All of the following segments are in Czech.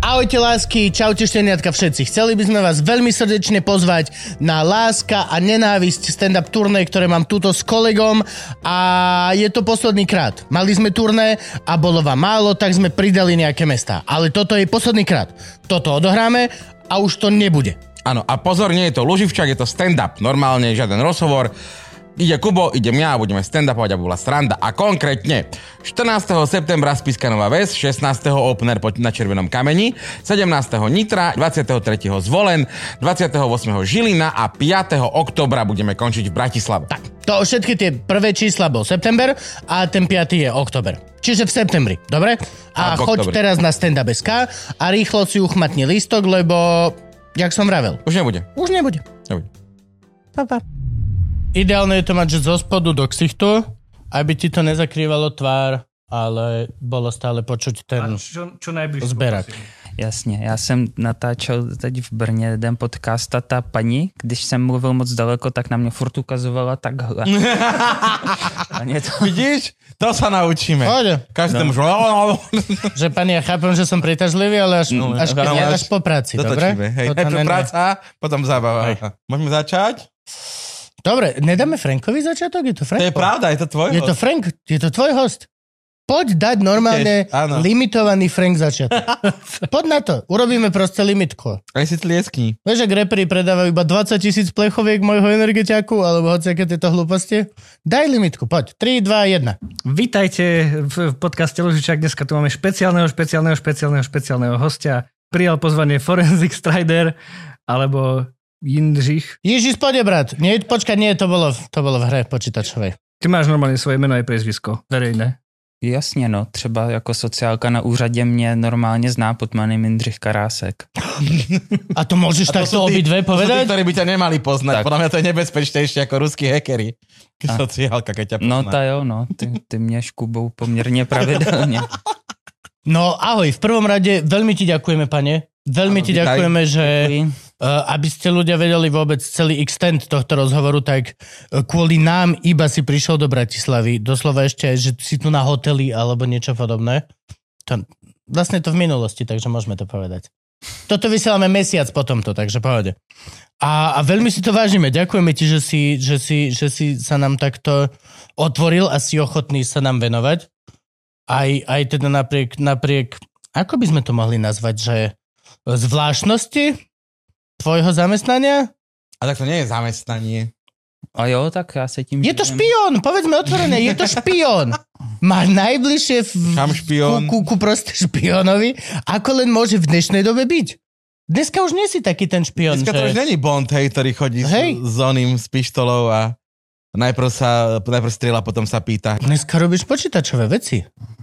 Ahojte lásky, čaute šteniatka všetci. Chceli by sme vás veľmi srdečne pozvať na Láska a nenávisť stand-up turné, ktoré mám túto s kolegom a je to posledný krát. Mali sme turné a bolo vám málo, tak sme pridali nejaké mesta. Ale toto je posledný krát. Toto odohráme a už to nebude. Áno, a pozor, nie je to Luživčak, je to stand-up. Normálne žiaden rozhovor. Ide Kubo, idem ja a budeme stand-upovať a bola sranda. A konkrétne 14. septembra Spiska Nová Ves, 16. opener na Červenom kameni, 17. Nitra, 23. Zvolen, 28. Žilina a 5. oktobra budeme končiť v Bratislave. Tak, to všetky tie prvé čísla bol september a ten 5. je oktober. Čiže v septembri, dobre? A, A choď teraz na stand-up.sk a rýchlo si uchmatni lístok, lebo, jak som vravel, Už nebude. už nebude. nebude. Pa, pa. Ideálne je to mať, že zo spodu do ksichtu, aby ti to nezakrývalo tvár, ale bolo stále počuť ten... Čo, čo najbližšie. Zberak. Jasně, já jsem natáčel teď v Brně jeden podcast a ta paní, když jsem mluvil moc daleko, tak na mě furt ukazovala takhle. a mě to... Vidíš? To sa naučíme. Pohode. Každý no. Že pani, ja chápem, že som príťažlivý, ale až, No, až, ale až, až po práci, dobre? Dotočíme. Hej, ne- práca, potom zábava. Môžeme začať? Dobre, nedáme Frankovi začiatok? Je to Frank? To je pravda, je to tvoj Je to host. Frank, je to tvoj host. Poď dať normálne Tiež, áno. limitovaný Frank začiatok. Poď na to, urobíme proste limitku. Aj si tlieskni. Vieš, ak repery predávajú iba 20 tisíc plechoviek môjho energetiaku, alebo hociaké tieto hlúposti? Daj limitku, poď. 3, 2, 1. Vítajte v v podcaste Ložičák. Dneska tu máme špeciálneho, špeciálneho, špeciálneho, špeciálneho hostia. Prijal pozvanie Forensic Strider alebo Jindřich. Ježiš, poď, brat. Nie, počkaj, nie, to bolo, to bolo v hre počítačovej. Ty máš normálne svoje meno aj priezvisko. Verejné. Jasně, no, třeba jako sociálka na úřadě mě normálně zná pod jménem Jindřich Karásek. A to môžeš takto obidve To tí, povedať? ktorí by ťa nemali poznať. Tak. Podľa mňa to je nebezpečnejšie ako ruskí hackery. A. Sociálka, keď ťa pozná. No ta jo, no, ty, ty mě škubou poměrně pravidelně. No ahoj, v prvom rade veľmi ti ďakujeme, pane. Veľmi Áno, ti ďakujeme, že Děkuji. Uh, aby ste ľudia vedeli vôbec celý extent tohto rozhovoru, tak uh, kvôli nám iba si prišiel do Bratislavy. Doslova ešte že si tu na hoteli alebo niečo podobné. To, vlastne to v minulosti, takže môžeme to povedať. Toto vysielame mesiac po tomto, takže pohode. A, a veľmi si to vážime. Ďakujeme ti, že si, že, si, že si sa nám takto otvoril a si ochotný sa nám venovať. Aj, aj teda napriek, napriek, ako by sme to mohli nazvať, že zvláštnosti tvojho zamestnania? A tak to nie je zamestnanie. A jo, tak já se tím Je to špión, povedzme otvorené, je to špión. Má najbližšie v, Šam špión. ku, ku, ku proste špiónovi, ako len môže v dnešnej dobe byť. Dneska už nie si taký ten špión, Dneska to už že... není Bond, hej, ktorý chodí s, Hej. s oným, s pištolou a najprv sa, najprv strieľa, potom sa pýta. Dneska robíš počítačové veci.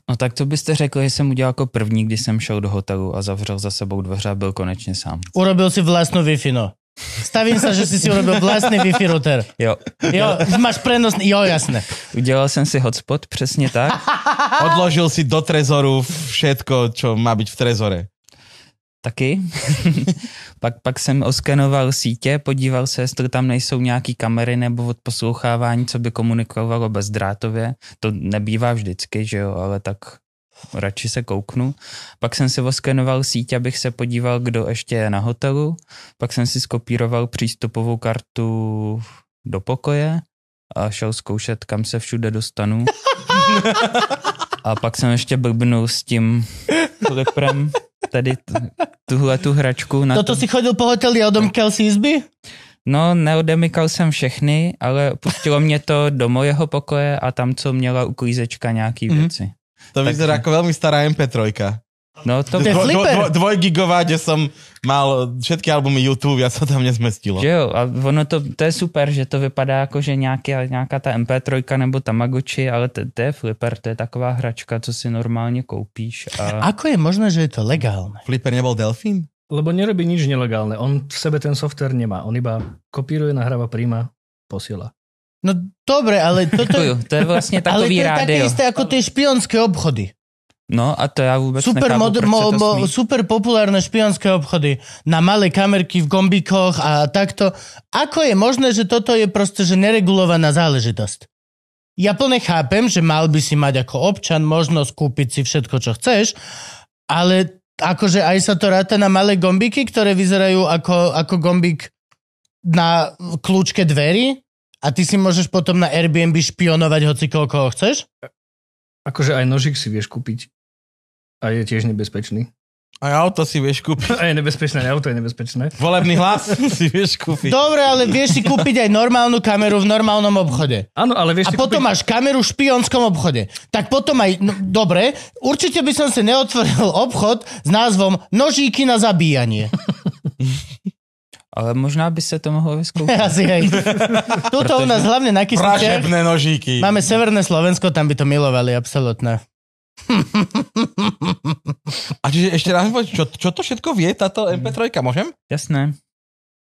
No tak to byste řekl, že jsem udělal jako první, když jsem šel do hotelu a zavřel za sebou dveře a byl konečně sám. Urobil si vlastnú Wi-Fi, no. Stavím sa, že si si urobil vlastný Wi-Fi router. Jo, Jo, máš prenosný, jo, jasné. udělal jsem si hotspot, přesně tak. Odložil si do trezoru všetko, čo má byť v trezore. Taky. pak, pak jsem oskenoval sítě, podíval se, jestli tam nejsou nějaký kamery nebo odposlouchávání, co by komunikovalo bezdrátově. To nebývá vždycky, že jo, ale tak radši se kouknu. Pak jsem si oskenoval síť, abych se podíval, kdo ještě je na hotelu. Pak jsem si skopíroval přístupovou kartu do pokoje a šel zkoušet, kam se všude dostanu. A pak jsem ještě blbnul s tím fliprem, tady tuhle tu hračku. Na Toto to. si chodil po hoteli a odomkal si izby? No, neodemykal jsem všechny, ale pustilo mě to do mojeho pokoje a tam, co měla uklízečka nějaký Mhm. věci. To Tak- vyzerá ako veľmi stará MP3. No to, To je flipper. dvojgigová, kde som mal všetky albumy YouTube, ja sa tam nezmestilo. že jo, a ono to, to je super, že to vypadá jako, že nějaká, nějaká ta MP3 nebo Tamagotchi, ale to, to je flipper, to je taková hračka, co si normálně koupíš. A... Ako je možné, že je to legálne? Flipper nebol delfín? Lebo nerobí nič nelegálne. On v sebe ten software nemá. On iba kopíruje, nahráva, príjma, posiela. No dobre, ale toto... To je vlastně ale to takový je také rádio. isté ako tie špionské obchody. No a to já vůbec Super, nechápu, mod, mo, mo, super populárne špionské obchody na malé kamerky v gombíkoch a takto. Ako je možné, že toto je proste že neregulovaná záležitosť? Ja plne chápem, že mal by si mať ako občan možnosť kúpiť si všetko, čo chceš, ale akože aj sa to ráta na malé gombíky, ktoré vyzerajú ako, ako gombík na kľúčke dverí a ty si môžeš potom na Airbnb špionovať hoci koľko chceš? Akože aj nožík si vieš kúpiť. A je tiež nebezpečný. Aj auto si vieš kúpiť. A je nebezpečné, aj auto je nebezpečné. Volebný hlas si vieš kúpiť. Dobre, ale vieš si kúpiť aj normálnu kameru v normálnom obchode. Áno, ale A vieš si potom kúpiť... máš kameru v špionskom obchode. Tak potom aj, no, dobre, určite by som si neotvoril obchod s názvom Nožíky na zabíjanie. Ale možná by se to mohlo vyzkoušet. Asi hej. Tuto u nás hlavne na. Pražebné nožíky. Máme Severné Slovensko, tam by to milovali, absolútne. A čiže ešte raz, čo, čo to všetko vie táto MP3, môžem? Jasné.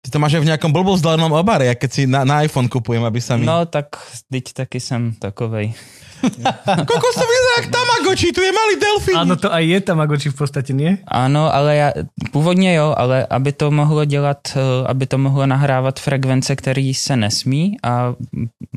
Ty to máš v nejakom blbozdanom obare, ja keď si na, na iPhone kupujem, aby sa mi... No tak teď taky jsem takovej. Kokos to vyzerá jak Tamagotchi, tu je malý delfín. Áno, to aj je Tamagotchi v podstate, nie? Ano, ale já, původně jo, ale aby to mohlo dělat, eh, aby to mohlo nahrávat frekvence, který se nesmí a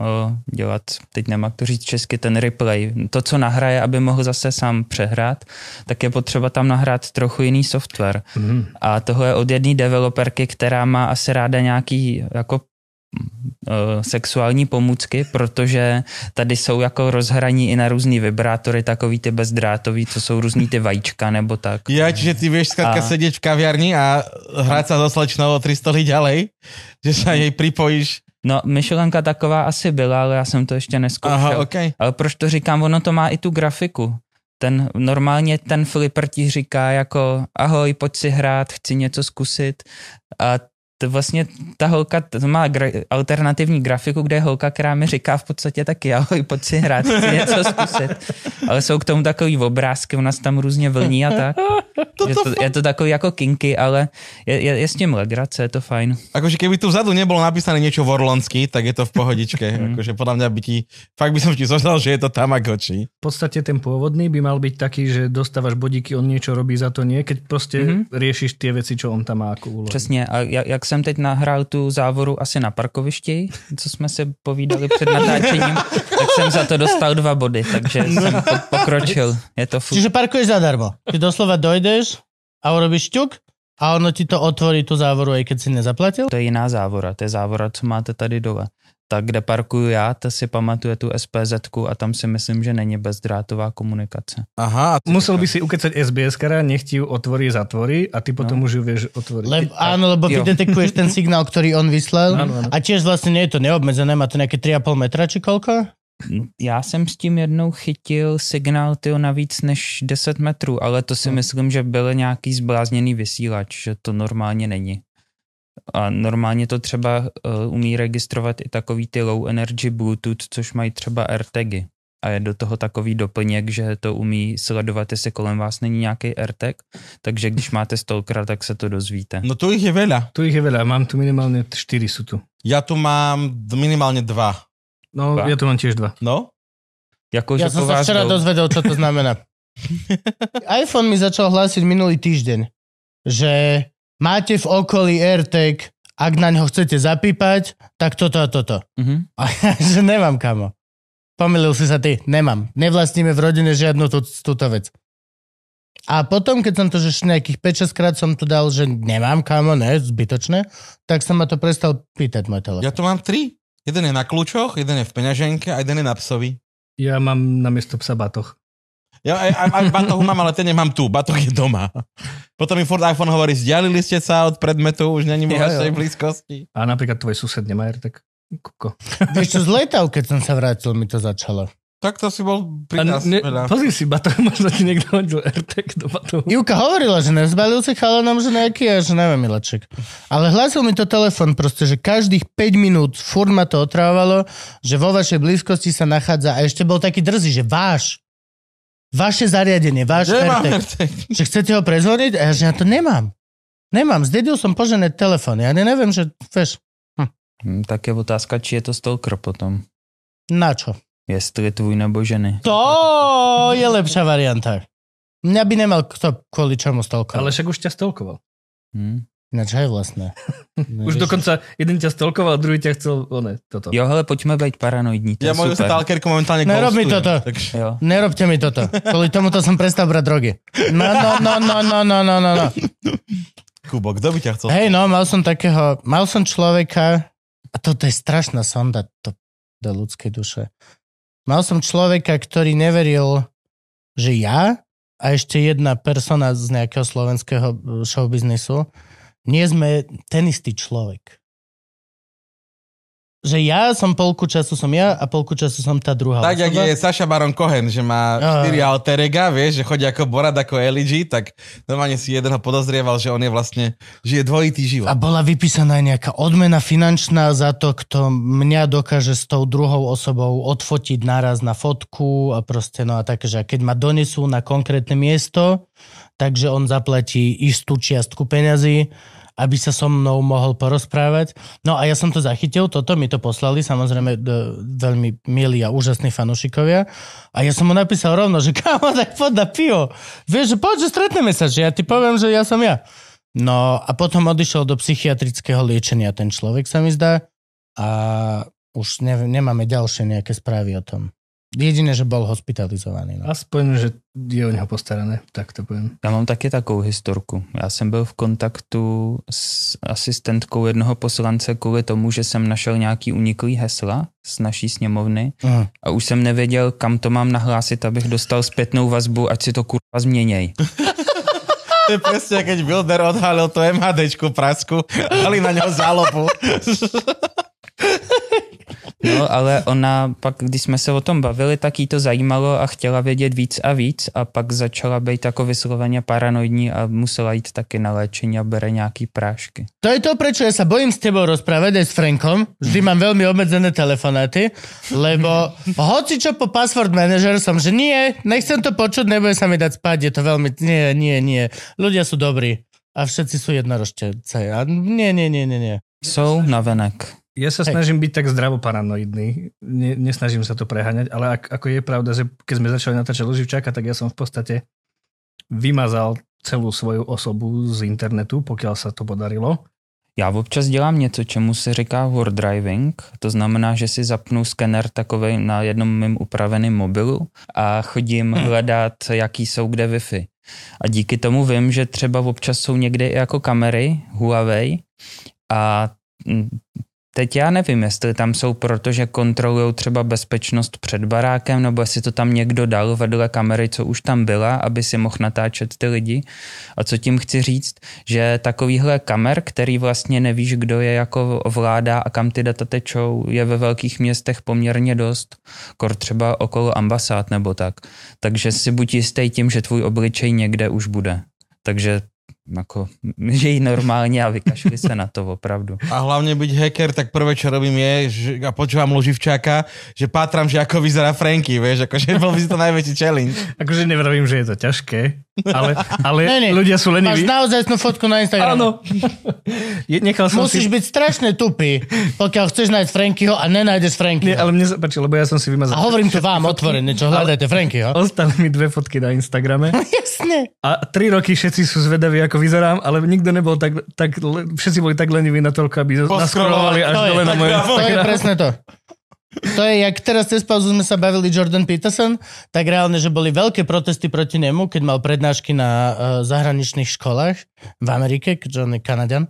o, dělat, teď nemám jak to říct česky, ten replay. To, co nahraje, aby mohl zase sám přehrát, tak je potřeba tam nahrát trochu jiný software. Mhm. A tohle je od jedné developerky, která má asi ráda nějaký jako eh, sexuální pomůcky, protože tady jsou jako rozhraní i na různý vibrátory, takový ty bezdrátový, co jsou různý ty vajíčka nebo tak. Ja, čiže ty vieš skrátka A- sedieť v kaviarni a hrať sa so slečnou o 3 stoly ďalej, že sa jej pripojíš. No, myšlenka taková asi byla, ale já jsem to ještě neskoušel. Aha, OK. Ale proč to říkám, ono to má i tu grafiku. Ten, normálně ten flipper ti říká jako ahoj, pojď si hrát, chci něco zkusit. A to vlastně ta holka to má gra- alternativní grafiku, kde je holka, která mi říká v podstatě taky ahoj, pojď si hrát, chci něco zkusit. Ale jsou k tomu takový obrázky, u nás tam různě vlní a tak. Je to, je to takový jako kinky, ale je, je, je s tím legrace, je to fajn. Akože keby tu vzadu nebolo napísané niečo vorlonsky, tak je to v pohodičke. akože podľa mňa by ti, fakt by som ti zožal, že je to Tamagotchi. V podstate ten pôvodný by mal byť taký, že dostávaš bodíky, on niečo robí za to nie, keď proste Mhm. mm-hmm. riešiš tie veci, čo on tam má ako úlohu. Přesně. A jak, jak jsem teď nahrál tu závoru asi na parkovišti, co jsme si povídali před natáčením, tak jsem za to dostal dva body, takže jsem po, pokročil. Je to furt. Čiže parkuješ zadarmo. Ty doslova dojdeš a urobíš ťuk a ono ti to otvorí tú závoru, aj keď si nezaplatil? To je jiná závora, to je závora, co máte tady dole. Tak, kde parkuju já, to si pamatuje tu SPZ a tam si myslím, že není bezdrátová komunikace. Aha. a ty- Musel by si ukecať SBS kara, nech ti ju otvorí, zatvorí a ty potom No. už ju vieš otvoriť. Lebo, Ty- áno, lebo jo. vydetekuješ ten signál, ktorý on vyslal. Áno, áno. A tiež vlastne nie je to neobmedzené, má to nejaké 3,5 metra či koľko? Já jsem s tím jednou chytil signál tyjo, na víc než 10 metrů, ale to si myslím, že byl nějaký zblázněný vysílač, že to normálně není. A normálně to třeba uh, umí registrovat i takový ty low energy Bluetooth, což mají třeba AirTagy. A je do toho takový doplněk, že to umí sledovat, jestli kolem vás není nějaký AirTag, takže když máte stalkera, tak se to dozvíte. No tu ich je veľa. Tu ich je veľa, mám tu minimálne 4 sú tu. Ja tu mám minimálne dva. No, Dva? ja tu mám tiež dva. No? Jako, po sa vás včera dozvedel, čo to znamená. iPhone mi začal hlásiť minulý týždeň, že máte v okolí AirTag, ak na ňo chcete zapípať, tak toto a toto. Mhm. A ja, že nemám, kamo. Pomýlil si sa ty, nemám. Nevlastníme v rodine žiadnu tú, túto vec. A potom, keď som to že nejakých 5-6 krát som tu dal, že nemám, kamo, ne, zbytočné, tak sa ma to prestal pýtať môj telefon. Ja tu mám tri. Jeden je na kľúčoch, jeden je v peňaženke a jeden je na psovi. Ja mám na miesto psa batoh. Ja aj, aj, aj batohu mám, ale ten nemám tu. Batoh je doma. Potom mi furt iPhone hovorí, vzdialili ste sa od predmetu, už není vo vašej blízkosti. A napríklad tvoj sused nemá tak Kuko. Vieš čo, z letav, keď som sa vrátil, mi to začalo. Tak to si bol pri nás ne, veľa. pozri si batoh, možno ti niekto hodil AirTag do batohu. Ivka hovorila, že nezbalil si chalanom, že nejaký a že neviem, Milaček. Ale hlásil mi to telefon proste, že každých 5 minút furt ma to otrávalo, že vo vašej blízkosti sa nachádza a ešte bol taký drzý, že váš. Vaše zariadenie, váš Nemám AirTag. AirTag. Že chcete ho prezvoniť? A ja, že ja to nemám. Nemám, zdedil som požené telefón. Ja neviem, že, vieš, Hm, Tak je otázka, či je to stalker potom. na čo? Jestli tvůj nebo ženy. To je lepšia varianta. Mňa by nemal kto kvôli čomu Ale stolkovať. však už ťa stolkoval. Hm? Ináč je vlastné. No, Už dokonca jeden ťa stalkoval, druhý ťa chcel ne, toto. Jo, hele, poďme být paranoidní. To ja moju stalkerku momentálne Nerob mi toto. No, takže... Nerobte mi toto. Kvôli tomuto som prestal brať drogy. No, no, no, no, no, no, no, no. no. Kubo, kto by ťa chcel? Hej, no, mal som takého, mal som človeka, a toto je strašná sonda to, do ľudskej duše. Mal som človeka, ktorý neveril, že ja a ešte jedna persona z nejakého slovenského eh, showbiznisu nie sme ten istý človek. Že ja som polku času som ja a polku času som tá druhá Tak, jak osoba. je Saša Baron Cohen, že má Á. 4 alter ega, vieš, že chodí ako Borad, ako LG, tak normálne si jeden ho podozrieval, že on je vlastne, žije dvojitý život. A bola vypísaná nejaká odmena finančná za to, kto mňa dokáže s tou druhou osobou odfotiť naraz na fotku a proste no a také, že keď ma donesú na konkrétne miesto, takže on zaplatí istú čiastku peňazí, aby sa so mnou mohol porozprávať. No a ja som to zachytil, toto mi to poslali, samozrejme veľmi milí a úžasní fanúšikovia. A ja som mu napísal rovno, že kámo, tak poď na pivo. Vieš, že poď, že stretneme sa, že ja ti poviem, že ja som ja. No a potom odišiel do psychiatrického liečenia ten človek, sa mi zdá. A už ne, nemáme ďalšie nejaké správy o tom. Jediné, že bol hospitalizovaný. No. Aspoň, že je o neho postarané, tak to poviem. Já mám taky takovou historku. Já jsem byl v kontaktu s asistentkou jednoho poslance kvůli tomu, že jsem našel nějaký uniklý hesla z naší sněmovny Mm. a už jsem nevěděl, kam to mám nahlásit, abych dostal zpětnou vazbu, ať si to kurva změněj. To je presne, keď Wilder odhalil to MHDčku Prasku, dali na ňo zálobu. No, ale ona pak, když jsme se o tom bavili, tak jí to zajímalo a chtěla vědět víc a víc a pak začala být jako vysloveně paranoidní a musela jít taky na léčení a bere nějaký prášky. To je to, prečo ja sa bojím s tebou rozprávať aj s Frankom. Vždy mám veľmi obmedzené telefonáty, lebo hoci čo po password manager som, že nie, nechcem to počuť, nebude sa mi dať spať, je to veľmi, nie, nie, nie. Ľudia sú dobrí a všetci sú jednorožtevce. A nie, nie, nie, nie, nie. Jsou navenek. Ja sa Hej. snažím byť tak zdravo paranoidný, ne, nesnažím sa to preháňať, ale ak, ako je pravda, že keď sme začali natáčať Loživčáka, tak ja som v podstate vymazal celú svoju osobu z internetu, pokiaľ sa to podarilo. Já občas dělám něco, čemu se říká word driving, to znamená, že si zapnu skener takovej na jednom mým upraveném mobilu a chodím hledat, jaký jsou kde Wi-Fi. A díky tomu vím, že třeba občas jsou někde i jako kamery Huawei a mm, teď já nevím, jestli tam jsou, protože kontrolují třeba bezpečnost před barákem, nebo jestli to tam někdo dal vedle kamery, co už tam byla, aby si mohl natáčet ty lidi. A co tím chci říct, že takovýhle kamer, který vlastně nevíš, kdo je jako ovládá a kam ty data tečou, je ve velkých městech poměrně dost, kor třeba okolo ambasád nebo tak. Takže si buď jistý tím, že tvůj obličej někde už bude. Takže jako, žij normálně a vykašli se na to opravdu. A hlavne byť hacker, tak prvé, čo robím je, že a počúvam Loživčáka, že pátram, že ako vyzerá Franky, vieš, akože bol by si to najväčší challenge. Akože nevravím, že je to ťažké, ale, ale Ne, ne. ľudia sú Máš leniví. naozaj fotku na Instagramu. Áno. Je, nechal som Musíš si... byť strašne tupý, pokiaľ chceš nájsť Frankyho a nenájdeš Nie, Frankyho. ale mne sa páči, lebo ja som si A vymazal. hovorím to vám otvorene, čo hľadajte Frankyho. Ostali mi dve fotky na Instagrame Jasne. a tri roky všetci sú zvedaví, ako vyzerám, ale nikto nebol tak, tak všetci boli tak leniví na toľko, aby naskrolovali až dole na moje to je presne to. To je, jak teraz cez pauzu sme sa bavili Jordan Peterson, tak reálne, že boli veľké protesty proti nemu, keď mal prednášky na uh, zahraničných školách v Amerike, keďže on je Kanadian.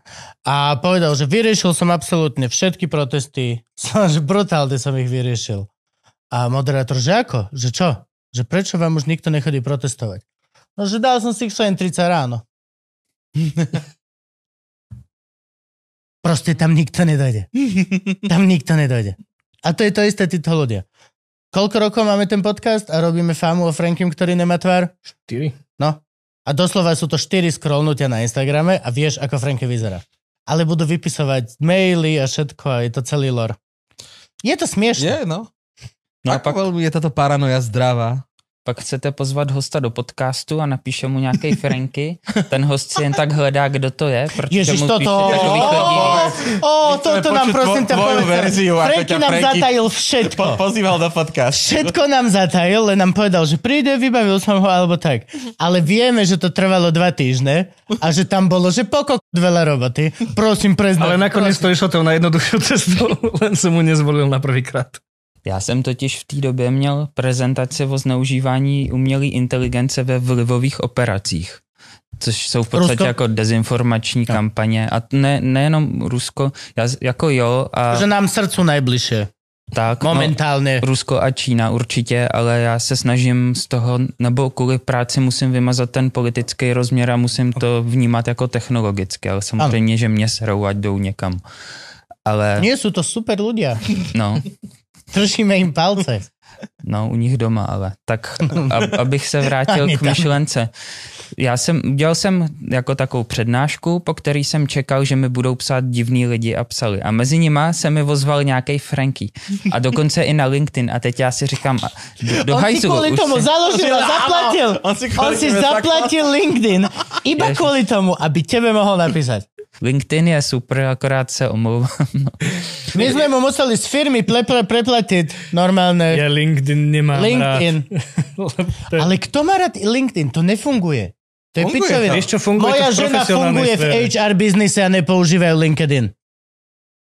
A povedal, že vyriešil som absolútne všetky protesty, som, že brutálne som ich vyriešil. A moderátor, že ako? Že čo? Že prečo vám už nikto nechodí protestovať? No, že dal som si ich 30 ráno. Proste tam nikto nedojde. Tam nikto nedojde. A to je to isté títo ľudia. Koľko rokov máme ten podcast a robíme fámu o Frankim, ktorý nemá tvár? Štyri. No. A doslova sú to 4 scrollnutia na Instagrame a vieš, ako Franky vyzerá. Ale budú vypisovať maily a všetko a je to celý lore. Je to smiešne. Je, no. No a Ako pak veľmi je táto paranoja zdravá? Pak chcete pozvat hosta do podcastu a napíše mu nějaký Franky, ten host si jen tak hledá, kdo to je, protože Ježiš, mu toto... píše takový Ó, ó, toto nám prosím povedz. verziu, Franky nám Franky zatajil všetko. Po, pozýval do podcastu. Všetko nám zatajil, len nám povedal, že príde, vybavil som ho, alebo tak. Ale vieme, že to trvalo dva týždne a že tam bolo, že pokok veľa roboty. Prosím, preznám. Ale nakoniec to išlo tou najjednoduchšiu cestou, len som mu nezvolil na prvýkrát. Já jsem totiž v té době měl prezentaci o zneužívání umělé inteligence ve vlivových operacích. Což jsou v podstatě Rusko? jako dezinformační No. kampaně. A ne, nejenom Rusko, já, jako jo, a Že nám srdcu najbližšie. tak. Momentálne. No, Rusko a Čína určitě, ale já se snažím z toho, nebo kvůli práci musím vymazat ten politický rozměr a musím to vnímat jako technologicky, ale samozřejmě, že mě serou, ať jdou někam. Ale, Nie sú to super ľudia. no, Držíme im palce. No, u nich doma, ale. Tak, ab, abych se vrátil k myšlence. Já jsem, udělal jsem jako takovou přednášku, po který jsem čekal, že mi budou psát divní lidi a psali. A mezi nima se mi ozval nějaký Franky. A dokonce i na LinkedIn. A teď já si říkám, a do, do On si hajzlu, už tomu si- založil a zaplatil. on si On si zaplatil LinkedIn. Iba Ježiš. kvôli tomu, aby tebe mohol napísať. LinkedIn je super, akorát se omlouvám. No. My sme mu museli z firmy preple, preplatiť normálne Ja LinkedIn nemám LinkedIn. rád. Ale kto má rád LinkedIn? To nefunguje. To je Funguje pičovina. to. Vieš čo, funguje Moja to žena funguje v sfére. HR biznise a nepoužívajú LinkedIn.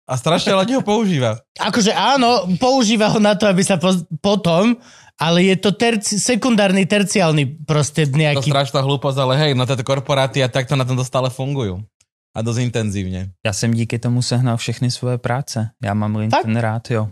A strašne ľudí ho používa. Akože áno, používa ho na to, aby sa poz- potom, ale je to terci- sekundárny, terciálny proste To nejaký... strašná hlúposť, ale hej, no tieto korporáty a takto na tomto stále fungujú. A dosť intenzívne. Já jsem díky tomu sehnal všechny svoje práce. Já mám LinkedIn rád, jo.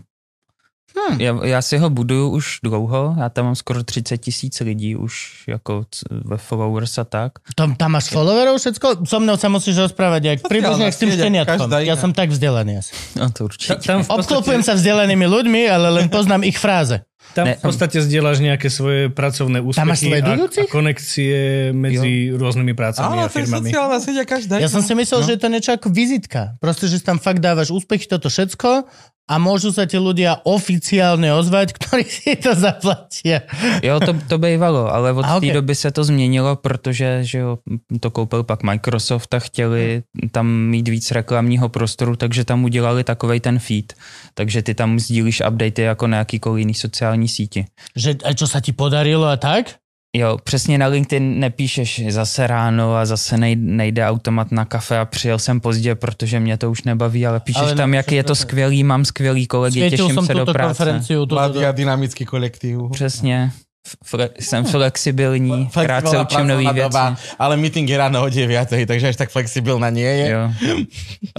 Hm. Já, já si ho buduju už dlouho, já tam mám skoro 30 tisíc lidí už jako ve followers a tak. Tam, tam máš followerov všetko? So mnou sa musíš rozprávať, jak jak s sieť, šteniatkom. iná. som tak vzdelaný asi. No to určitě. Ta- Tam v Obklopujem podstate, sa vzdelanými ľuďmi, ale len poznám ich fráze. Tam Ne, v podstate zdieľaš nejaké svoje pracovné úspechy a, a konekcie medzi rôznymi prácami Áno, a to je firmami. sociálna sieť a každá. Ja som si myslel, no. že je to niečo ako vizitka. Proste, že si tam fakt dávaš úspechy, toto všetko a môžu sa ti ľudia oficiálne ozvať, ktorí si to zaplatia. Jo, to, to bývalo, ale od A, té ok. doby se to změnilo, protože že jo, to koupil pak Microsoft a chtěli tam mít víc reklamního prostoru, takže tam udělali takovej ten feed. Takže ty tam sdílíš updaty jako na jakýkoliv jiný sociální síti. Že a čo sa ti podarilo a tak? Jo, přesně na LinkedIn nepíšeš zase ráno a zase nej, nejde automat na kafe a přijel jsem pozdě, protože mě to už nebaví, ale píšeš Ale tam, jak je to skvělý, mám skvělý kolegy, Svietil těším som se do práce. konferenciu. Túto, Mladý a dynamický kolektív. Přesně. Fle, jsem flexibilní, rád se Flexibilná učím nový věci. doba, ale meeting je ráno o 9, takže až tak flexibilná nie je. Jo.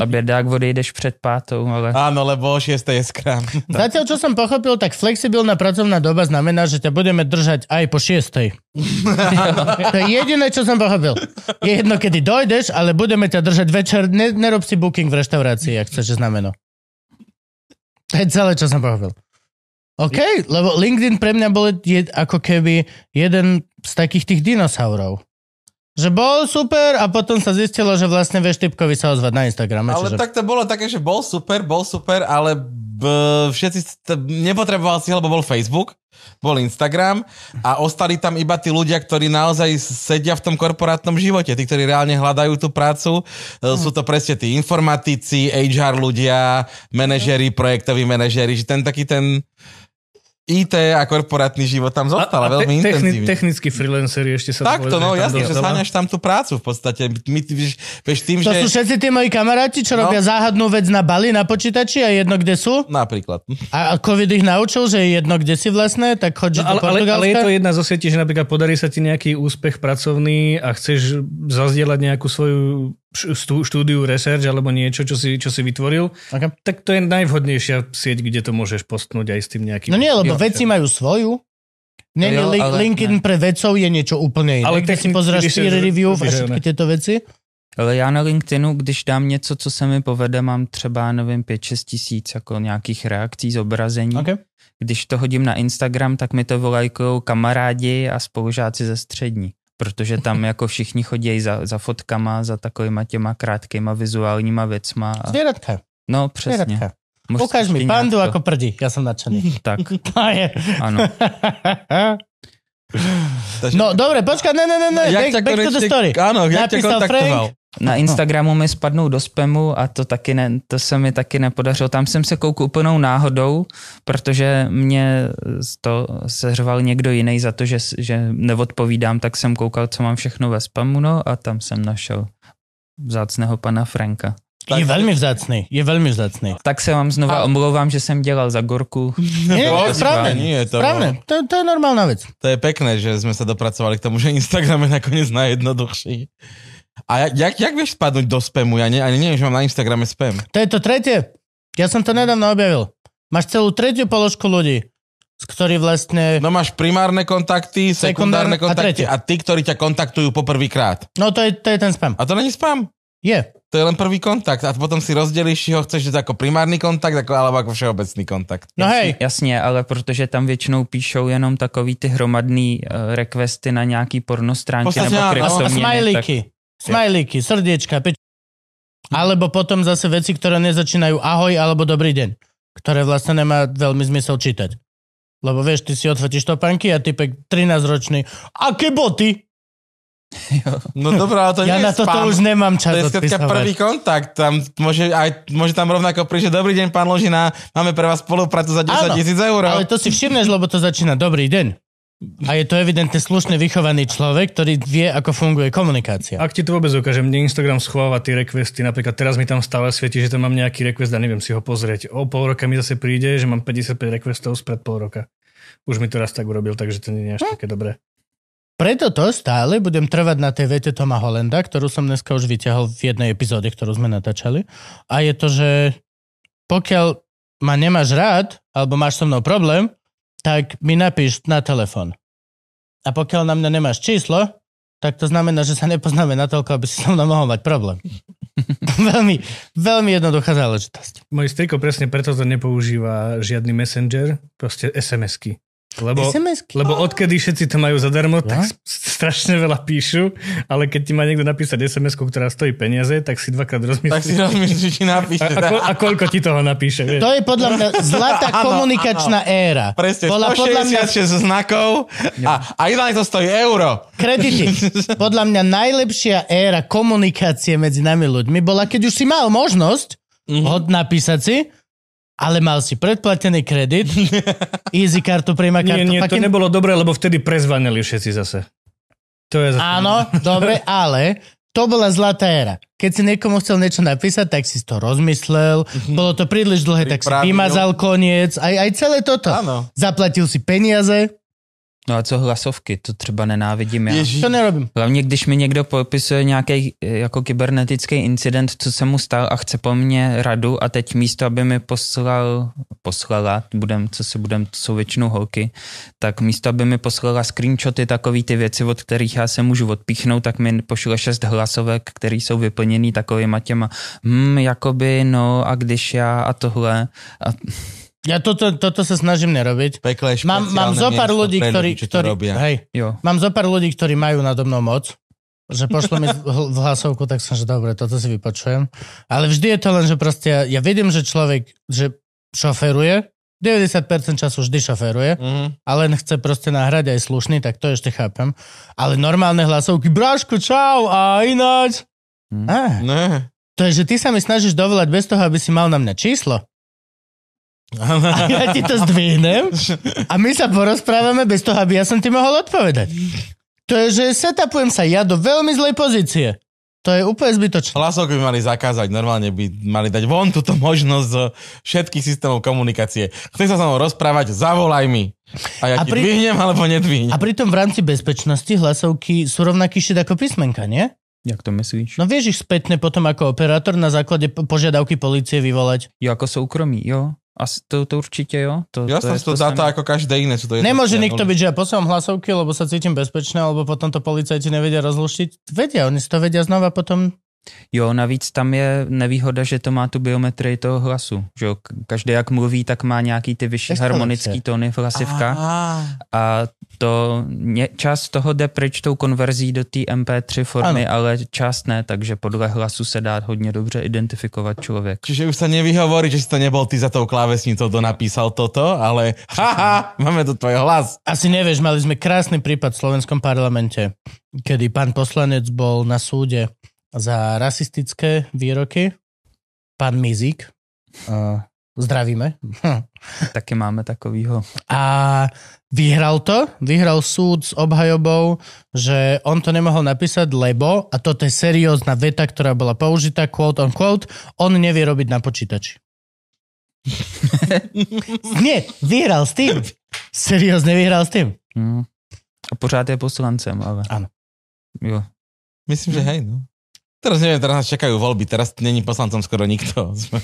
A bědák odejdeš před pátou, ale Áno, lebo o 6 je skrám. Zatiaľ, čo som pochopil, tak flexibilná pracovná doba znamená, že ťa budeme držať aj po šiestej. to je jediné, čo som pochopil. Je jedno, kedy dojdeš, ale budeme ťa držať večer. Ne, nerob si booking v reštaurácii, ak chceš znameno. To je celé, čo som pochopil. OK, lebo LinkedIn pre mňa bol je, ako keby jeden z takých tých dinosaurov. Že bol super a potom sa zistilo, že vlastne vieš typkovi sa ozvať na Instagrame. Ale čiže... tak to bolo také, že bol super, bol super, ale b, všetci to nepotreboval si, lebo bol Facebook, bol Instagram a ostali tam iba tí ľudia, ktorí naozaj sedia v tom korporátnom živote, tí, ktorí reálne hľadajú tú prácu. Hmm. Sú to presne tí informatici, HR ľudia, manažeri, projektoví manažeri, že ten taký ten IT a korporátny život tam zostal a, veľmi te- techni- intenzívne. technickí freelanceri ešte sa Takto, no jasne, že zháňaš tam tú prácu v podstate. My, ty, vieš, vieš, tým, To že... sú všetci tí moji kamaráti, čo No. robia záhadnú vec na Bali, na počítači a jedno, kde sú. Napríklad. A COVID ich naučil, že je jedno, kde si vlastne, tak choď No, do ale, ale, ale Portugalska. je to jedna zo sietí, že napríklad podarí sa ti nejaký úspech pracovný a chceš zazdieľať nejakú svoju štúdiu, research alebo niečo, čo si, čo si vytvoril, Okay. tak to je najvhodnejšia sieť, kde to môžeš postnúť aj s tým nejakým... No nie, lebo Jo. veci majú svoju. Nie, Jo, li- ale LinkedIn ne. pre vedcov je niečo úplne iné. Ale kde si pozráš když peer review a všetky tieto veci. Ale já na LinkedInu, když dám něco, co se mi povede, mám třeba, nevím, 5-6 tisíc jako nějakých reakcí, zobrazení. Okay. Když to hodím na Instagram, tak mi to volajkou kamarádi a spolužáci ze střední. Protože tam jako všichni chodí za, za fotkama, za takovýma těma krátkýma vizuálníma věcma. A, Zvieratka. no přesně. Zvieratka. Možná Ukáž mi pandu nějak ako prdi. Ja som nadšený. Tak, To je. ano. Takže- No dobre, počkaj, ne, ne, ne, ne, Jak back, back to the story. Áno, jak Napísal kontaktoval? Na Instagramu mi spadnou do spamu a to taky ne, to se mi taky nepodařilo. Tam jsem se koukl úplnou náhodou, protože mě to seřval někdo jiný za to, že, že neodpovídám, tak jsem koukal, co mám všechno ve spamu, no a tam jsem našel vzácného pana Franka. Je veľmi vzácný, je veľmi vzácný. Tak se vám znova A- omlouvám, že jsem dělal za gorku. Nie, To nie, správne, nie, to, správne, to, to je normálna vec. to je pekné, že sme sa dopracovali k tomu, že Instagram je nakoniec najjednoduchší. A jak, jak, jak vieš spadnúť do spamu? Ja ne, ani neviem, že mám na Instagrame spam. To je to tretie. Ja som to nedávno objavil. Máš celú tretiu položku ľudí, z ktorí vlastne... No máš primárne kontakty, Sekundárne sekundárne a kontakty tretie. a, tí, ktorí ťa kontaktujú poprvýkrát. No to je, to je ten spam. A to není spam. Je. To je len prvý kontakt a potom si rozdelíš, či ho chceš dať ako primárny kontakt, ako, alebo ako všeobecný kontakt. No hej, Jasně, ale protože tam většinou píšou jenom takový ty hromadný uh, requesty na nějaký pornostránky Podstatě nebo áno. a kryptoměny. tak smajlíky. Srdiečka, peč... Alebo potom zase veci, ktoré nezačínajú ahoj alebo dobrý deň. Ktoré vlastne nemá veľmi zmysel čítať. Lebo vieš, ty si odfotíš topánky a typek 13 ročný. Aké boty? No dobrá, ale to Ja nie na je toto už nemám To čas je skrátka prvý kontakt. Tam môže, aj, môže tam rovnako prísť, že dobrý deň, pán Ložina, máme pre vás spoluprácu za 10 Áno, tisíc eur. Ale to si všimneš, lebo to začína dobrý deň. A je to evidentne slušne vychovaný človek, ktorý vie, ako funguje komunikácia. Ak ti to vôbec ukáže, mne Instagram schováva tie requesty, napríklad teraz mi tam stále svieti, že tam mám nejaký request a neviem si ho pozrieť. O pol roka mi zase príde, že mám 55 requestov spred pol roka. Už mi to raz tak urobil, takže to nie je až také dobré. Preto to stále budem trvať na tej vete Toma Hollanda, ktorú som dneska už vyťahol v jednej epizóde, ktorú sme natáčali. A je to, že pokiaľ ma nemáš rád, alebo máš so mnou problém, tak mi napíš na telefon. A pokiaľ na mňa nemáš číslo, tak to znamená, že sa nepoznáme natoľko, aby si so mnou mohol mať problém. veľmi, veľmi jednoduchá záležitosť. Môj striko presne preto to nepoužíva žiadny messenger, proste SMS-ky. Lebo, SMS-ky. lebo odkedy všetci to majú zadarmo, tak Ja? s- strašne veľa píšu, ale keď ti má niekto napísať SMS-ku, ktorá stojí peniaze, tak si dvakrát Tak si rozmyslíš. rozmyslíš, či napíše. A, a, ko, a koľko ti toho napíše, vieš? To je podľa mňa zlatá Áno, komunikačná éra. Presne, Bola podľa mňa 166 znakov a, a ideálne to stojí euro. Kredity. Podľa mňa najlepšia éra komunikácie medzi nami ľuďmi bola, keď už si mal možnosť Mhm. hod napísať si, ale mal si predplatený kredit, easy kartu, prima Nie, kartu. nie, to fucking- nebolo dobré, lebo vtedy prezvanili všetci zase. To je zase... Áno, dobre, ale to bola zlatá éra. Keď si niekomu chcel niečo napísať, tak si to rozmyslel, bolo to príliš dlhé, tak si Pripravil. vymazal koniec, aj, aj celé toto. Áno. Zaplatil si peniaze, No a co hlasovky, to třeba nenávidím já. Ježiš. to nerobím. Hlavně, když mi někdo popisuje nějaký jako kybernetický incident, co se mu stal a chce po mně radu a teď místo, aby mi poslal, poslala, budem, co si budem, to jsou většinou holky, tak místo, aby mi poslala screenshoty, takový ty věci, od kterých já se můžu odpíchnout, tak mi pošle šest hlasovek, které jsou vyplněný takovýma těma, hm, jakoby, no a když já a tohle. A Ja toto, toto sa snažím nerobiť. Pekle Mám, mám zo pár ľudí, ktorí, to ktorí, robia. hej, jo, mám zo pár ľudí, ktorí majú nado mnou moc, že pošlo mi v hlasovku, tak som, že dobre, toto si vypočujem. Ale vždy je to len, že proste ja, ja vidím, že človek, že šoferuje, 90% času vždy šoferuje, Mhm. a len chce proste nahrať aj slušný, tak to ešte chápem. Ale normálne hlasovky, bráško, čau, a ináč. Hm. Á, Ne. to je, že ty sa mi snažíš dovolať bez toho, aby si mal na mňa číslo. A ja ti to zdvihnem a my sa porozprávame bez toho, aby ja som ti mohol odpovedať. To je, že setupujem sa ja do veľmi zlej pozície. To je úplne zbytočné. Hlasovky by mali zakázať, normálne by mali dať von túto možnosť z všetkých systémov komunikácie. Chceš sa so mnou rozprávať, zavolaj mi. A ja A ti pri- dvihnem alebo nedvihnem. A pritom v rámci bezpečnosti hlasovky sú rovnaký šit ako písmenka, nie? Jak to myslíš? No vieš ich spätne potom ako operátor na základe po- požiadavky policie vyvolať. Jo, jako soukromí, jo. A to, to určitě jo. To, Ja to som je to dáta samé. ako každé iné. Sú to Nemôže jednotlivé nikto byť, že ja posielam hlasovky, lebo sa cítim bezpečné, alebo potom to policajti nevedia rozluštiť. Vedia, oni si to vedia znova potom Jo, navíc tam je nevýhoda, že to má tu biometrii toho hlasu. Že jo? Každý jak mluví, tak má nějaký ty vyšší harmonický tóny v hlasivkách. Á, A to ně, část toho jde pryč tou konverzí do té MP3 formy, Ano. ale část ne, takže podle hlasu se dá hodně dobře identifikovat člověk. Čiže už sa nevyhovorí, že si to nebol ty za tou klávesnicou, kto napísal toto, ale haha, máme tu tvoj hlas. Asi nevieš, mali sme krásny prípad v slovenskom parlamente, kedy pán poslanec bol na súde za rasistické výroky. Pán Mizik. Uh, zdravíme. Taky máme takovýho. A vyhral to, vyhral súd s obhajobou, že on to nemohol napísať, lebo, a toto je seriózna veta, ktorá bola použitá, quote on quote, on nevie robiť na počítači. Nie, vyhral s tým. Seriózne vyhral s tým. Hmm. A pořád je poslancem, ale... Ano. Jo. Myslím, že hej, no. Teraz neviem, teraz nás čakajú voľby, teraz není poslancom skoro nikto. Sme-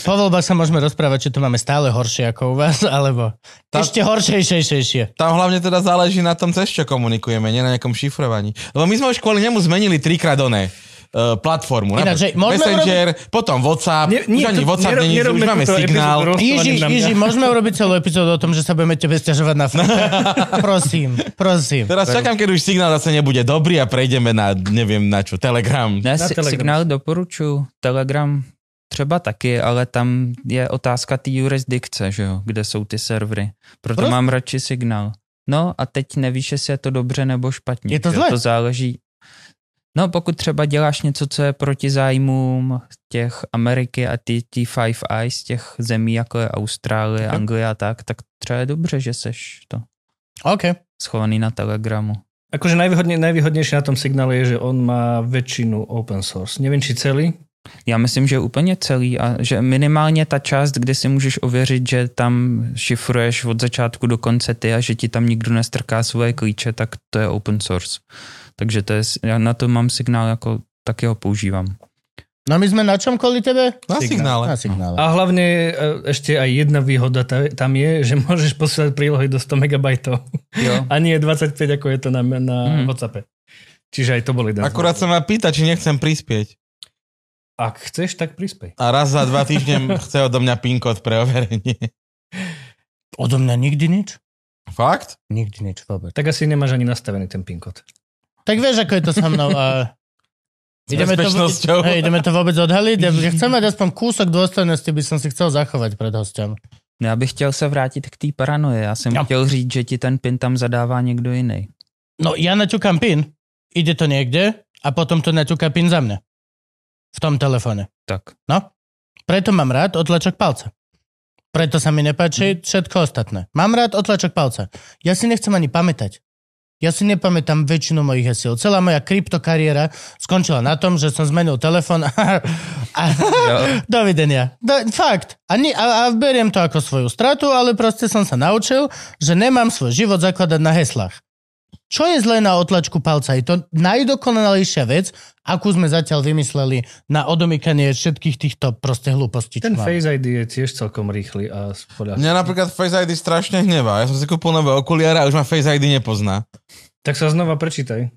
Po voľbách sa môžeme rozprávať, či to máme stále horšie ako u vás, alebo Tá- ešte horšejšejšejšie. Tam hlavne teda záleží na tom, cez čo komunikujeme, nie na nejakom šifrovaní. Lebo my sme už kvôli nemu zmenili trikrát oné uh, platformu. Ináč, Messenger, potom WhatsApp, Nie- už ani to- WhatsApp není, už máme signál. Jiži, na mňa. Jiži, môžeme urobiť celú epizódu o tom, že sa budeme tebe stiažovať na fakt. prosím, prosím. Teraz čakám, keď už signál zase nebude dobrý a prejdeme na, neviem na čo, Telegram. Ne, si, Telegram. signál doporučuji, Telegram třeba taky, ale tam je otázka té jurisdikce, že jo, kde jsou ty servery. Proto Prostě? mám radši signál. No a teď nevíš, jestli je to dobře nebo špatně. Je to zlé? To záleží. No pokud třeba děláš něco, co je proti zájmům těch Ameriky a ty, ty Five Eyes, těch zemí, jako je Austrálie, Ok. Anglie a tak, tak třeba je dobře, že seš to OK. schovaný na Telegramu. Akože najvýhodne, najvýhodnejšie na tom signále je, že on má väčšinu open source. Neviem, či celý. Já myslím, že úplně celý a že minimálně ta část, kde si můžeš ověřit, že tam šifruješ od začátku do konce ty a že ti tam nikdo nestrká svoje klíče, tak to je open source. Takže to je, já na to mám signál, jako taky ho používám. No my sme na čom kvôli tebe? Na Signál. signále. Na signále. A hlavne ešte aj jedna výhoda ta- tam je, že môžeš posielať prílohy do 100 MB. Jo. A nie 25, ako je to na, na Hmm. WhatsAppe. Čiže aj to boli jeden. Akurát sa ma pýta, či nechcem prispieť. Ak chceš, tak prispej. A raz za dva týždne chce odo mňa PIN kód pre overenie. Odo mňa nikdy nič? Fakt? Nikdy nič vôbec. Tak asi nemáš ani nastavený ten PIN kód. Tak vieš, ako je to so mnou. A... S bezpečnosťou. hej, ideme to vôbec odhaliť. Ja ja chcem mať aspoň kúsok dôstojnosti, by som si chcel zachovať pred hostem. No, Já bych chtěl se vrátit k té paranoje. Já jsem Jo. chtěl říct, že ti ten pin tam zadává někdo jiný. No ja naťukám pin, ide to niekde a potom to naťuká pin za mňa. V tom telefóne. Tak. No, preto mám rád otlačok palca. Preto sa mi nepáči všetko ostatné. Mám rád otlačok palca. Ja si nechcem ani pamätať. Ja si nepamätám väčšinu mojich hesiel. Celá moja kryptokariéra skončila na tom, že som zmenil telefon a, a dovidenia. Do, fakt. A, ni, a, a beriem to ako svoju stratu, ale proste som sa naučil, že nemám svoj život zakladať na heslách. Čo je zlé na otlačku palca? Je to najdokonalejšia vec, akú sme zatiaľ vymysleli na odomykanie všetkých týchto proste hlúpostí. Ten. Face ID je tiež celkom rýchly a spoľahlivý. Mňa napríklad Face ID strašne hnevá. Ja som si kúpil nové okuliare a už ma Face ID nepozná. Tak sa znova prečítaj.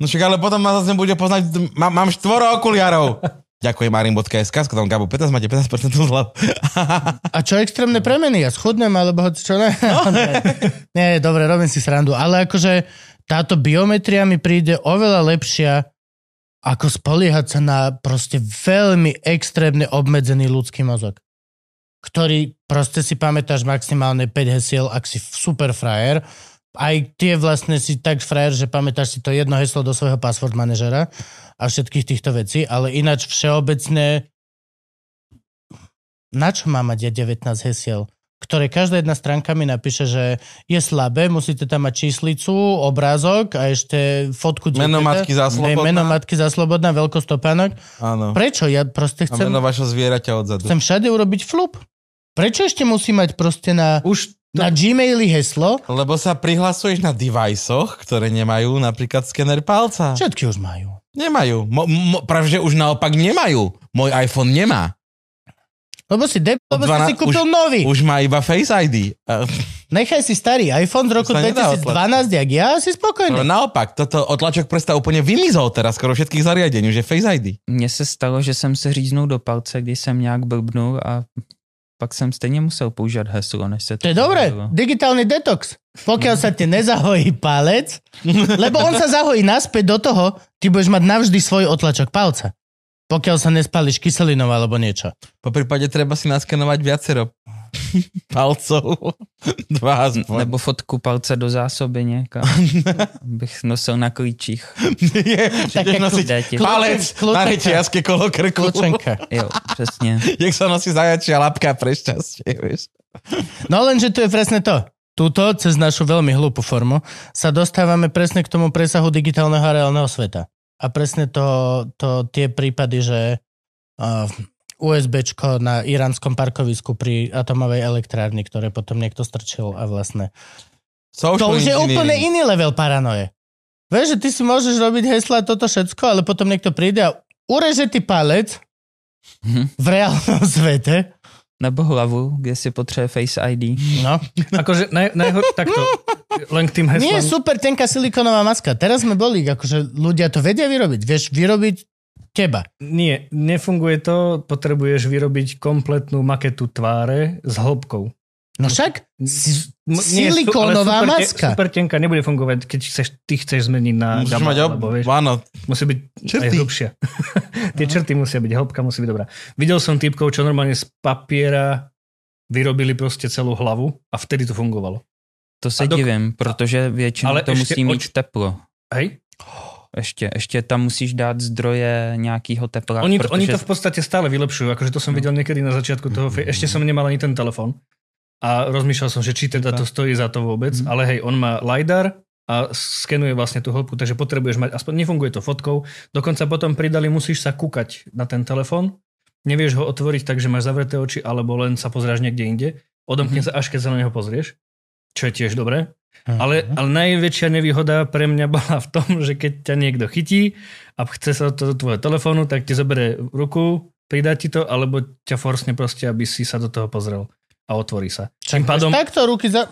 No však ale potom ma zase nebude poznať, mám, mám štvoro okuliarov. Ďakujem marin.sk, s kodom Gabo 15, máte 15% zľavu. A čo extrémne premeny? Ja schudnem, alebo hoci čo ne? nie, nie, dobre, robím si srandu. Ale akože táto biometria mi príde oveľa lepšia ako spoliehať sa na proste veľmi extrémne obmedzený ľudský mozog ktorý proste si pamätáš maximálne 5 hesiel, ak si super frajer. Aj tie vlastne si tak frajer, že pamätáš si to jedno heslo do svojho password manažera a všetkých týchto vecí, ale ináč všeobecne na čo má mať ja 19 hesiel? Ktoré každá jedna stránka mi napíše, že je slabé, musíte tam mať číslicu, obrázok a ešte fotku dieťaťa. Meno matky za Hej, slobodná. Meno matky za slobodná, veľkosť topánok. Áno. Prečo? Ja proste A chcem, meno vašho zvieraťa odzadu. chcem všade urobiť flup. Prečo ešte musí mať proste na, Už na Gmaili heslo? Lebo sa prihlasuješ na deviceoch, ktoré nemajú napríklad skener palca. Všetky už majú. Nemajú. Mo, mo, pravže už naopak nemajú. Môj iPhone nemá. Lebo si debil, lebo si 12 si kúpil už- nový. Už má iba Face ID. Nechaj si starý iPhone z roku To sa nedá 2012, jak ja, si spokojný. naopak, toto otlačok prsta úplně vymizol teraz skoro všetkých zariadení, už je Face ID. Mně se stalo, že jsem se říznul do palce, když jsem nějak blbnul a pak jsem stejně musel používat heslo, než se To je dobré, digitálny detox. Pokiaľ sa ti nezahojí palec, lebo on sa zahojí naspäť do toho, ty budeš mať navždy svoj otlačok palca. Pokiaľ sa nespališ kyselinou alebo niečo. Po prípade treba si naskenovať viacero palcov. Dva aspoň. Nebo fotku palce do zásoby někam, bych nosil na klíčích. Je, budeš nosiť Dajte. palec Kľúčenka. na rečiazke kolo krku. Kľúčenka. Jo, přesně. Jak sa nosí zajačia lapka pre šťastie, vieš. No lenže tu je presne to. Tuto, cez našu veľmi hlúpu formu, sa dostávame presne k tomu presahu digitálneho a reálneho sveta. A presne to, to tie prípady, že uh, USBčko na iránskom parkovisku pri atomovej elektrárni, ktoré potom niekto strčil a vlastne Social To už je úplne iný level paranoje. Vieš, že ty si môžeš robiť hesla toto všetko, ale potom niekto príde a ureže ti palec Mhm. v reálnom svete. Nebo hlavu, kde si potřebuje Face ID. No. Akože naj, najhor, takto, len k tým Nie heslám. je super tenká silikonová maska. Teraz sme boli, akože ľudia to vedia vyrobiť. Vieš vyrobiť teba. Nie, nefunguje to, potrebuješ vyrobiť kompletnú maketu tváre s hĺbkou. No však silikónová super, maska. Super tenká nebude fungovať, keď chceš, ty chceš zmeniť na Musíš gamma, mať ob... alebo vieš, Áno, musí byť Črty. aj hlbšia. Tie črty musia byť, hĺbka musí byť dobrá. Videl som typkov, čo normálne z papiera vyrobili proste celú hlavu a vtedy to fungovalo. To se dok- divím, protože většinou Ale to ještě musí mít oč- teplo. Hej? Ještě, ještě tam musíš dát zdroje nějakého tepla. Oni, to, protože... oni to v podstate stále vylepšujú, akože to som videl niekedy na začiatku toho, fe- ešte som nemal ani ten telefon a rozmýšľal som, že či teda to stojí za to vôbec, Mhm. ale hej, on má LiDAR a skenuje vlastne tú hĺbku, takže potrebuješ mať, aspoň nefunguje to fotkou, dokonca potom pridali, musíš sa kúkať na ten telefon, nevieš ho otvoriť tak, že máš zavreté oči, alebo len sa pozráš niekde inde, odomkne sa až keď sa na neho pozrieš, čo je tiež dobré. Ale, ale najväčšia nevýhoda pre mňa bola v tom, že keď ťa niekto chytí a chce sa to do tvojho telefónu, tak ti zoberie ruku, pridá ti to, alebo ťa forsne proste, aby si sa do toho pozrel a otvorí sa. Tým pádom, Takto ruky za...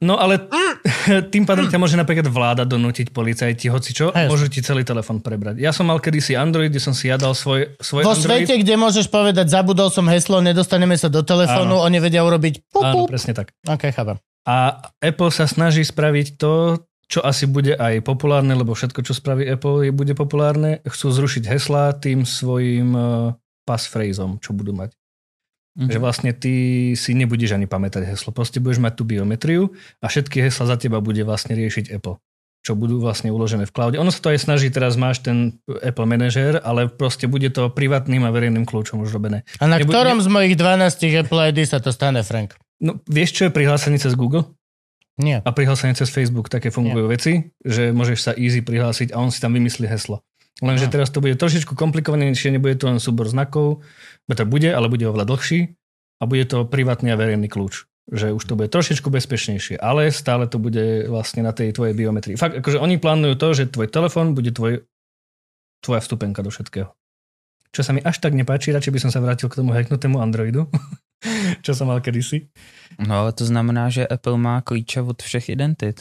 no ale tým pádom ťa môže napríklad vláda donútiť policajti, hoci čo, Hej. môžu ti celý telefón prebrať. Ja som mal kedysi Android, kde som si ja dal svoj, svoj Vo Android. svete, kde môžeš povedať, zabudol som heslo, nedostaneme sa do telefónu, Áno. oni vedia urobiť pup, Áno, presne tak. Ok, chápem. A Apple sa snaží spraviť to, čo asi bude aj populárne, lebo všetko, čo spraví Apple, je, bude populárne. Chcú zrušiť hesla tým svojim uh, passphrasem, čo budú mať. Mhm. Že vlastne ty si nebudeš ani pamätať heslo. Proste budeš mať tú biometriu a všetky hesla za teba bude vlastne riešiť Apple čo budú vlastne uložené v cloude. Ono sa to aj snaží, teraz máš ten Apple Manager, ale proste bude to privátnym a verejným kľúčom už robené. A na Nebu- ktorom z mojich 12 Apple ID sa to stane, Frank? No, vieš, čo je prihlásenie cez Google? Nie. a prihlásenie cez Facebook, také fungujú veci, že môžeš sa easy prihlásiť a on si tam vymyslí heslo. Lenže No. teraz to bude trošičku komplikovanejšie, nebude to len súbor znakov, to bude, ale bude oveľa dlhší a bude to privátny a verejný kľúč. Že už to bude trošičku bezpečnejšie, ale stále to bude vlastne na tej tvojej biometrii. Fakt, akože oni plánujú to, že tvoj telefón bude tvoj, tvoja vstupenka do všetkého. Čo sa mi až tak nepáči, radšej by som sa vrátil k tomu hacknutému Androidu, čo som mal kedysi. No ale to znamená, že Apple má klíče od všech identit.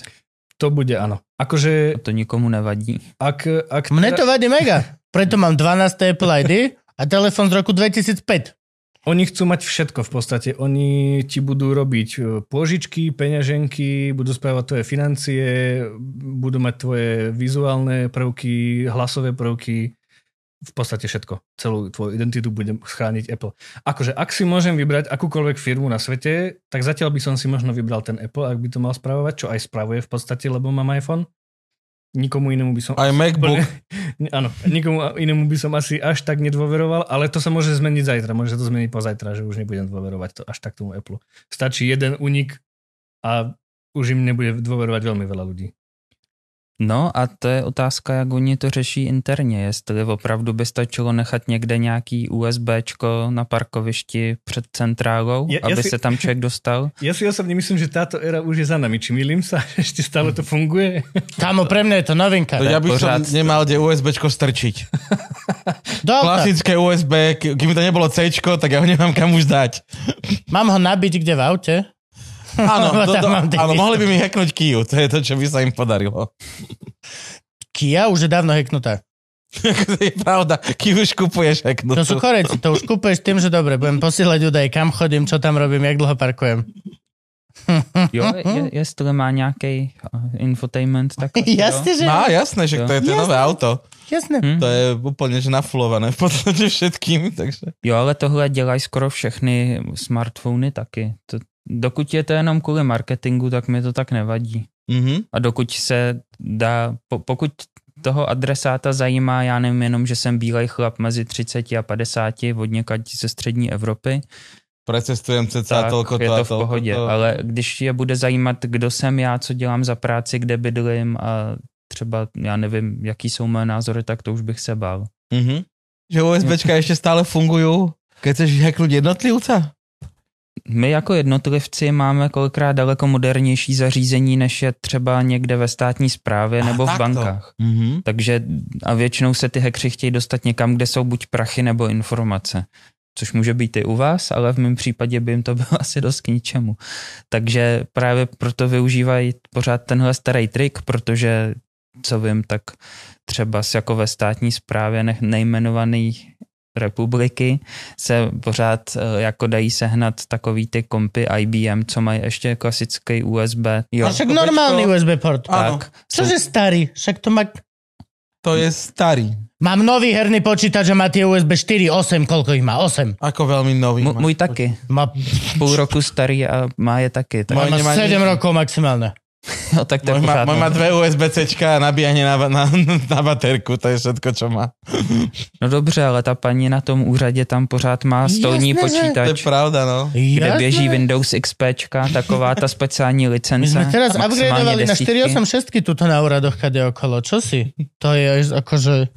To bude áno. Akože A to nikomu nevadí. ak, ak Mne to vadí mega. Preto mám 12 Apple ID a telefon z roku 2005. Oni chcú mať všetko v podstate. Oni ti budú robiť e, pôžičky, peňaženky, budú správať tvoje financie, budú mať tvoje vizuálne prvky, hlasové prvky, v podstate všetko. Celú tvoju identitu bude schrániť Apple. Akože ak si môžem vybrať akúkoľvek firmu na svete, tak zatiaľ by som si možno vybral ten Apple, ak by to mal správovať, čo aj spravuje v podstate, lebo mám iPhone. Nikomu inému by som... Aj MacBook. Úplne- Áno, nikomu inému by som asi až tak nedôveroval, ale to sa môže zmeniť zajtra. Môže sa to zmeniť pozajtra, že už nebudem dôverovať to až tak tomu Apple. Stačí jeden unik a už im nebude dôverovať veľmi veľa ľudí. No a to je otázka, jak oni to řeší interně, jestli opravdu by stačilo nechat někde nějaký USBčko na parkovišti před centrálou, Ja- ja aby si- se tam člověk dostal. Ja si osobne myslím, že táto éra už je za nami. Či milím sa? Ešte stále to funguje? Kámo, pre mňa je to novinka. To ja by som pořád. nemal kde USBčko strčiť. Klasické USB, keby to nebolo C, tak ja ho nemám kam už dať. Mám ho nabiť kde v aute? Áno, do, do, áno mohli by mi hacknúť Kiu, to je to, čo by sa im podarilo. Kia už je dávno hacknutá. to je pravda, Kiu už kupuješ hacknutú. To sú koreci, to už kúpeš tým, že dobre, budem posielať údaje, kam chodím, čo tam robím, jak dlho parkujem. Jo, je, jestli má nějaký infotainment, tak asi jo. Jasne, že Má, jasné, že to je to Jasné. nové auto. Jasné. Hm? To je úplne že nafulované v podstate všetkým, takže... Jo, ale tohle dělají skoro všechny smartfony taky. To, dokud je to jenom kvůli marketingu, tak mi to tak nevadí. Mhm. A dokud se dá, po, pokud toho adresáta zajímá, já nevím, jenom, že jsem bílej chlap mezi 30 a 50 od někať ze střední Evropy, Precestujem ceca tak toľko je to v pohodě. to. Ale když je bude zajímat, kdo jsem já, co dělám za práci, kde bydlím a třeba, já nevím, jaký jsou moje názory, tak to už bych se bál. Mhm. Že USBčka ešte stále fungujú, keď chceš hacknúť jednotlivca? My jako jednotlivci máme kolikrát daleko modernější zařízení, než je třeba někde ve státní správě A nebo v takto. bankách. Mhm. Takže a většinou se ty hackři chtějí dostat někam, kde jsou buď prachy nebo informace. Což může být i u vás, ale v mém případě by jim to bylo asi dost k ničemu. Takže právě proto využívají pořád tenhle starý trik, protože co vím, tak třeba jako ve státní správě ne- nejmenovaný republiky se pořád eh, jako dají sehnat takový ty kompy IBM, co mají ještě klasický USB. Jo, A však normálny USB port. Áno. tak. Čože starý? Však to má... To je starý. Mám nový herný počítač a má tie USB 4, 8, koľko ich má? 8. Ako veľmi nový. M- taky. Má, Půl roku starý a má je taky. Tak, má nemá 7 nič. rokov maximálne. no, tak to Môj má, môj má dve USB-C a nabíjanie na, na, na baterku, to je všetko, čo má. no dobře, ale ta paní na tom úřadě tam pořád má stolní Jasné, že- To je počítač, pravda, no. kde Jasné. běží Windows XP, taková ta speciální My licence. sme teraz maximálně upgradeovali na desítky. 486 tuto na úradoch kade okolo. Čo si? To je až akože...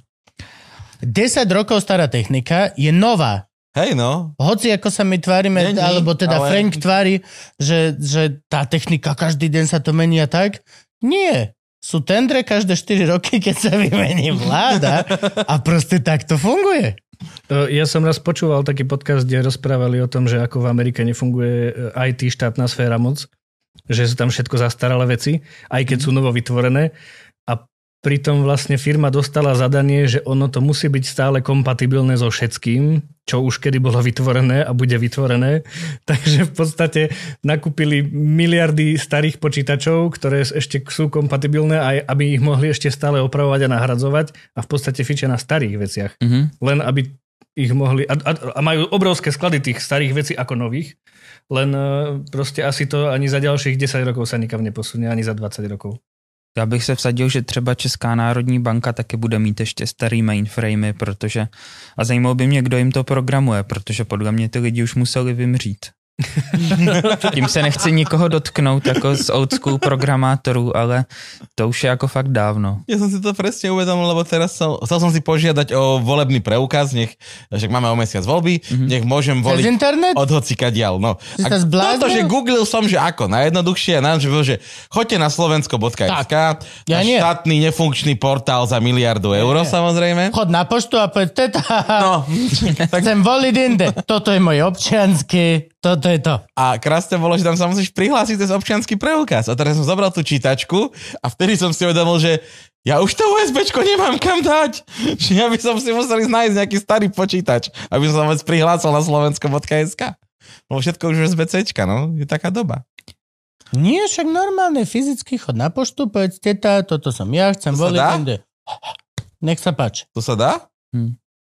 10 rokov stará technika je nová. Hej, no. Hoci ako sa my tvárime, Není, alebo teda ale- Frank tvári, že, že tá technika každý deň sa to mení a tak. Nie. Sú tendre každé 4 roky, keď sa vymení vláda a proste tak to funguje. Ja som raz počúval taký podcast, kde rozprávali o tom, že ako v Amerike nefunguje e, IT štátna sféra moc, že sú tam všetko zastaralé veci, aj keď sú novo vytvorené pritom vlastne firma dostala zadanie, že ono to musí byť stále kompatibilné so všetkým, čo už kedy bolo vytvorené a bude vytvorené. Takže v podstate nakúpili miliardy starých počítačov, ktoré ešte sú kompatibilné, aj aby ich mohli ešte stále opravovať a nahradzovať a v podstate fičia na starých veciach Mhm. len aby ich mohli... A, a, a majú obrovské sklady tých starých vecí ako nových, len e, proste asi to ani za ďalších 10 rokov sa nikam neposunie, ani za 20 rokov. Já bych se vsadil, že třeba Česká národní banka taky bude mít ještě starý mainframey, protože a zajímalo by mě, kdo jim to programuje, protože podle mě ty lidi už museli vymřít. Tím se nechci nikoho dotknout jako z old school programátorů, ale to už je jako fakt dávno. Ja som si to presne uvedomil, lebo teraz som, chcel som si požiadať o volebný preukaz, nech, že máme o mesiac voľby, Mhm. nech môžem Cez voliť internet? od hocika dial. No. Si zbláznil? toto, že googlil som, že ako, najjednoduchšie, najjednoduchšie bolo, že choďte na slovensko.sk, Ja na nie. štátny nefunkčný portál za miliardu eur, samozrejme. Chod na poštu a povedz, teta, No, tak chcem voliť inde. Toto je môj občiansky, toto je to. A krásne bolo, že tam sa musíš prihlásiť cez občiansky preukaz. A teraz som zobral tú čítačku a vtedy som si uvedomil, že ja už to USBčko nemám kam dať. Že ja by som si musel nájsť nejaký starý počítač, aby som sa vôbec prihlásil na slovensko.sk. Lebo všetko už USBCčka, no. Je taká doba. Nie, však normálne, fyzicky chod na poštu, povedz, teta, toto som ja, chcem To voliť. Nech sa páči. To sa dá?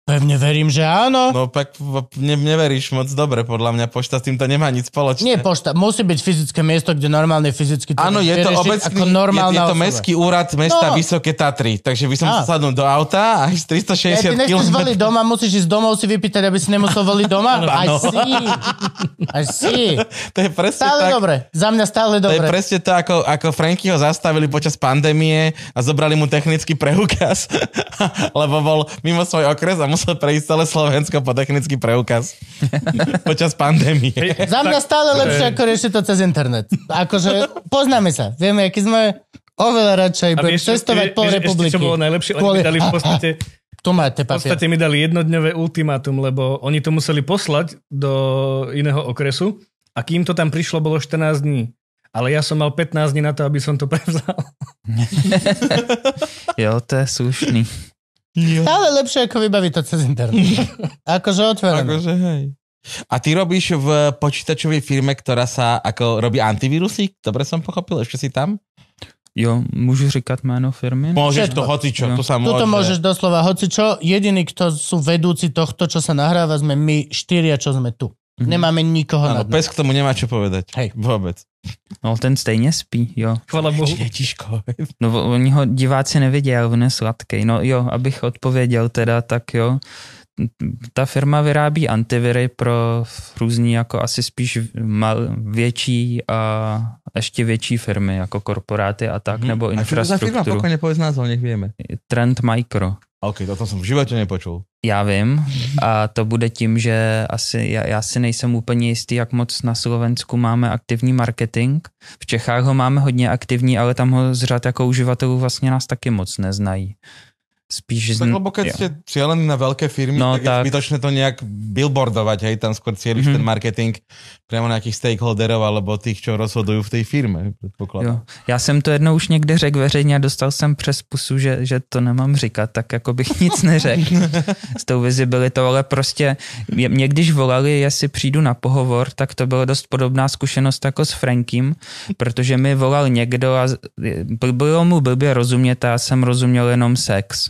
Pevne verím, že áno. No pak ne, neveríš moc dobre, podľa mňa pošta s týmto nemá nič spoločné. Nie pošta, musí byť fyzické miesto, kde normálne fyzicky to Áno, je to obecný, ako normálna je, je to osoba. mestský úrad mesta No. Vysoké Tatry, takže by som sa sadnul do auta a Ja, 360 ty nechceš km. voliť doma, musíš ísť domov si vypýtať, aby si nemusel voliť doma? Aj si. Aj si. To je presne Stále tak. dobre. Za mňa stále To je dobre. presne to, ako, ako Frankyho zastavili počas pandémie a zobrali mu technický preukaz, lebo bol mimo svoj okres a musel prejsť celé Slovensko po technický preukaz počas pandémie. Za mňa stále lepšie, ako riešiť to cez internet. Akože poznáme sa. Vieme, aký sme oveľa radšej A budem cestovať vie- po vieš, republiky. Ešte, čo bolo najlepšie? Oni Kvôli- mi dali v podstate, Tu máte v papier. podstate mi dali jednodňové ultimátum, lebo oni to museli poslať do iného okresu a kým to tam prišlo, bolo 14 dní. Ale ja som mal 15 dní na to, aby som to prevzal. Jo, to je slušný. Ale lepšie ako vybaviť to cez internet. akože otvorené. Akože hej. A ty robíš v počítačovej firme, ktorá sa ako robí antivírusy? Dobre som pochopil, ešte si tam? Jo, můžu říkat jméno firmy? Môžeš Všetko. to hocičo, Jo. to sa môže. Tuto môžeš doslova hocičo. Jediní, kto sú vedúci tohto, čo sa nahráva, sme my štyria, čo sme tu. Mhm. Nemáme nikoho nad nami. pes k tomu nemá čo povedať. Hej. Vôbec. No, ten stejně spí, jo. Chvala Bohu. Detičko. No, o- oni ho diváci nevidí, ale on je sladký. No jo, abych odpověděl teda, tak jo. Ta firma vyrábí antiviry pro různý jako asi spíš mal, větší a ještě větší firmy, jako korporáty a tak, nebo Mhm. A čo to za firma? infrastrukturu. Pokojne povedz názov, nech vieme. Trend Micro. OK, toto som v živote nepočul. Já vím a to bude tím, že asi já, já si nejsem úplně jistý, jak moc na Slovensku máme aktivní marketing. V Čechách ho máme hodně aktivní, ale tam ho z řad jako uživatelů vlastně nás taky moc neznají. Spíš Tak lebo keď jo. ste cieľení na veľké firmy, No, tak, je tak. zbytočné to nejak billboardovať, hej, tam skôr cieľiš Mhm. ten marketing priamo na nejakých stakeholderov alebo tých, čo rozhodujú v tej firme. Jo. Já jsem to jednou už někde řekl veřejně a dostal jsem přes pusu, že, že to nemám říkat, tak jako bych nic neřekl s tou vizibilitou, ale prostě mě, když volali, jestli přijdu na pohovor, tak to byla dost podobná zkušenost jako s Frankiem, protože mi volal někdo a bylo mu blbě rozumět a já jsem rozuměl jenom sex.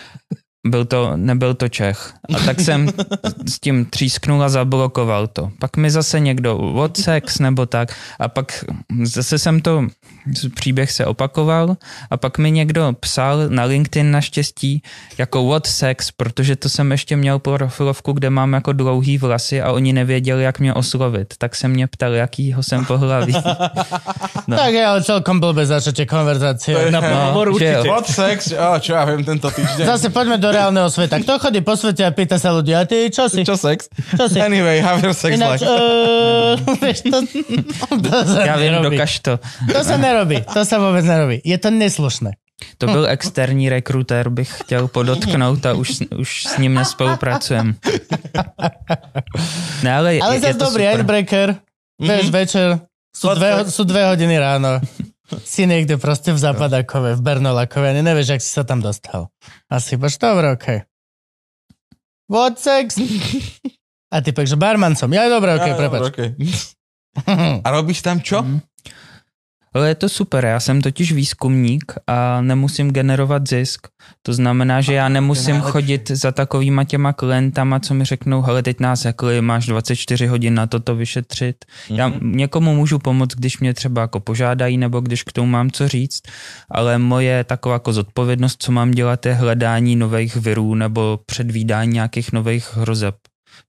Byl to, nebyl to Čech. A tak jsem s tím třísknul a zablokoval to. Pak mi zase někdo od sex nebo tak a pak zase jsem to, příběh se opakoval a pak mi někdo psal na LinkedIn naštěstí jako what sex, protože to jsem ještě měl profilovku, kde mám jako dlouhý vlasy a oni nevěděli, jak mě oslovit. Tak se mě ptal, jakýho jsem pohlaví. No. Tak je, ale celkom konverzácie. Na pohovor že určite. jo. What sex? O, čo ja viem tento týždeň. Zase poďme do reálneho sveta. Kto chodí po svete a pýta sa ľudia, a ty čo si? Čo sex? Čo si? Anyway, have your sex Ináč, life. uh, vieš, to, to sa Já vím, nerobí. dokaž to. To sa nerobí, to sa vôbec nerobí. Je to neslušné. To byl externí rekrutér, bych chtěl podotknout a už, už s ním nespolupracujem. Ne, ale, je, Ale je zase to dobrý super. icebreaker. Vieš, večer, dve, sex? sú dve hodiny ráno. Si niekde proste v Zapadakove, v Bernolakove, ani nevieš, jak si sa tam dostal. Asi bož, dobre, okej. What sex? A ty pek, že barman som. Ja, dobre, okej, Á, prepač. okay. A robíš tam čo? Mhm. Ale je to super, já jsem totiž výzkumník a nemusím generovat zisk. To znamená, že já nemusím chodit za takovýma těma klientama, co mi řeknou, hele, teď nás jakli, máš 24 hodin na toto vyšetřit. Já Mhm. někomu můžu pomoct, když mě třeba jako požádají, nebo když k tomu mám co říct, ale moje taková jako zodpovědnost, co mám dělat, je hledání nových virů nebo předvídání nějakých nových hrozeb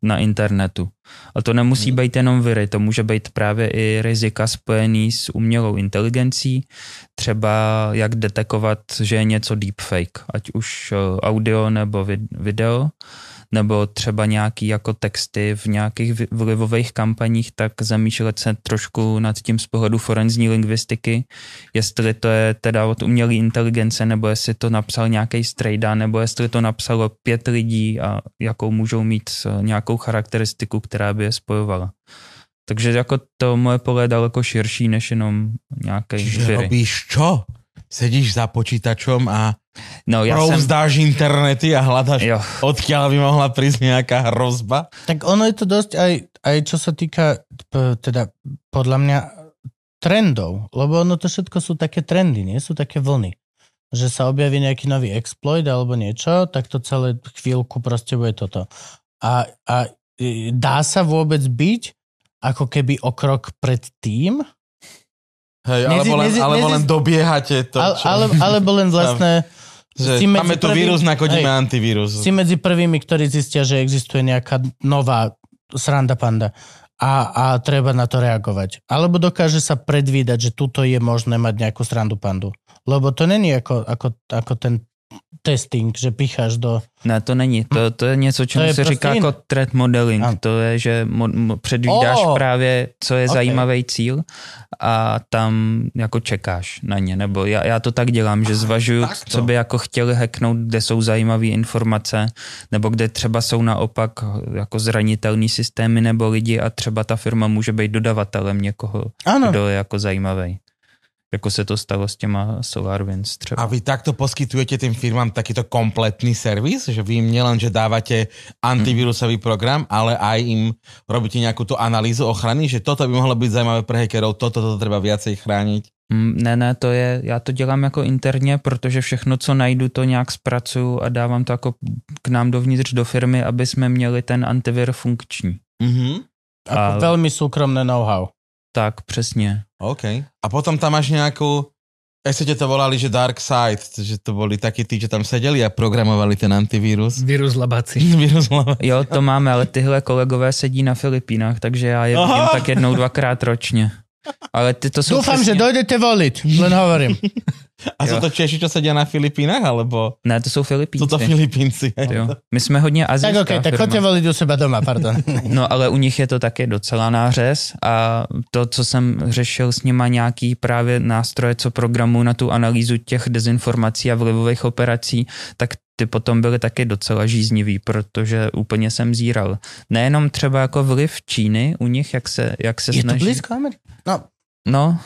na internetu. A to nemusí Mhm. být jenom viry, to může být právě i rizika spojený s umělou inteligencí, třeba jak detekovat, že je něco deepfake, ať už eh, audio nebo vid- video, nebo třeba nějaký jako texty v nějakých vlivových kampaních, tak zamýšlet se trošku nad tím z pohledu forenzní lingvistiky, jestli to je teda od umělé inteligence, nebo jestli to napsal nějaký strejda, nebo jestli to napsalo pět lidí a jakou můžou mít nějakou charakteristiku, která by je spojovala. Takže jako to moje pole je daleko širší než jenom nějaké Čiže viry. robíš čo? Sedíš za počítačom a No jsem... provzdáš internety a hľadaš, Jo, odkiaľ by mohla prísť nejaká hrozba? Tak ono je to dosť aj, aj čo sa týka teda podľa mňa trendov, lebo ono to všetko sú také trendy, nie sú také vlny. Že sa objaví nejaký nový exploit alebo niečo, tak to celé chvíľku proste bude toto. A, a e, dá sa vôbec byť ako keby o krok pred tým, Hej, Nezi- alebo len, nezi- alebo nezi- len dobiehate to, ale, čo... ale, alebo len vlastne že si máme tu prvým- vírus, nakodíme hej. antivírus. si medzi prvými, ktorí zistia, že existuje nejaká nová sranda panda a, a treba na to reagovať. Alebo dokáže sa predvídať, že tuto je možné mať nejakú srandu pandu. Lebo to není ako, ako, ako ten testing, že picháš do... Ne, to není. To, to je něco, čemu Hm. je se prostě říká jiné. jako threat modeling. Ano. To je, že mo, mo, předvídáš Oh. právě, co je Ok. zajímavý cíl a tam jako čekáš na ně. Nebo já, já to tak dělám, že zvažuju, takto. co by jako chtěli hacknout, kde jsou zajímavé informace, nebo kde třeba jsou naopak jako zranitelný systémy nebo lidi a třeba ta firma může být dodavatelem někoho, Áno, kdo je jako zajímavý. Jako se to stalo s těma SolarWinds třeba. A vy takto poskytujete tým firmám takýto kompletný servis? Že vy im nielen, že dávate antivírusový program, ale aj im robíte nejakú tú analýzu ochrany, že toto by mohlo byť zaujímavé pre hackerov, toto, toto treba viacej chrániť? Mm, Ne, ne, to je, já to dělám jako interně, protože všechno, co najdu, to nějak zpracuju a dávám to jako k nám dovnitř do firmy, aby jsme měli ten antivir funkční. Mhm. ako a- veľmi súkromné know-how. Tak, přesně. OK. A potom tam máš nejakú, jak ste to volali, že dark side, že to boli takí tí, že tam sedeli a programovali ten antivírus. Vírus labáci. Vírus hlava. Jo, to máme, ale tyhle kolegové sedí na Filipínách, takže já je Aha. vidím tak jednou, dvakrát ročně. Ale ty to jsou Dúfam, přesně... že dojdete voliť, len hovorím. A sú Jo. to Češi, čo sedia na Filipínach, alebo Ne, to jsou Filipínci. sú to Filipínci? Jo. My jsme hodně Tak azijská tak firma. chodte voliť u seba doma, pardon. No ale u nich je to taky docela nářez a to, co jsem řešil s nima nějaký právě nástroje, co programují na tu analýzu těch dezinformací a vlivových operací, tak ty potom byly taky docela žíznivý, protože úplně jsem zíral. Nejenom třeba jako vliv Číny u nich, jak se, jak se Je to snaží. blízko Ameriky? No, No,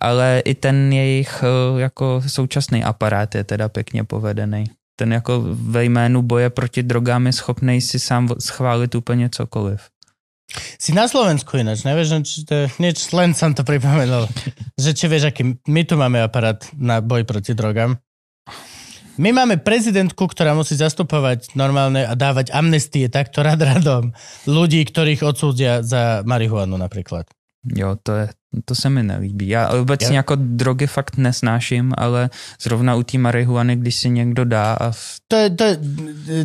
ale i ten jejich eh, jako současný aparát je teda pěkně povedený. Ten jako ve jménu boje proti drogám je schopný si sám schválit úplně cokoliv. si na Slovensku ináč, nevieš, že či to je, nič, len som to pripomenul. že či vieš, aký my tu máme aparát na boj proti drogám. My máme prezidentku, ktorá musí zastupovať normálne a dávať amnestie takto rad radom ľudí, ktorých odsúdia za marihuanu napríklad. Jo, to, je, to se mi nelíbí. Já obecně Já- jako drogy fakt nesnáším, ale zrovna u té marihuany, když si někdo dá a v, To je, to je,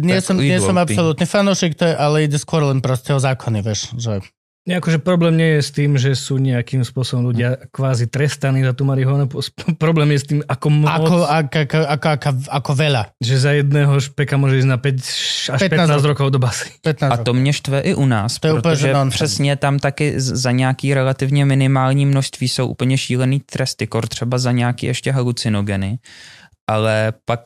nie, som, nie som absolútny fanúšik, to je, ale ide skôr len proste o zákony, vieš, že akože problém nie je s tým, že sú nejakým spôsobom ľudia kvázi trestaní za tú marihuanu. Problém je s tým, ako moc, ako, ako, ako, ako, ako, ako veľa. že za jedného špeka môže ísť na 5 až 15 15, rokov do basy. 15 a to mě štve i u nás, To je úplně protože nonsense. přesně tam taky za nějaký relativně minimální množství jsou úplně šílený tresty, kor třeba za nějaký ještě halucinogeny, ale pak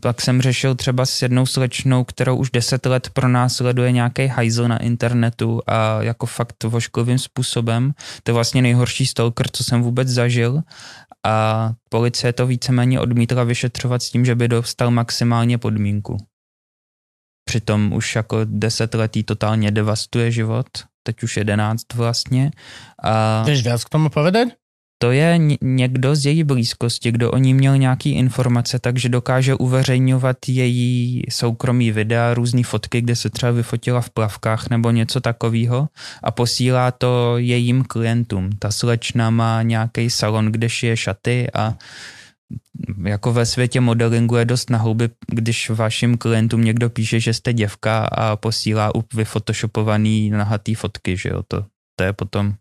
pak jsem řešil třeba s jednou slečnou, kterou už deset let pro nás sleduje nějaký hajzl na internetu a jako fakt vošklivým způsobem. To je vlastně nejhorší stalker, co jsem vůbec zažil a policie to víceméně odmítla vyšetřovat s tím, že by dostal maximálně podmínku. Přitom už jako deset letý totálně devastuje život, teď už jedenáct vlastně. A Vieš viac k tomu povedať? To je ně- někdo z její blízkosti, kdo o ní měl nějaký informace, takže dokáže uveřejňovat její soukromý videa, různé fotky, kde se třeba vyfotila v plavkách nebo něco takového a posílá to jejím klientům. Ta slečna má nějaký salon, kde šije šaty a jako ve světě modelingu je dost na houby, když vašim klientům někdo píše, že jste děvka a posílá vyfotoshopovaný nahatý fotky, že jo, to, to je potom,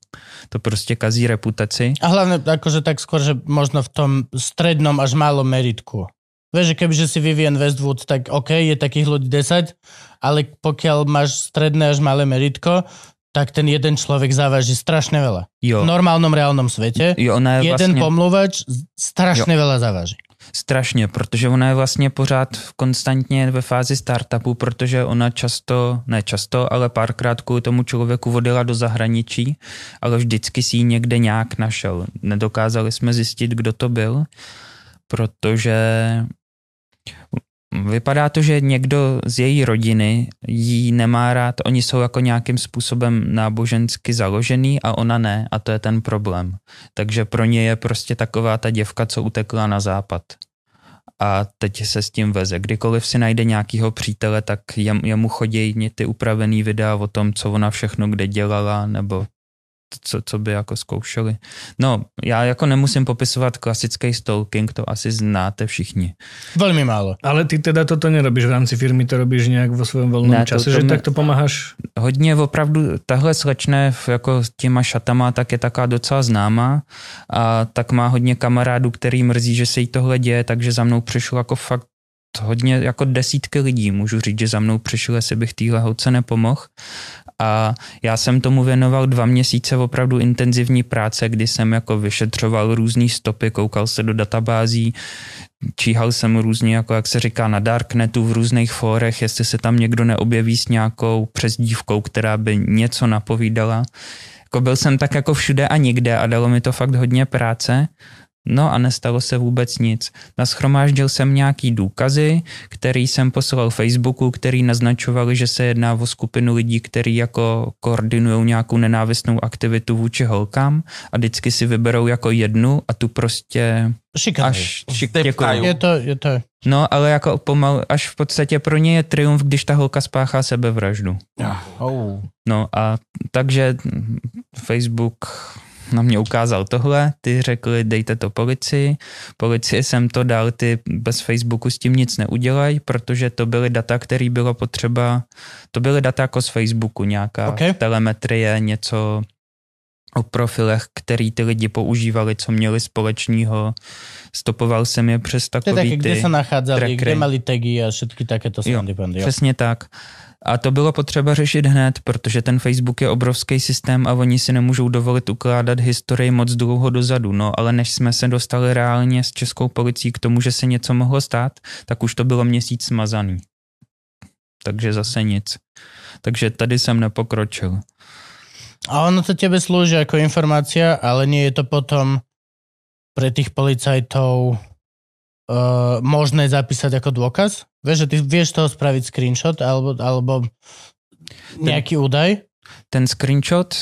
to prostě kazí reputaci. A hlavne akože tak skôr, že možno v tom strednom až malom meritku. Vieš, že kebyže si Vivian Westwood, tak OK, je takých ľudí 10, ale pokiaľ máš stredné až malé meritko, tak ten jeden človek závaží strašne veľa. Jo, V normálnom reálnom svete jo ona je jeden vlastně pomluvač strašne veľa závaží. Strašně, protože ona je vlastně pořád konstantně ve fázi startupu, protože ona často, ne často, ale párkrát kvůli tomu člověku odjela do zahraničí, ale vždycky si ji někde nějak našel. Nedokázali jsme zjistit, kdo to byl, protože Vypadá to, že někdo z její rodiny jí nemá rád, oni jsou jako nějakým způsobem nábožensky založený a ona ne a to je ten problém. Takže pro ně je prostě taková ta děvka, co utekla na západ. A teď se s tím veze. Kdykoliv si najde nějakýho přítele, tak jem, jemu chodí ty upravený videa o tom, co ona všechno kde dělala, nebo co, co by jako zkoušeli. No, já jako nemusím popisovat klasický stalking, to asi znáte všichni. Veľmi málo. Ale ty teda toto nerobíš v rámci firmy, to robíš nejak vo Ne, to- čase, to že mi- takto pomáhaš? hodně opravdu, tahle v- jako s těma šatama tak je taká docela známá a tak má hodně kamarádů, který mrzí, že se jí tohle děje, takže za mnou přišlo jako fakt hodně jako desítky lidí, můžu říct, že za mnou přišli, jestli bych týhle holce nepomohl. A já jsem tomu věnoval dva měsíce opravdu intenzivní práce, kdy jsem jako vyšetřoval různé stopy, koukal se do databází, číhal jsem různě, jako jak se říká, na Darknetu v různých fórech, jestli se tam někdo neobjeví s nějakou přezdívkou, která by něco napovídala. Jako byl jsem tak jako všude a nikde a dalo mi to fakt hodně práce. No a nestalo se vůbec nic. Naschromáždil jsem nějaký důkazy, který jsem poslal Facebooku, který naznačovali, že se jedná o skupinu lidí, kteří jako koordinují nějakou nenávistnou aktivitu vůči holkám a vždycky si vyberou jako jednu a tu prostě Šikanujú. až šik, Tepkajú. děkuju. Je to, je to... No, ale jako pomal, až v podstatě pro ně je triumf, když ta holka spáchá sebevraždu. Oh. No a takže Facebook na mě ukázal tohle, ty řekli, dejte to policii. Policie jsem to dal, ty bez Facebooku s tím nic neudělají, protože to byly data, které bylo potřeba, to byly data jako z Facebooku, nějaká Ok. telemetrie, něco o profilech, který ty lidi používali, co měli společného. Stopoval jsem je přes To je takový kde ty... sa nachádzali, trackery. kde mali tagy a všetky takéto jo. Přesně tak. A to bylo potřeba řešit hned, protože ten Facebook je obrovský systém a oni si nemůžou dovolit ukládat historii moc dlouho dozadu. No ale než jsme se dostali reálně s českou policií k tomu, že se něco mohlo stát, tak už to bylo měsíc smazaný. Takže zase nic. Takže tady jsem nepokročil. A ono to tebe slúži ako informácia, ale nie je to potom pre tých policajtov uh, možné zapísať ako dôkaz? Vieš, že ty vieš toho spraviť screenshot alebo, alebo nejaký údaj? Ten screenshot,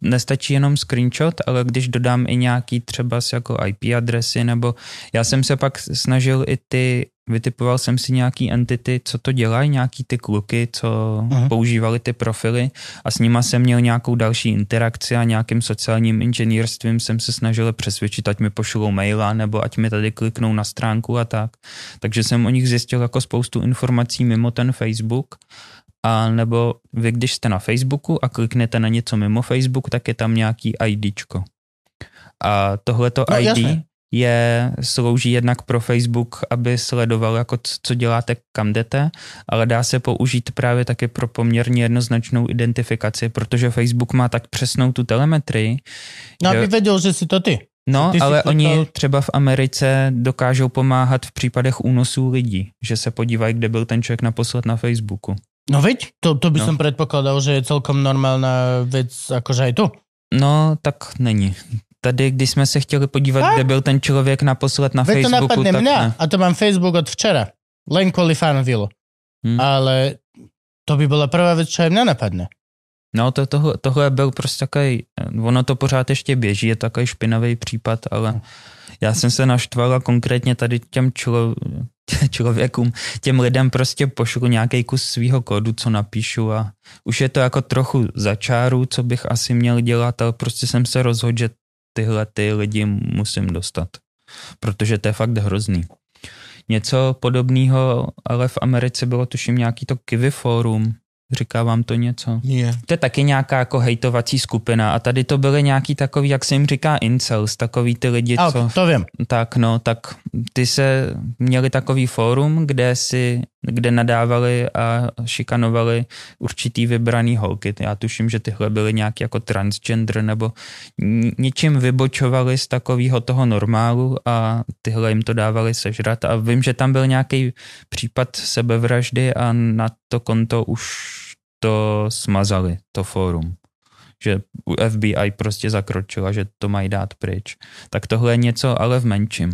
nestačí jenom screenshot, ale když dodám i nějaký třeba jako IP adresy, nebo já jsem se pak snažil i ty, vytipoval jsem si nějaký entity, co to dělají, nějaký ty kluky, co Aha. používali ty profily a s nima jsem měl nějakou další interakci a nějakým sociálním inženýrstvím jsem se snažil přesvědčit, ať mi pošlou maila, nebo ať mi tady kliknou na stránku a tak. Takže jsem o nich zjistil jako spoustu informací mimo ten Facebook a nebo vy, když jste na Facebooku a kliknete na něco mimo Facebook, tak je tam nějaký IDčko. A tohleto No, ID jasně. Je, slouží jednak pro Facebook, aby sledoval, jako co děláte, kam jdete, ale dá se použít právě také pro poměrně jednoznačnou identifikaci, protože Facebook má tak přesnou tu telemetrii, No aby vedel, že si to ty. No, Ty jsi ale oni třeba v Americe dokážou pomáhat v případech únosů lidí, že se podívají, kde byl ten člověk naposled na Facebooku. No veď, to, to by No. som predpokladal, že je celkom normálna vec, akože aj tu. No, tak není. Tady, když jsme se chtěli podívat, Tak. kde byl ten člověk naposled na to Facebooku, napadne tak mňa ne. a to mám Facebook od včera. Len kvôli Farmville. Hm. Ale to by bola prvá čo aj mňa napadne. No, to, tohle, tohle byl prostě takový, ono to pořád ještě běží, je takový špinavý případ, ale já jsem se naštval a konkrétně tady těm člo, člověkům, těm lidem prostě pošlu nějaký kus svého kódu, co napíšu a už je to jako trochu za čáru, co bych asi měl dělat, ale prostě jsem se rozhodl, že tyhle ty lidi musím dostat, protože to je fakt hrozný. Něco podobného, ale v Americe bylo tuším nějaký to Kiwi Forum, říká vám to něco? Nie. To je taky nějaká jako hejtovací skupina a tady to byly nějaký takový, jak se jim říká incels, takový ty lidi, A, co... to viem. Tak no, tak ty se měli takový fórum, kde si, kde nadávali a šikanovali určitý vybraný holky. Já tuším, že tyhle byly nějaký jako transgender nebo něčím vybočovali z takového toho normálu a tyhle jim to dávali sežrat a vím, že tam byl nějaký případ sebevraždy a na to konto už to smazali, to fórum že FBI prostě zakročila, že to mají dát pryč. Tak tohle je něco, ale v menším.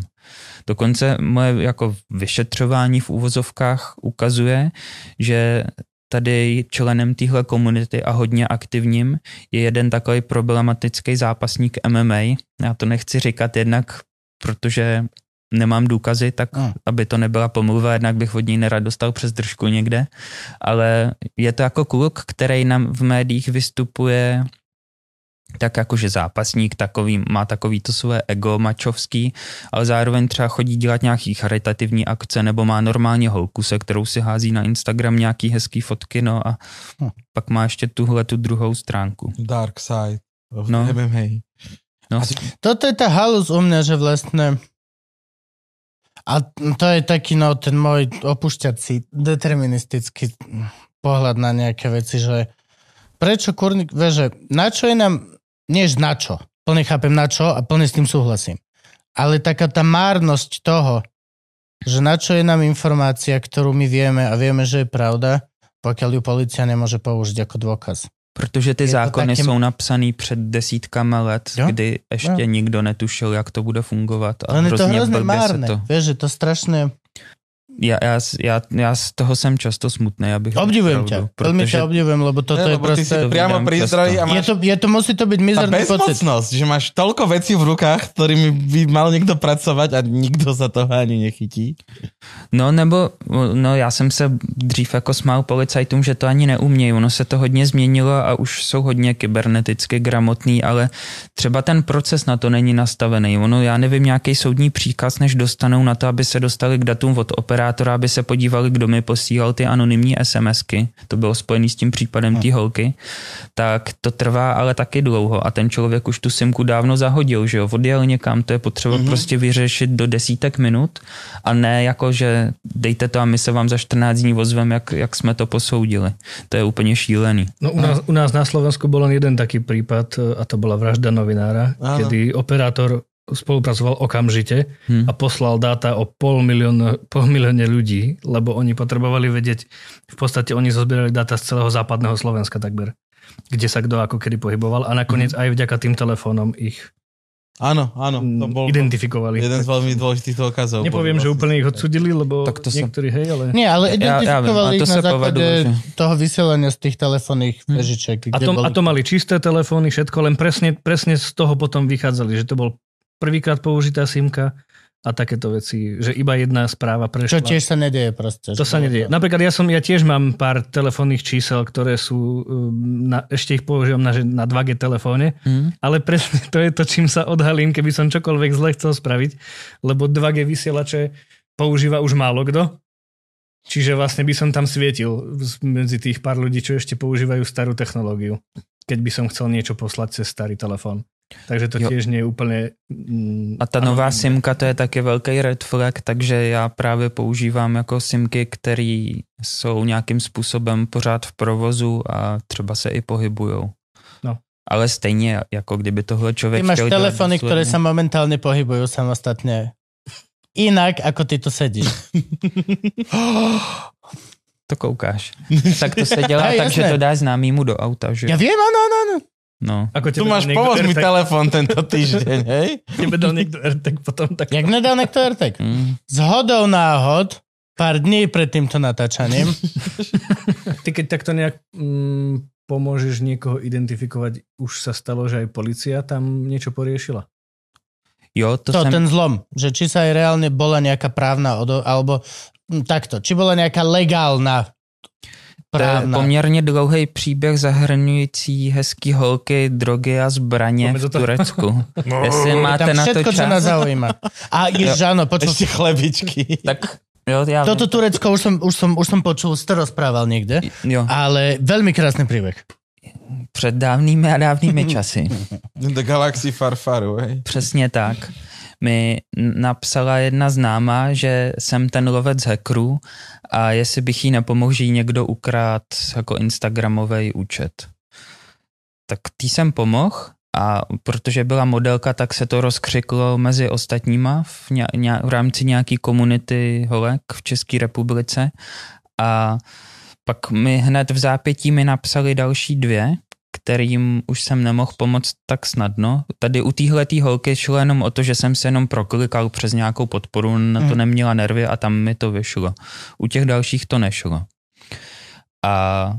Dokonce moje jako vyšetřování v úvozovkách ukazuje, že tady členem téhle komunity a hodně aktivním je jeden takový problematický zápasník MMA. Já to nechci říkat jednak, protože nemám důkazy, tak Hmm. aby to nebyla pomluva, jednak bych od ní nerad dostal přes držku někde, ale je to jako kluk, který nám v médiích vystupuje tak jakože zápasník takový, má takový to své ego mačovský, ale zároveň třeba chodí dělat nějaký charitativní akce nebo má normálně holku, se kterou si hází na Instagram nějaký hezký fotky, no a Hm. pak má ještě tuhle tu druhou stránku. Dark side of No. MMA. No. Toto je tá halus u mňa, že vlastne A to je taký, no, ten môj opušťací, deterministický pohľad na nejaké veci, že prečo kurník, že na čo je nám, nie na čo, plne chápem na čo a plne s tým súhlasím. Ale taká tá márnosť toho, že na čo je nám informácia, ktorú my vieme a vieme, že je pravda, pokiaľ ju policia nemôže použiť ako dôkaz. Protože ty Je zákony taky- jsou napsaný před desítkama let, Jo? kdy ještě Jo. nikdo netušil, jak to bude fungovat. A Len je to hrozně márne. to... Vieš, že to strašné... Já, já, já, já z toho jsem často smutný, abych Obdivujem Veľmi protože ťa obdivujem, lebo toto Ne, je lebo ty si proste... priamo a Je máš to, je to, musí to byť tá mizerný pocit. že máš toľko vecí v rukách, ktorými by mal niekto pracovať a nikto sa toho ani nechytí. No nebo, no já jsem se dřív jako smál policajtům, že to ani neumějí. Ono se to hodně změnilo a už jsou hodně kyberneticky gramotný, ale třeba ten proces na to není nastavený. Ono, já nevím, nějaký soudní příkaz, než dostanou na to, aby se dostali k datům od operátora, aby se podívali, kdo mi posílal ty anonymní SMSky. To bylo spojené s tím případem té holky. Tak to trvá ale taky dlouho a ten člověk už tu simku dávno zahodil, že jo, odjel někam, to je potřeba mm-hmm. prostě vyřešit do desítek minut a ne jako, že dejte to a my se vám za 14 dní ozvem, jak, jak jsme to posoudili. To je úplně šílený. No u nás, u nás na Slovensku len jeden taký prípad e, a to bola vražda novinára, kedy operátor spolupracoval okamžite Hm. a poslal dáta o pol milióna, pol milióne ľudí, lebo oni potrebovali vedieť, v podstate oni zozbierali dáta z celého západného Slovenska takmer, kde sa kto ako kedy pohyboval a nakoniec aj vďaka tým telefónom ich Áno, áno, to mm, bol identifikovali. jeden z veľmi dôležitých dôkazov. Nepoviem, Bol že úplne ich odsudili, lebo Tak to sa- niektorí hej, ale... Nie, ale Ja- ja viem, identifikovali ich na sa základe povedalo, že- toho vysielania z tých telefónnych Hm. vežičiek. A to, boli... a to mali čisté telefóny, všetko, len presne, presne z toho potom vychádzali, že to bol prvýkrát použitá simka a takéto veci, že iba jedna správa Čo prešla. tiež sa nedieje proste. To sa nedieje. Napríklad ja, som, ja tiež mám pár telefónnych čísel, ktoré sú, um, na, ešte ich používam na, na 2G telefóne, Hm? ale presne to je to, čím sa odhalím, keby som čokoľvek zle chcel spraviť, lebo 2G vysielače používa už málo kto. Čiže vlastne by som tam svietil medzi tých pár ľudí, čo ešte používajú starú technológiu, keď by som chcel niečo poslať cez starý telefón. Takže to Jo. tiež nie je úplne... Mm, A ta nová anonymné. simka, to je taky velký red flag, takže já právě používám jako simky, které jsou nějakým způsobem pořád v provozu a třeba se i pohybujou. No. Ale stejně, jako kdyby tohle člověk Ty máš chtěl dělat telefóny, ktoré důsledně. sa momentálne pohybujú samostatne. Inak, ako ty tu sedíš. To koukáš. tak to se dělá Hej, tak, že jasné. to dáš známýmu do auta, že? Ja viem, áno, áno, áno. No. Ako Tu máš pomoz mi telefón tento týždeň, hej? Tebe dal niekto AirTag potom tak... Jak nedal niekto AirTag? Mm. Z hodou náhod, pár dní pred týmto natáčaním, Ty keď takto nejak mm, pomôžeš niekoho identifikovať, už sa stalo, že aj policia tam niečo poriešila. Jo, to, to, jsem... ten zlom, že či sa aj reálne bola nejaká právna, odo, alebo hm, takto, či bola nejaká legálna To je poměrně dlouhý příběh zahrnující hezký holky, drogy a zbraně do v. Turecku. Jestli Tam máte na to čo nás čas, zaujíma. A áno, počul, Ešte chlebičky. tak jo, já toto vím. Turecko už som, už, som, už som počul, to rozprával niekde, Jo, ale veľmi krásny príbeh. před dávnými a dávnými časy. The Galaxy Farfaru, hej? Přesně tak. Mi napsala jedna známá, že jsem ten lovec hackerů a jestli bych jí nepomohl, že jí někdo ukrát jako Instagramový účet. Tak tý jsem pomohl a protože byla modelka, tak se to rozkřiklo mezi ostatníma v, ně, ně, v rámci nějaký komunity holek v České republice a pak mi hned v zápětí mi napsali další dvě, kterým už jsem nemohl pomoct tak snadno. Tady u téhletý holky šlo jenom o to, že jsem se jenom proklikal přes nějakou podporu, na to Mhm. neměla nervy a tam mi to vyšlo. U těch dalších to nešlo. A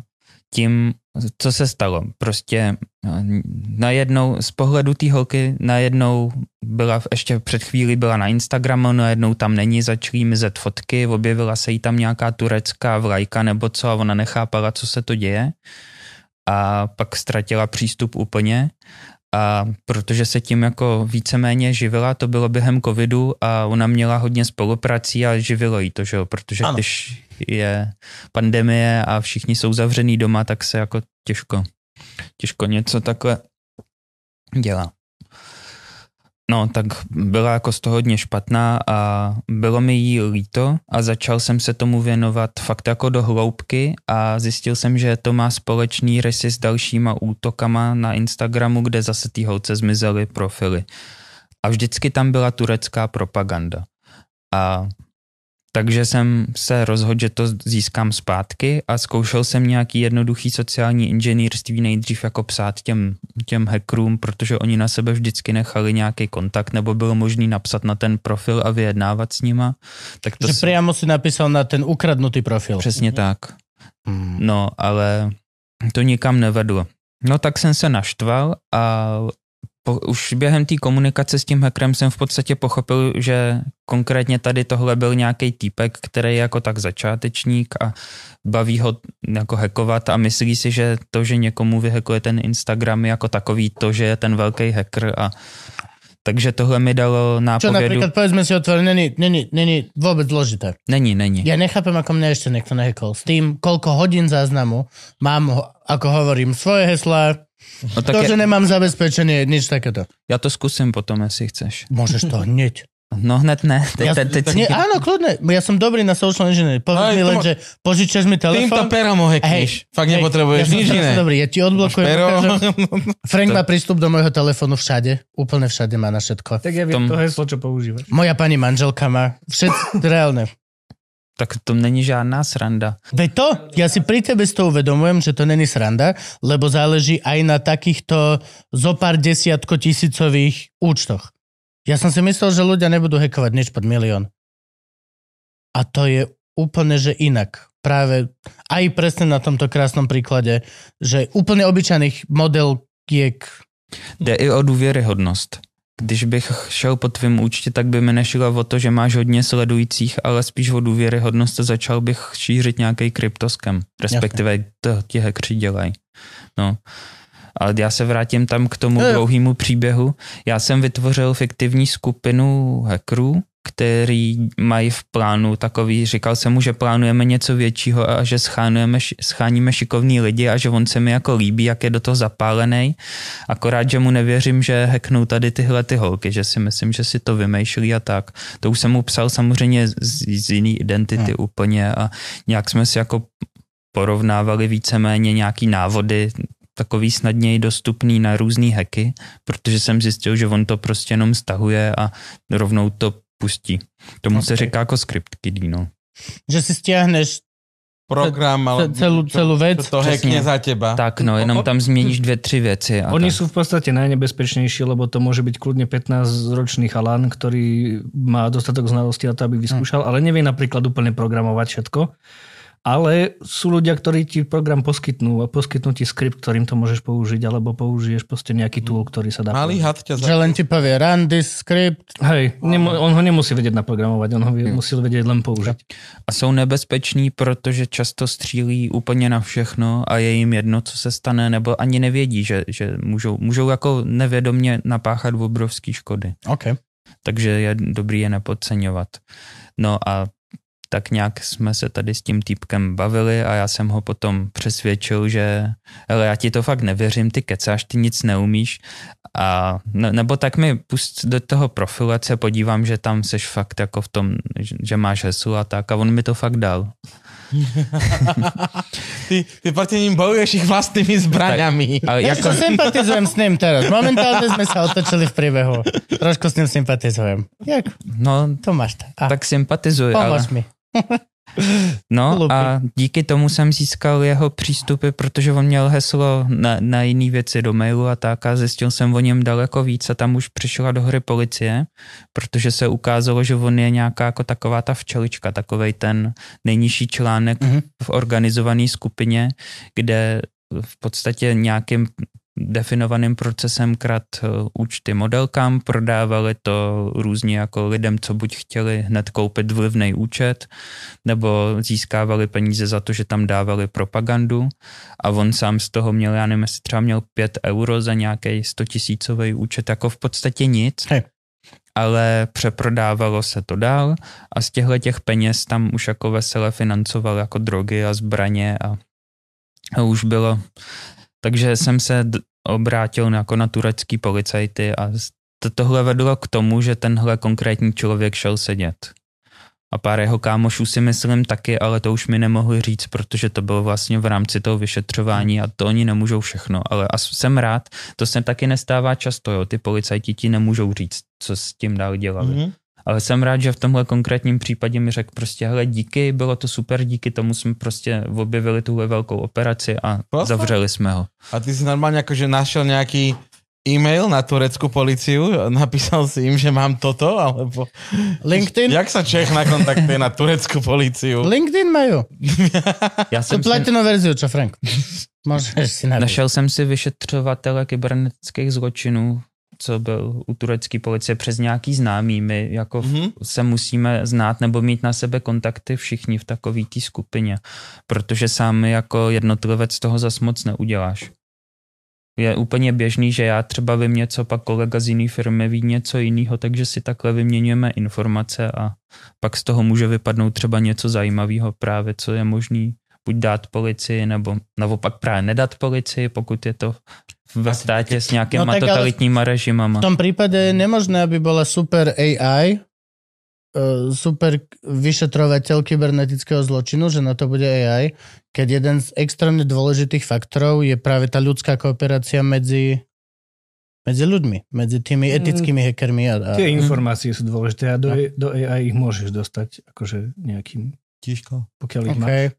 tím, co se stalo, prostě eh, najednou, z pohledu té holky, najednou byla, ještě před chvílí byla na Instagramu, najednou tam není, začaly mizet fotky, objevila se jí tam nějaká turecká vlajka nebo co a ona nechápala, co se to děje a pak ztratila přístup úplně a protože se tím jako víceméně živila, to bylo během covidu a ona měla hodně spoluprací a živilo jí to, že jo, protože Ano. když je pandemie a všichni jsou zavřený doma, tak se jako těžko, těžko něco takhle dělá. No, tak byla jako z toho hodně špatná a bylo mi jí líto a začal jsem se tomu věnovat fakt jako do hloubky a zjistil jsem, že to má společný rysy s dalšíma útokama na Instagramu, kde zase ty holce zmizely profily. A vždycky tam byla turecká propaganda. A takže jsem se rozhodl, že to získám zpátky a zkoušel jsem nějaký jednoduchý sociální inženýrství nejdřív jako psát těm, těm hackerům, protože oni na sebe vždycky nechali nějaký kontakt nebo bylo možný napsat na ten profil a vyjednávat s nima. Tak to Že si- priamo si napísal na ten ukradnutý profil. Přesně tak. Hmm. No, ale to nikam nevedlo. No tak jsem se naštval a po, už během té komunikace s tím hackerem jsem v podstatě pochopil, že konkrétně tady tohle byl nějaký týpek, který je jako tak začátečník a baví ho jako hackovat a myslí si, že to, že někomu vyhekuje ten Instagram je jako takový to, že je ten velký hacker a takže tohle mi dalo Čo nápovědu. napríklad, povedzme si otvorene, není, není, není vôbec zložité. Není, není. Ja nechápem, ako mňa ešte niekto nehekol. S tým, koľko hodín záznamu mám, ako hovorím, svoje heslá, No, tak to, je, že nemám zabezpečenie, nič takéto. já to zkusím potom, jestli chceš. Môžeš to hneď. No hned ne. Teď, Ja, teď, teď, nie, áno, kľudne. Ja som dobrý na social engineering. Povedz mi len, že požičaš mi Týmto telefón. perom ho hackneš. Fakt nepotrebuješ ja nič iné. Dobrý, ja ti odblokujem. Frank má prístup do môjho telefónu všade. Úplne všade má na všetko. Tak ja viem Tom- to heslo, čo používaš. Moja pani manželka má. Všetci, reálne. tak to není žádná sranda. Veď to, ja si pri tebe s to uvedomujem, že to není sranda, lebo záleží aj na takýchto zopár desiatko tisícových účtoch. Ja som si myslel, že ľudia nebudú hekovať nič pod milión. A to je úplne, že inak. Práve aj presne na tomto krásnom príklade, že úplne obyčajných modeliek Jde i o důvěryhodnost. Když bych šel po tvém účtě, tak by mi nešlo o to, že máš hodně sledujících, ale spíš o důvěryhodnost a začal bych šířit nějaký kryptoskem. Respektive to ti hackři dělají. No. Ale já se vrátím tam k tomu jo. dlouhému příběhu. Já jsem vytvořil fiktivní skupinu hackerů, který mají v plánu takový, říkal jsem mu, že plánujeme něco většího a že schánujeme, scháníme šikovní lidi a že on se mi jako líbí, jak je do toho zapálený. Akorát, že mu nevěřím, že hacknou tady tyhle ty holky, že si myslím, že si to vymýšlí a tak. To už jsem mu psal samozřejmě z, z jiný identity hmm. úplně a nějak jsme si jako porovnávali víceméně nějaký návody, takový snadněji dostupný na různé hacky, protože jsem zjistil, že on to prostě jenom stahuje a rovnou to pustí. Tomu okay. se říká jako script kiddie, no. že si stiahneš Program, ale... celú vec. Čo to hackne za teba. Tak no, jenom tam změníš dvě, tři věci. A Oni tak. sú v podstate najnebezpečnejší, lebo to môže byť kľudne 15-ročný chalan, ktorý má dostatok znalostí na to, aby vyskúšal, ale nevie napríklad úplne programovať všetko. Ale sú ľudia, ktorí ti program poskytnú a poskytnú ti skript, ktorým to môžeš použiť, alebo použiješ proste nejaký tool, ktorý sa dá Malý had ťa za... Že len ti povie run this script. Hej, nemu, on ho nemusí vedieť naprogramovať, on ho vie, musí vedieť len použiť. A jsou nebezpeční, protože často střílí úplně na všechno a je jim jedno, co se stane, nebo ani nevědí, že, že můžou, můžou jako nevědomně napáchat obrovský škody. OK. takže je dobrý je nepodceňovat. No a tak nějak jsme se tady s tím týpkem bavili a já jsem ho potom přesvědčil, že hele, já ti to fakt nevěřím, ty kecáš, ty nic neumíš a ne, nebo tak mi pust do toho profilu, ať se podívám, že tam seš fakt jako v tom, že, že máš heslo a tak a on mi to fakt dal. Ty, ty proti ním bojuješ ich vlastnými zbraňami. A Ja jako, to sympatizujem s ním teraz. Momentálne sme sa otočili v príbehu. Trošku s ním sympatizujem. Jak? no, To máš. A, tak sympatizuj, ale... pomôž mi. No a díky tomu jsem získal jeho přístupy, protože on měl heslo na, na jiný věci do mailu a tak a zjistil jsem o něm daleko víc a tam už přišla do hry policie, protože se ukázalo, že on je nějaká jako taková ta včelička, takovej ten nejnižší článek Mhm. v organizované skupině, kde v podstatě nějakým definovaným procesem krat eh, účty modelkám, prodávali to různě jako lidem, co buď chtěli hned koupit vlivný účet, nebo získávali peníze za to, že tam dávali propagandu a on sám z toho měl, já nevím, jestli třeba měl 5 euro za nějaký 100 tisícový účet, jako v podstatě nic. Hej. Ale přeprodávalo se to dál a z těchto těch peněz tam už jako vesele financoval jako drogy a zbraně a, a už bylo. Takže jsem se obrátil jako na turecký policajty a to, tohle vedlo k tomu, že tenhle konkrétní člověk šel sedět. A pár jeho kámošů si myslím taky, ale to už mi nemohli říct, protože to bylo vlastně v rámci toho vyšetřování a to oni nemůžou všechno. Ale a jsem rád, to se taky nestává často, jo. ty policajti ti nemůžou říct, co s tím dál dělali. Mm-hmm. Ale jsem rád, že v tomhle konkrétním případě mi řekl prostě, hele, díky, bylo to super, díky tomu jsme prostě objevili tuhle velkou operaci a Proste? zavřeli jsme ho. A ty si normálně jakože našel nějaký e-mail na tureckú policiu, napísal si im, že mám toto, alebo... LinkedIn? Jak sa Čech nakontaktuje na tureckú policiu? LinkedIn majú. Já Tu jsem si, platinú verziu, čo Frank? Môžeš si našel jsem si vyšetřovatele kybernetických zločinů, co byl u turecké policie přes nějaký známý. My jako Mhm. mm-hmm. se musíme znát nebo mít na sebe kontakty všichni v takové té skupině, protože sám jako jednotlivec toho zas moc neuděláš. Je úplně běžný, že já třeba vím něco, pak kolega z jiné firmy ví něco jiného, takže si takhle vyměňujeme informace a pak z toho může vypadnout třeba něco zajímavého právě, co je možný buď dát policii, nebo naopak právě nedat policii, pokud je to ve státě s nějakýma No no, tak totalitníma režimama. V tom prípade je nemožné, aby bola super AI, e, super vyšetrovateľ kybernetického zločinu, že na to bude AI, keď jeden z extrémne dôležitých faktorov je práve tá ľudská kooperácia medzi medzi ľuďmi, medzi tými etickými hackermi. A, a, Tie informácie sú dôležité a do, do AI ich môžeš dostať akože nejakým, Tiško. pokiaľ ich máš.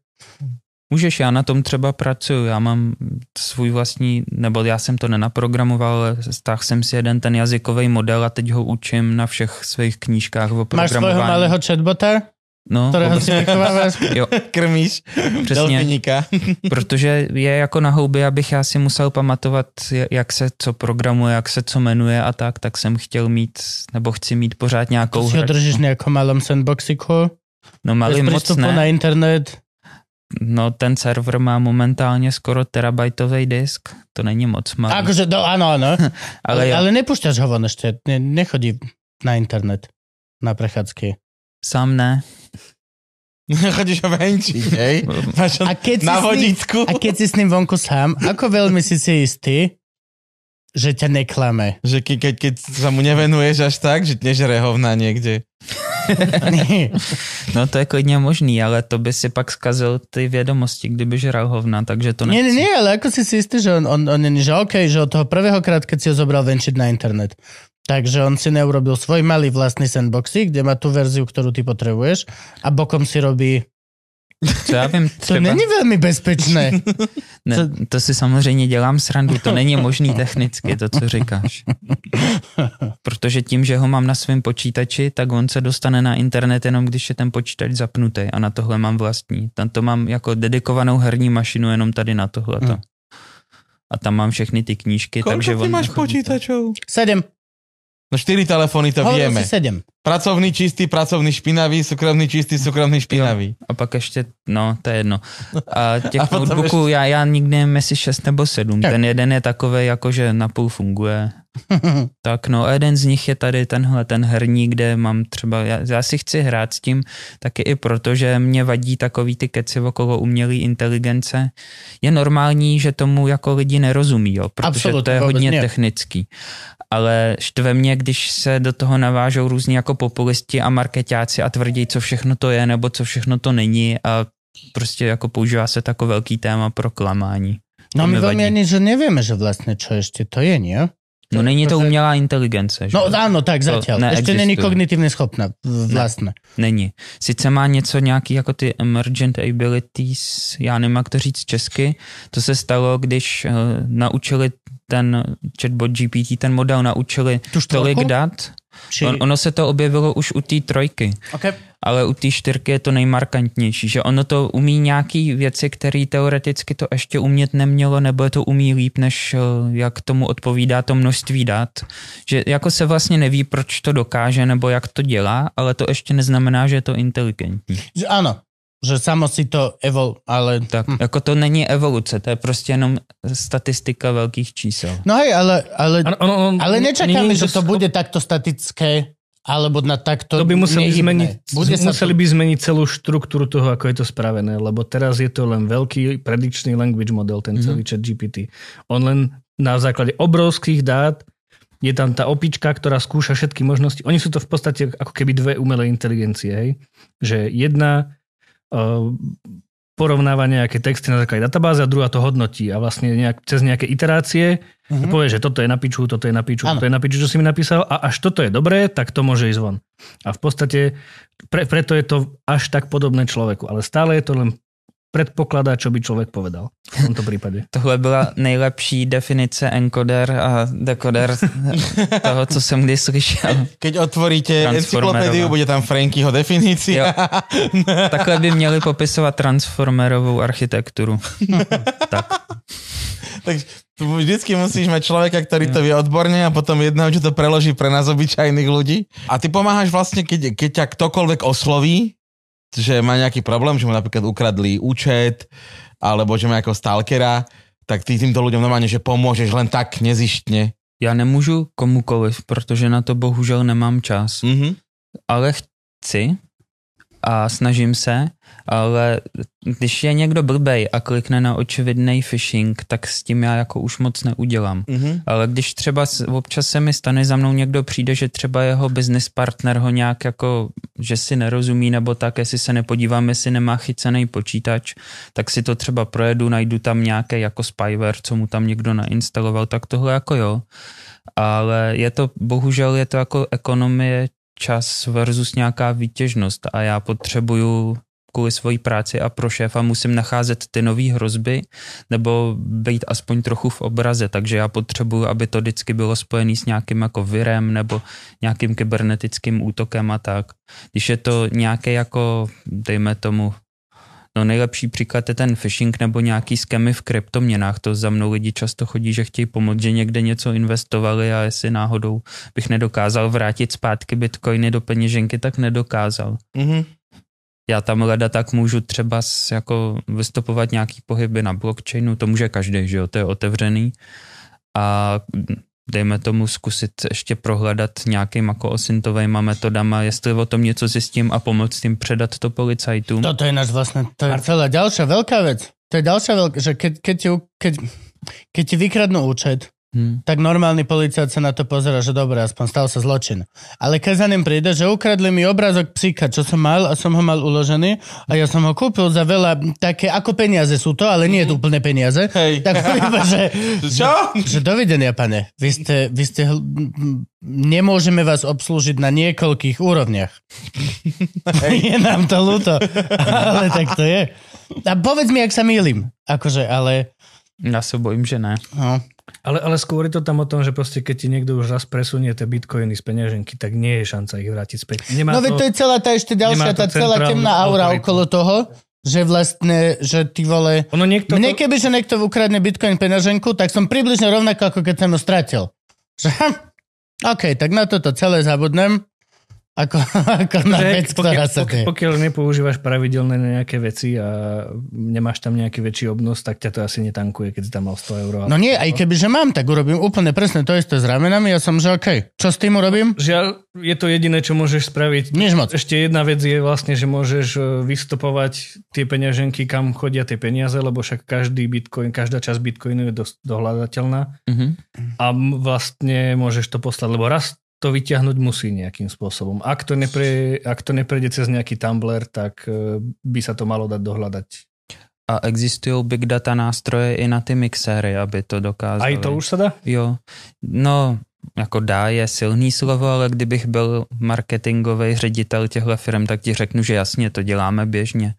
Můžeš, já na tom třeba pracuju, já mám svůj vlastní, nebo já jsem to nenaprogramoval, ale stáhl jsem si jeden ten jazykový model a teď ho učím na všech svých knížkách o Máš programování. svojho malého chatbota, no, ktorého si vychovávaš? jo, Krmíš přesně, delfiníka. protože je jako na houby, abych já si musel pamatovat, jak se co programuje, jak se co jmenuje a tak, tak jsem chtěl mít, nebo chci mít pořád nějakou To si ho držíš v nejakom malom sandboxiku, No malý moc ne. na internet. No ten server má momentálně skoro terabajtový disk, to není moc malý. Akože, no, áno, áno. ale, ale, jo, ale nepúšťaš ho von ešte, ne, nechodí na internet, na prechádzky. sám ne. Chodíš ho venčiť, hej? Máš A keď, si na s ním, vodítku. a keď si s ním vonku sám, ako veľmi si si istý, že ťa neklame? Že ke, keď, keď sa mu nevenuješ až tak, že nežere hovna niekde. No to je klidně možný, ale to by si pak zkazil ty vědomosti, kdyby žral hovna, takže to nie, nechci. nie, nie, ale ako si si istý, že on, on, on že OK, že od toho prvého krát, keď si ho zobral venčiť na internet, takže on si neurobil svoj malý vlastný sandboxy, kde má tú verziu, ktorú ty potrebuješ a bokom si robí... Co já vím, To třeba, není veľmi bezpečné. ne, to si samozřejmě dělám srandu, to není možný technicky, to, co říkáš. Protože tím, že ho mám na svém počítači, tak on se dostane na internet jenom, když je ten počítač zapnutý a na tohle mám vlastní. Tam to mám jako dedikovanou herní mašinu jenom tady na tohleto. Hmm. A tam mám všechny ty knížky, takže Koľko ty on máš nechodí. počítačov? Sedem. No štyri telefóny to Hovoril vieme. si sedem. Pracovný čistý, pracovný špinavý, súkromný čistý, súkromný špinavý. A pak ještě, no, to je jedno. A těch A notebooků já, já nikdy nevím, jestli 6 nebo 7. Tak. Ten jeden je takový, jako že napůl funguje. Tak no, a jeden z nich je tady tenhle, ten herní, kde mám třeba, já, já si chci hrát s tím taky i proto, že mě vadí takový ty keci okolo umělé inteligence. Je normální, že tomu jako lidi nerozumí, jo, protože Absolutně, to je hodně ne. technický. Ale štve mě, když se do toho navážou různí jako populisti a marketáci a tvrdí, co všechno to je, nebo co všechno to není a prostě jako používá se tako velký téma pro klamání. No my mi veľmi vadí. ani, že nevieme, že vlastne čo ešte to je, nie? No není to umělá inteligence, že? No áno, tak zatiaľ. Ešte neexistuje. není kognitívne schopná. Vlastne. Není. Sice má něco nějaký jako ty emergent abilities, já nevím, jak to říct česky. To se stalo, když uh, naučili ten chatbot GPT, ten model naučili tolik dat. Či... On, ono se to objevilo už u té trojky. Okay. Ale u té čtyřky je to nejmarkantnější, že ono to umí nějaký věci, které teoreticky to ještě umět nemělo, nebo je to umí líp, než eh, jak tomu odpovídá to množství dat. Že jako se vlastně neví, proč to dokáže, nebo jak to dělá, ale to ještě neznamená, že je to inteligentní. Že áno, že samo si to evol, ale... Tak jako to není evoluce, to je prostě jenom statistika velkých čísel. No hej, ale, ale, Ano, ono, ale je že to bude takto statické, alebo na takto To by museli nehybné. zmeniť, Bude sa museli to... by zmeniť celú štruktúru toho, ako je to spravené, lebo teraz je to len veľký predicčný language model, ten celý chat GPT. On len na základe obrovských dát je tam tá opička, ktorá skúša všetky možnosti. Oni sú to v podstate ako keby dve umelé inteligencie, hej? Že jedna uh, porovnáva nejaké texty na základe databáze a druhá to hodnotí a vlastne nejak, cez nejaké iterácie mm-hmm. povie, že toto je na piču, toto je na piču, ano. toto je na piču, čo si mi napísal a až toto je dobré, tak to môže ísť von. A v podstate pre, preto je to až tak podobné človeku, ale stále je to len predpokladá, čo by člověk povedal v tomto případě. Tohle byla nejlepší definice encoder a decoder toho, co jsem kdy slyšel. Keď otvoríte encyklopédiu, bude tam Frankyho definícia. Takhle by měli popisovat transformerovou architekturu. tak. Tak vždycky musíš mať človeka, ktorý to vie odborne a potom jedného, čo to preloží pre nás obyčajných ľudí. A ty pomáhaš vlastne, keď, keď ťa ktokoľvek osloví, že má nejaký problém, že mu napríklad ukradli účet, alebo že má jako stalkera, tak ty týmto ľuďom normálně, že pomůžeš len tak nezištně. Já nemůžu komukoliv, protože na to bohužel nemám čas. Mm-hmm. Ale chci a snažím se, ale když je někdo blbej a klikne na očividný phishing, tak s tím já jako už moc neudělám. Mm-hmm. Ale když třeba občas se mi stane za mnou někdo přijde, že třeba jeho business partner ho nějak jako, že si nerozumí nebo tak, jestli se nepodívám, jestli nemá chycený počítač, tak si to třeba projedu, najdu tam nějaké jako spyware, co mu tam někdo nainstaloval, tak tohle jako jo. Ale je to, bohužel je to jako ekonomie čas versus nějaká výtěžnost a já potřebuju kvůli svojí práci a pro šéfa musím nacházet ty nové hrozby nebo být aspoň trochu v obraze, takže já potřebuju, aby to vždycky bylo spojené s nějakým jako virem nebo nějakým kybernetickým útokem a tak. Když je to nějaké jako, dejme tomu, No nejlepší příklad je ten phishing nebo nějaký skemy v kryptoměnách. To za mnou lidi často chodí, že chtějí pomoct, že někde něco investovali a jestli náhodou bych nedokázal vrátit zpátky bitcoiny do peněženky, tak nedokázal. Mm-hmm. Já tam leda tak můžu třeba jako vystupovat nějaký pohyby na blockchainu, to může každý, že jo, to je otevřený. A dejme tomu zkusit ještě prohledat nějakým jako osintovejma metodama, jestli o tom něco zjistím a pomoct tím předat to policajtům. To je náš vlastně, to je celá další velká věc. To je další velká, že keď, keď, ti, keď, keď ti vykradnú účet, Hmm. Tak normálny policajt sa na to pozera, že dobre, aspoň stal sa zločin. Ale keď za ním príde, že ukradli mi obrázok psíka, čo som mal a som ho mal uložený a ja som ho kúpil za veľa, také ako peniaze sú to, ale nie je to úplne peniaze. Hej. Tak iba, že, čo? Že, že dovidenia, pane. Vy ste, vy ste nemôžeme vás obslúžiť na niekoľkých úrovniach. Hej. je nám to ľúto. ale tak to je. A povedz mi, ak sa mýlim. Akože, ale... Ja sa bojím, že ne. No. Ale, ale skôr je to tam o tom, že proste keď ti niekto už raz presunie tie bitcoiny z peňaženky, tak nie je šanca ich vrátiť späť. Nemá no to, to je celá tá ešte ďalšia, tá celá temná aura autoritu. okolo toho, že vlastne, že ty vole... Ono niekto mne to... keby, že niekto ukradne bitcoin peňaženku, tak som približne rovnako, ako keď som ho stratil. Že, OK, tak na toto celé zabudnem ako, ako na že vec, ktorá sa pokiaľ, pokiaľ nepoužívaš pravidelné nejaké veci a nemáš tam nejaký väčší obnos, tak ťa to asi netankuje, keď si tam mal 100 eur. No nie, aj keby, že mám, tak urobím úplne presne to isté s ramenami. Ja som, že OK, čo s tým urobím? Žiaľ, je to jediné, čo môžeš spraviť. Nič moc. Ešte jedna vec je vlastne, že môžeš e, vystopovať tie peňaženky, kam chodia tie peniaze, lebo však každý bitcoin, každá časť bitcoinu je dosť dohľadateľná. Mm-hmm. A vlastne môžeš to poslať, lebo raz to vyťahnuť musí nejakým spôsobom. Ak to, nepre, ak to neprejde cez nejaký Tumblr, tak e, by sa to malo dať dohľadať. A existují big data nástroje i na ty mixéry, aby to dokázali. A to už se dá? Jo. No, jako dá je silný slovo, ale kdybych byl marketingový ředitel těchto firm, tak ti řeknu, že jasně, to děláme běžně.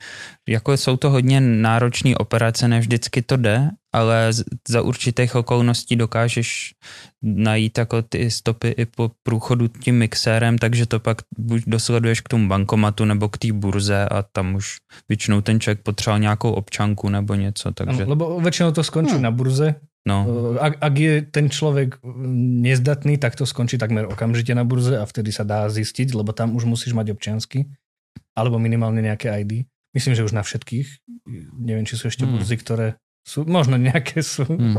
Jako jsou to hodně náročné operace, ne vždycky to jde, ale za určitých okolností dokážeš najít jako ty stopy i po průchodu tím mixérem, takže to pak buď dosleduješ k tomu bankomatu nebo k té burze a tam už většinou ten člověk potřeboval nějakou občanku nebo něco. Takže... Ano, lebo většinou to skončí hmm. na burze, No. Ak, ak je ten človek nezdatný, tak to skončí takmer okamžite na burze a vtedy sa dá zistiť, lebo tam už musíš mať občiansky alebo minimálne nejaké ID. Myslím, že už na všetkých. Neviem, či sú ešte hmm. burzy, ktoré sú, možno nějaké jsou. Hmm.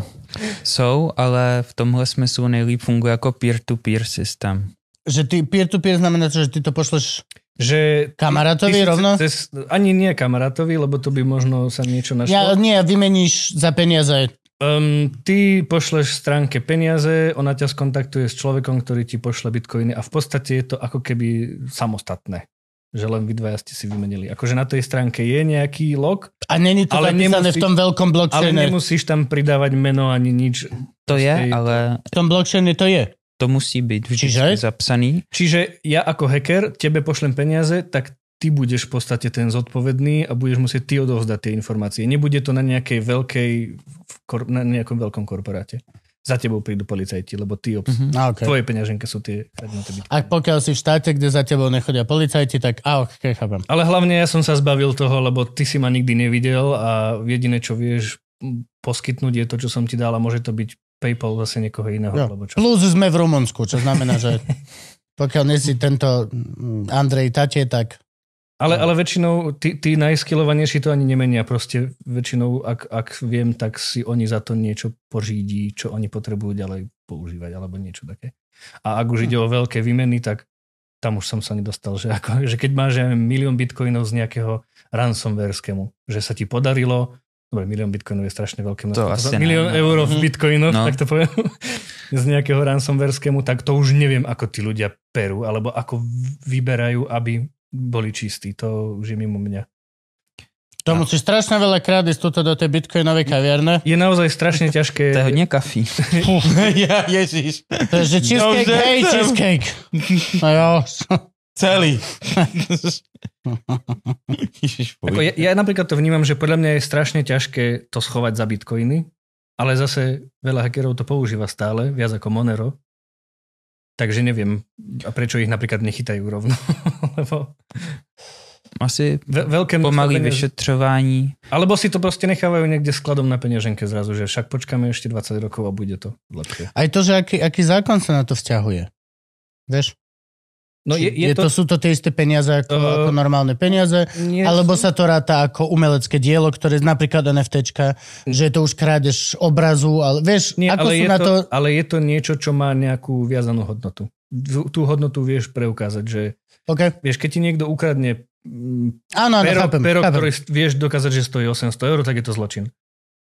Jsou, ale v tomhle smyslu nejlíp funguje jako peer-to-peer systém. Že ty peer-to-peer znamená, že ty to pošleš že kamarátovi rovno? Cez, ani nie kamarátovi, lebo to by možno sa niečo našlo. Ja, nie, vymeníš za peniaze Um, ty pošleš stránke peniaze, ona ťa skontaktuje s človekom, ktorý ti pošle bitcoiny a v podstate je to ako keby samostatné. Že len vy dvaja ste si vymenili. Akože na tej stránke je nejaký log, A není to Ale zapísané v tom veľkom ale blockchaine. nemusíš tam pridávať meno ani nič. To je, Prostě- ale V tom blockchaine to je. to musí být vždycky Čiže? zapsaný. Čiže ja ako hacker tebe pošlem peniaze, tak ty budeš v podstate ten zodpovedný a budeš musieť ty odovzdať tie informácie. Nebude to na nejakej veľkej, na nejakom veľkom korporáte. Za tebou prídu policajti, lebo ty obs- Mhm. A, okay. tvoje peňaženke sú tie chránené bitcoiny. A pokiaľ si v štáte, kde za tebou nechodia policajti, tak a ok, chápem. Ale hlavne ja som sa zbavil toho, lebo ty si ma nikdy nevidel a jediné, čo vieš poskytnúť je to, čo som ti dal a môže to byť PayPal zase niekoho iného. Jo. Alebo čo. Plus sme v Rumunsku, čo znamená, že pokiaľ nesi tento mm, Andrej Tate, tak Ale, ale väčšinou tí, tí najskilovanejší to ani nemenia. Proste väčšinou, ak, ak viem, tak si oni za to niečo pořídí, čo oni potrebujú ďalej používať alebo niečo také. A ak už ide o veľké výmeny, tak tam už som sa nedostal, že, ako, že keď máš ja neviem, milión bitcoinov z nejakého ransomware skému, že sa ti podarilo, dobre, milión bitcoinov je strašne veľké množstvo, To asi ne, milión no. eur v Mhm. bitcoinoch, No. tak to poviem, z nejakého ransomware skému, tak to už neviem, ako tí ľudia perú, alebo ako vyberajú, aby boli čistí. To už je mimo mňa. to musíš strašne veľa krát ísť tuto do tej bitcoinovej kaviarne. Je naozaj strašne ťažké. To je hodně kafí. ja, ježiš. To je, že cheesecake, hej, cheesecake. No jo. Celý. ježiš, Ako ja, ja napríklad to vnímam, že podľa mňa je strašne ťažké to schovať za bitcoiny, ale zase veľa hackerov to používa stále, viac ako Monero. Takže neviem, a prečo ich napríklad nechytajú rovno. Lebo Asi ve, veľké pomalý peniaz- vyšetřování. Alebo si to proste nechávajú niekde skladom na peňaženke zrazu, že však počkáme ešte 20 rokov a bude to lepšie. Aj to, že aký, aký zákon sa na to vzťahuje. Vieš? No je, je, je to, sú to tie isté peniaze ako, Uh, ako normálne peniaze, nie, alebo sa to ráta ako umelecké dielo, ktoré napríklad NFTčka, že je to už krádež obrazu, ale vieš, Nie, ako ale, sú je na to, to... ale je to niečo, čo má nejakú viazanú hodnotu. Tú tú hodnotu vieš preukázať, že Okay. vieš, keď ti niekto ukradne mm, Áno, áno, pero, chápem, pero chápem. ktorý vieš dokázať, že stojí 800 eur, tak je to zločin.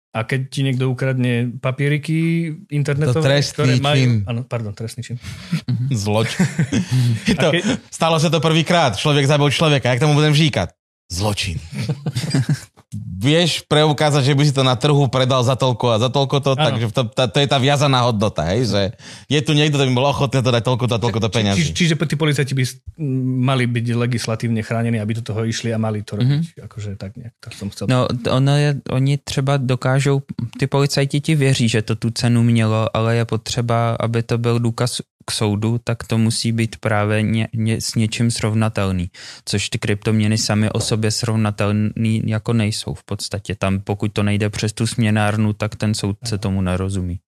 A keď ti niekto ukradne papieriky internetové, To trestný ktoré majú... čin. Áno, pardon, trestný čin. Zločin. to, keď- Stalo sa to prvýkrát. Človek zabil človeka. Jak tomu budem říkať? Zločin. Vieš preukázať, že by si to na trhu predal za toľko a za toľko to, Áno. takže to, to, to je tá viazaná hodnota, hej, že je tu niekto, kto by bol ochotný to dať toľko to a toľko to Či, peňazí. čiže tí policajti by mali byť legislatívne chránení, aby do toho išli a mali to robiť. Mm-hmm. Akože tak nejak, tak som chcel. No, ono je, oni třeba dokážou, ty policajti ti věří, že to tu cenu mělo, ale je potřeba, aby to byl důkaz k soudu, tak to musí být právě ně, ně, s něčím srovnatelný. Což ty kryptoměny sami o sobě srovnatelný jako nejsou v podstatě. Tam pokud to nejde přes tu směnárnu, tak ten soudce tomu nerozumí.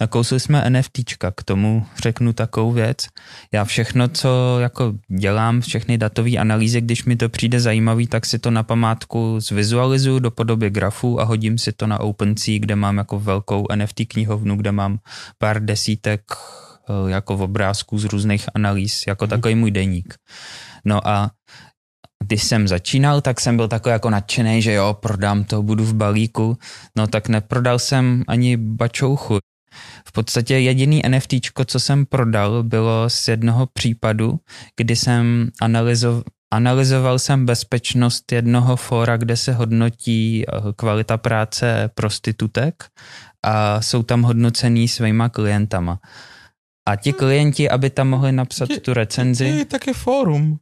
Nakousli jsme NFTčka, k tomu řeknu takovou věc. Já všechno, co jako dělám, všechny datové analýzy, když mi to přijde zajímavý, tak si to na památku zvizualizuju do podoby grafů a hodím si to na OpenSea, kde mám jako velkou NFT knihovnu, kde mám pár desítek eh, jako obrázků z různých analýz, jako takový můj deník. No a když jsem začínal, tak jsem byl takový jako nadšený, že jo, prodám to, budu v balíku. No tak neprodal jsem ani bačouchu. V podstatě jediný NFT, co jsem prodal, bylo z jednoho případu, kdy jsem analyzoval Analyzoval jsem bezpečnost jednoho fóra, kde se hodnotí eh, kvalita práce prostitutek a jsou tam hodnocený svýma klientama. A ti klienti, aby tam mohli napsat Je- tu recenzi, je také fórum.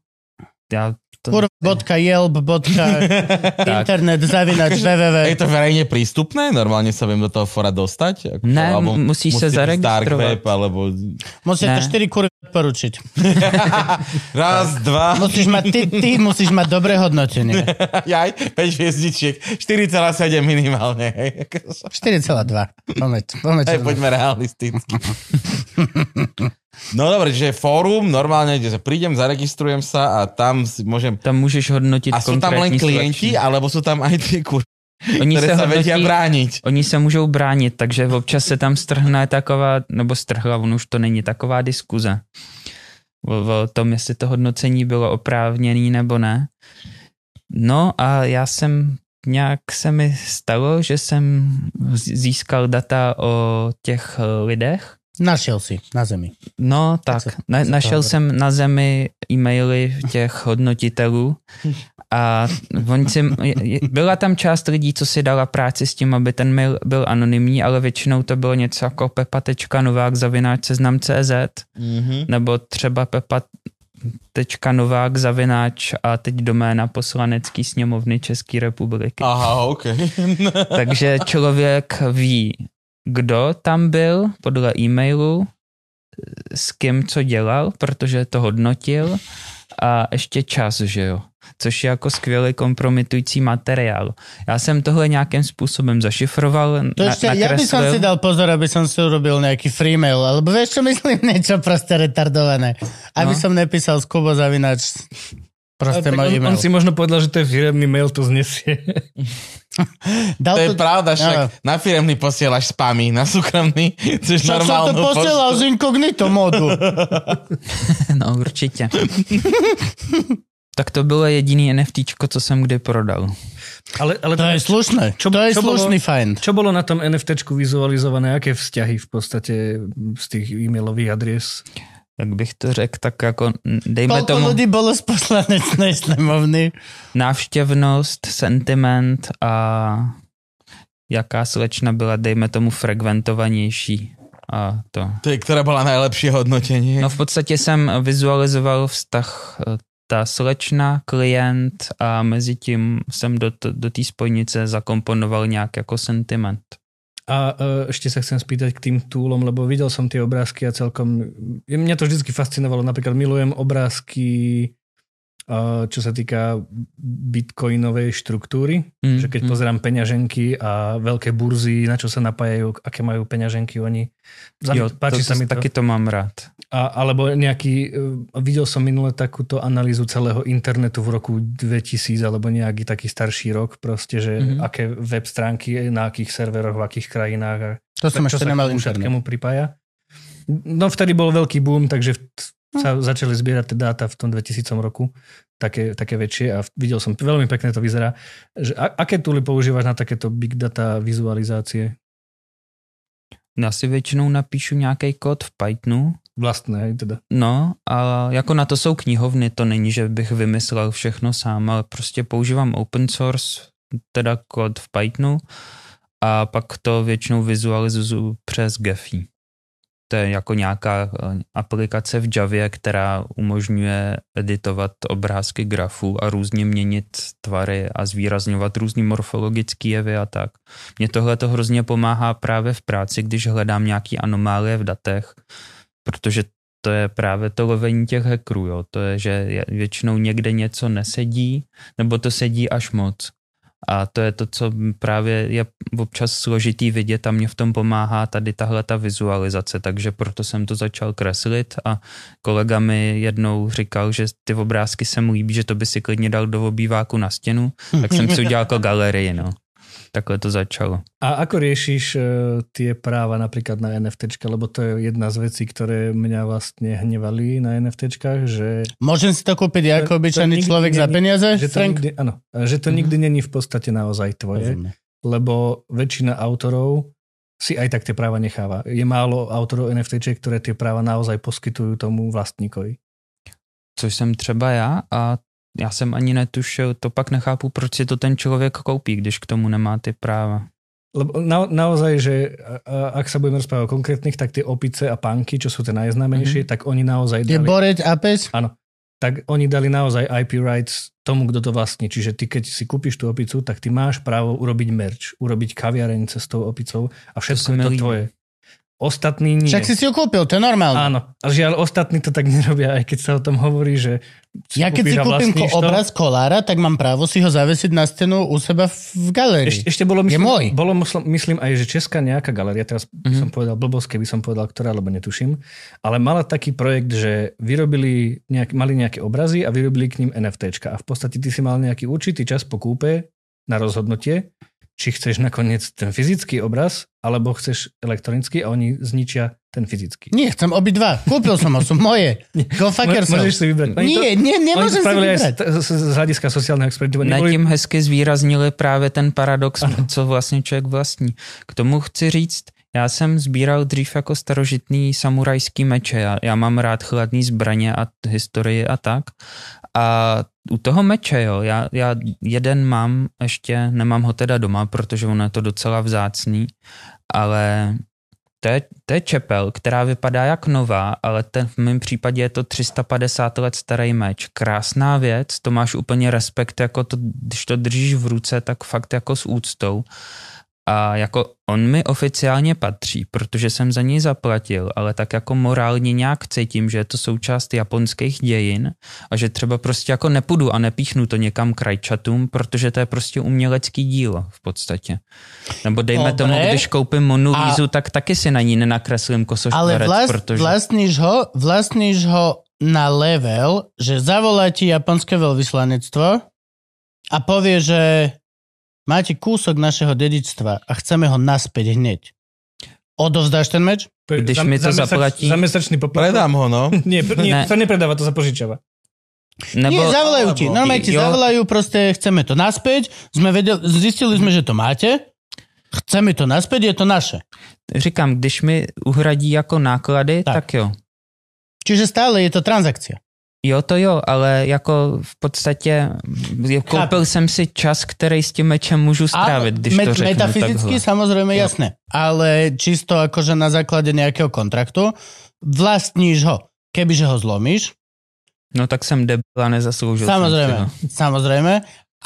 já to, Kurva.yelp. internet zavinač www. Je to verejne prístupné? Normálne sa viem do toho fora dostať? Ako, Ne, musíš sa musí byť Dark web, alebo... Musíte Ne. 4 kurvy odporučiť. Raz, dva, Musíš mať, ty, ty musíš mať dobré hodnotenie. jaj, 5 hviezdičiek, 4,7 minimálne. Hej. 4,2. Pomeď, pomeď. Hej, poďme realisticky. No dobre, že fórum, normálne, že prídem, zaregistrujem sa a tam si môžem... tam můžeš hodnotit A sú tam len klienti, společnosti. alebo sú tam aj tie kur... Oni ktoré se, hodnotí, brániť. oni se můžou bránit, takže občas se tam strhne taková, nebo strhla, on už to není taková diskuze o, o tom, jestli to hodnocení bylo oprávněný nebo ne. No a já jsem nějak se mi stalo, že jsem získal data o těch eh, lidech. Našiel si na zemi. No tak, se- na, našel jsem na zemi e-maily těch hodnotitelů a oni si, byla tam část lidí, co si dala práci s tím, aby ten mail byl anonymní, ale většinou to bylo něco jako pepa.novák zavináč seznam.cz Mhm. nebo třeba pepa tečka novák zavináč a teď doména poslanecký sněmovny České republiky. Aha, OK. Takže člověk ví, kdo tam byl podle e-mailu, s kým co dělal, protože to hodnotil a ještě čas, že jo. Což je jako skvělý kompromitující materiál. Já jsem tohle nějakým způsobem zašifroval, To na, ešte, ja by som nakreslil. si dal pozor, aby som si urobil nejaký free mail, alebo vieš čo myslím, niečo proste retardované. Aby No. som nepísal z Kubo zavinač proste Tak on, e-mail. on si možno povedal, že to je firemný mail, to znesie. Dal To je pravda, však na firemný posielaš spamy, na súkromný chceš Však som to normálnu posielal z inkognito módu. No určitě. tak to bylo jediný NFTčko, co jsem kdy prodal. Ale, ale To je slušné. Čo- to je čo bolo- slušný find. Čo bolo na tom NFTčku vizualizované? Aké vzťahy v podstate z tých e-mailových adries? Jak bych to řekl, tak jako dejme Koľko tomu ľudí bolo z poslanečnej snemovny? návštěvnost, sentiment a jaká slečna byla, dejme tomu, frekventovanější. A to. Je, ktoré bola najlepšie hodnotenie. No v podstatě jsem vizualizoval vztah eh, ta slečna, klient a mezi tím jsem do, do té spojnice zakomponoval nějak jako sentiment. A e, ešte sa chcem spýtať k tým túlom, lebo videl som tie obrázky a celkom... Mňa to vždy fascinovalo. Napríklad milujem obrázky, čo sa týka bitcoinovej štruktúry. Mm, Že keď mm. pozerám peňaženky a veľké burzy, na čo sa napájajú, aké majú peňaženky oni. Jo, páči to, sa to, mi to. taky to mám rád. A, alebo nejaký, e, videl som minule takúto analýzu celého internetu v roku 2000 alebo nejaký taký starší rok proste, že Mhm. mm-hmm. aké web stránky, na akých serveroch, v akých krajinách a To som čo ešte nemal k tomu internet. pripája. No vtedy bol veľký boom, takže v- sa začali zbierať tie dáta v tom 2000 roku, také, také väčšie a videl som, veľmi pekne to vyzerá. Že, a, aké tooly používaš na takéto big data vizualizácie? Já si většinou napíšu nějaký kód v Pythonu, Vlastné, hej, teda. No, a jako na to jsou knihovny, to není, že bych vymyslel všechno sám, ale prostě používám open source, teda kód v Pythonu a pak to většinou vizualizuju přes Gephi. To je jako nějaká eh, aplikace v Javě, která umožňuje editovat obrázky grafů a různě měnit tvary a zvýrazňovat různý morfologický jevy a tak. Mně tohle to hrozně pomáhá právě v práci, když hledám nějaký anomálie v datech, protože to je právě to lovení těch hackerů, jo. To je, že většinou někde něco nesedí, nebo to sedí až moc. A to je to, co právě je občas složitý vidět a mě v tom pomáhá tady tahle ta vizualizace, takže proto jsem to začal kreslit a kolega mi jednou říkal, že ty obrázky se mu líbí, že to by si klidně dal do obýváku na stěnu, tak jsem si udělal jako galerii, no. Takhle to začalo. A ako riešiš uh, tie práva napríklad na NFTčka, lebo to je jedna z vecí, ktoré mňa vlastne hnevali na NFTčkách, že, Môžem si to kúpiť ja ako obyčajný človek za není- peniaze, že to, Frank? nikdy, áno, že to Mhm. nikdy není v podstate naozaj tvoje, Rozumiem. lebo väčšina autorov si aj tak tie práva necháva. Je málo autorov NFTčiek, ktoré tie práva naozaj poskytujú tomu vlastníkovi. což jsem třeba já a já jsem ani netušil, to pak nechápu, proč si to ten člověk koupí, když k tomu nemá ty práva. Lebo na, naozaj, že ak sa budeme rozprávať o konkrétnych, tak tie opice a pánky, čo sú tie najznámejšie, Mhm. tak oni naozaj Je dali, boreť a pes? tak oni dali naozaj IP rights tomu, kto to vlastní. Čiže ty, keď si kúpiš tú opicu, tak ty máš právo urobiť merch, urobiť kaviareň cez tou opicou a všetko sa je to líbí. tvoje. Ostatní nie. Však si si ju kúpil, to je normálne. Áno, ale žiaľ, ostatní to tak nerobia, aj keď sa o tom hovorí, že Ja keď si kúpim ko- obraz kolára, tak mám právo si ho zavesiť na stenu u seba v, galérii. Ešte, ešte bolo, Je myslím, môj. bolo myslím aj, že česká nejaká galeria, teraz by Mhm. som povedal blbosť, keby som povedal ktorá, lebo netuším, ale mala taký projekt, že vyrobili nejak, mali nejaké obrazy a vyrobili k ním NFTčka a v podstate ty si mal nejaký určitý čas po kúpe na rozhodnutie, či chceš nakoniec ten fyzický obraz, alebo chceš elektronický a oni zničia ten fyzický. Nie, chcem obidva. Kúpil som ho, sú moje. Go fuck yourself. Môžeš si vybrať. Oni Nie, to, nie, nemôžem si vybrať. z, z, z hlediska sociálneho experimentu. Ne, Neboli, tím hezky zvýraznili právě ten paradox, co vlastně člověk vlastní. K tomu chci říct, já jsem sbíral dřív jako starožitný samurajský meče. Já, já mám rád chladný zbraně a historii a tak. A u toho meče, jo, já, já jeden mám, ještě nemám ho teda doma, protože on je to docela vzácný, ale to je, to je čepel, která vypadá jak nová, ale ten v mém případě je to 350 let starý meč. Krásná věc, to máš úplně respekt, jako to, když to držíš v ruce, tak fakt jako s úctou. A jako on mi oficiálně patří, protože jsem za něj zaplatil, ale tak jako morálně nějak cítím, že je to součást japonských dějin a že třeba prostě jako nepůjdu a nepíchnu to někam k rajčatům, protože to je prostě umělecký dílo v podstatě. Nebo dejme Dobre. tomu, když koupím Monu A- tak taky si na ní nenakreslím Ale kosoštvorec, vlast, protože... vlastníš ho, vlastníš ho na level, že zavolá ti japonské veľvyslanectvo a povie, že máte kúsok našeho dedičstva a chceme ho naspäť hneď. Odovzdáš ten meč? Když mi to zaplatí- Za mesačný poplatok. Predám ho, no. Nie, nie, Ne. to sa nepredáva, to sa požičiava. Nebo, Nie, zavolajú ti. Normálne ti zavolajú, proste chceme to naspäť. Sme vedeli, zistili sme, že to máte. Chceme to naspäť, je to naše. Říkám, když mi uhradí jako náklady, Tak. tak, tak jo. Čiže stále je to transakcia. Jo, to jo, ale jako v podstatě koupil jsem si čas, který s tím mečem můžu strávit, když met- to řeknu Metafyzicky takhle. samozrejme Jo. jasné, ale čisto akože na základe nejakého kontraktu vlastníš ho. Kebyže ho zlomíš, No tak jsem debil a nezasloužil jsem si samozrejme, ho. samozrejme,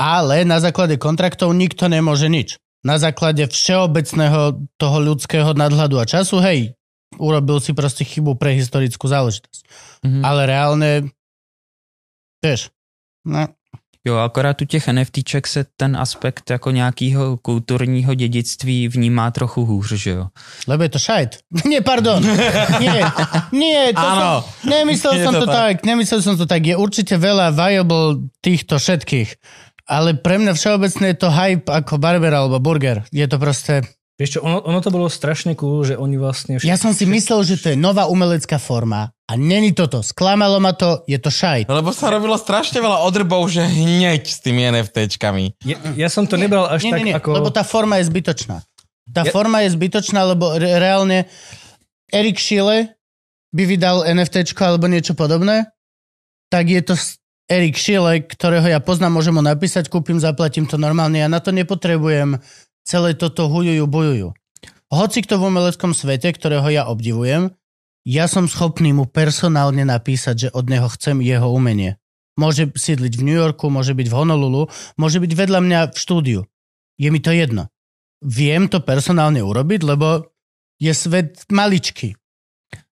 ale na základe kontraktov nikto nemôže nič. Na základe všeobecného toho ľudského nadhľadu a času, hej, urobil si proste chybu pre historickú záležitosť. Mhm. Ale reálne, vieš, no, Jo, akorát u těch NFTček se ten aspekt jako nějakého kulturního dědictví vnímá trochu hůř, že jo. lebo je to šajt. Nie, pardon. Nie, nie, to Áno. som, nemyslel Je som to to tak. nemyslel som to tak. Je určite veľa viable týchto všetkých. Ale pre mňa všeobecne je to hype ako barber alebo burger. Je to proste... Vieš čo, ono, ono to bolo strašne cool, že oni vlastne... Ja som si myslel, že to je nová umelecká forma a není toto. Sklamalo ma to, je to šajt. Lebo sa robilo strašne veľa odrbov, že hneď s tými NFTčkami. Ja, ja som to nebral až Nie, tak nie, nie, ako... lebo tá forma je zbytočná. Tá Ja- forma je zbytočná, lebo re- reálne Erik Schiele by vydal NFTčko alebo niečo podobné, tak je to Erik Schiele, ktorého ja poznám, môžem mu napísať, kúpim, zaplatím to normálne. Ja na to nepotrebujem celé toto hujujú, bojujú. Hoci kto v umeleckom svete, ktorého ja obdivujem, ja som schopný mu personálne napísať, že od neho chcem jeho umenie. Môže sídliť v New Yorku, môže byť v Honolulu, môže byť vedľa mňa v štúdiu. Je mi to jedno. Viem to personálne urobiť, lebo je svet maličký.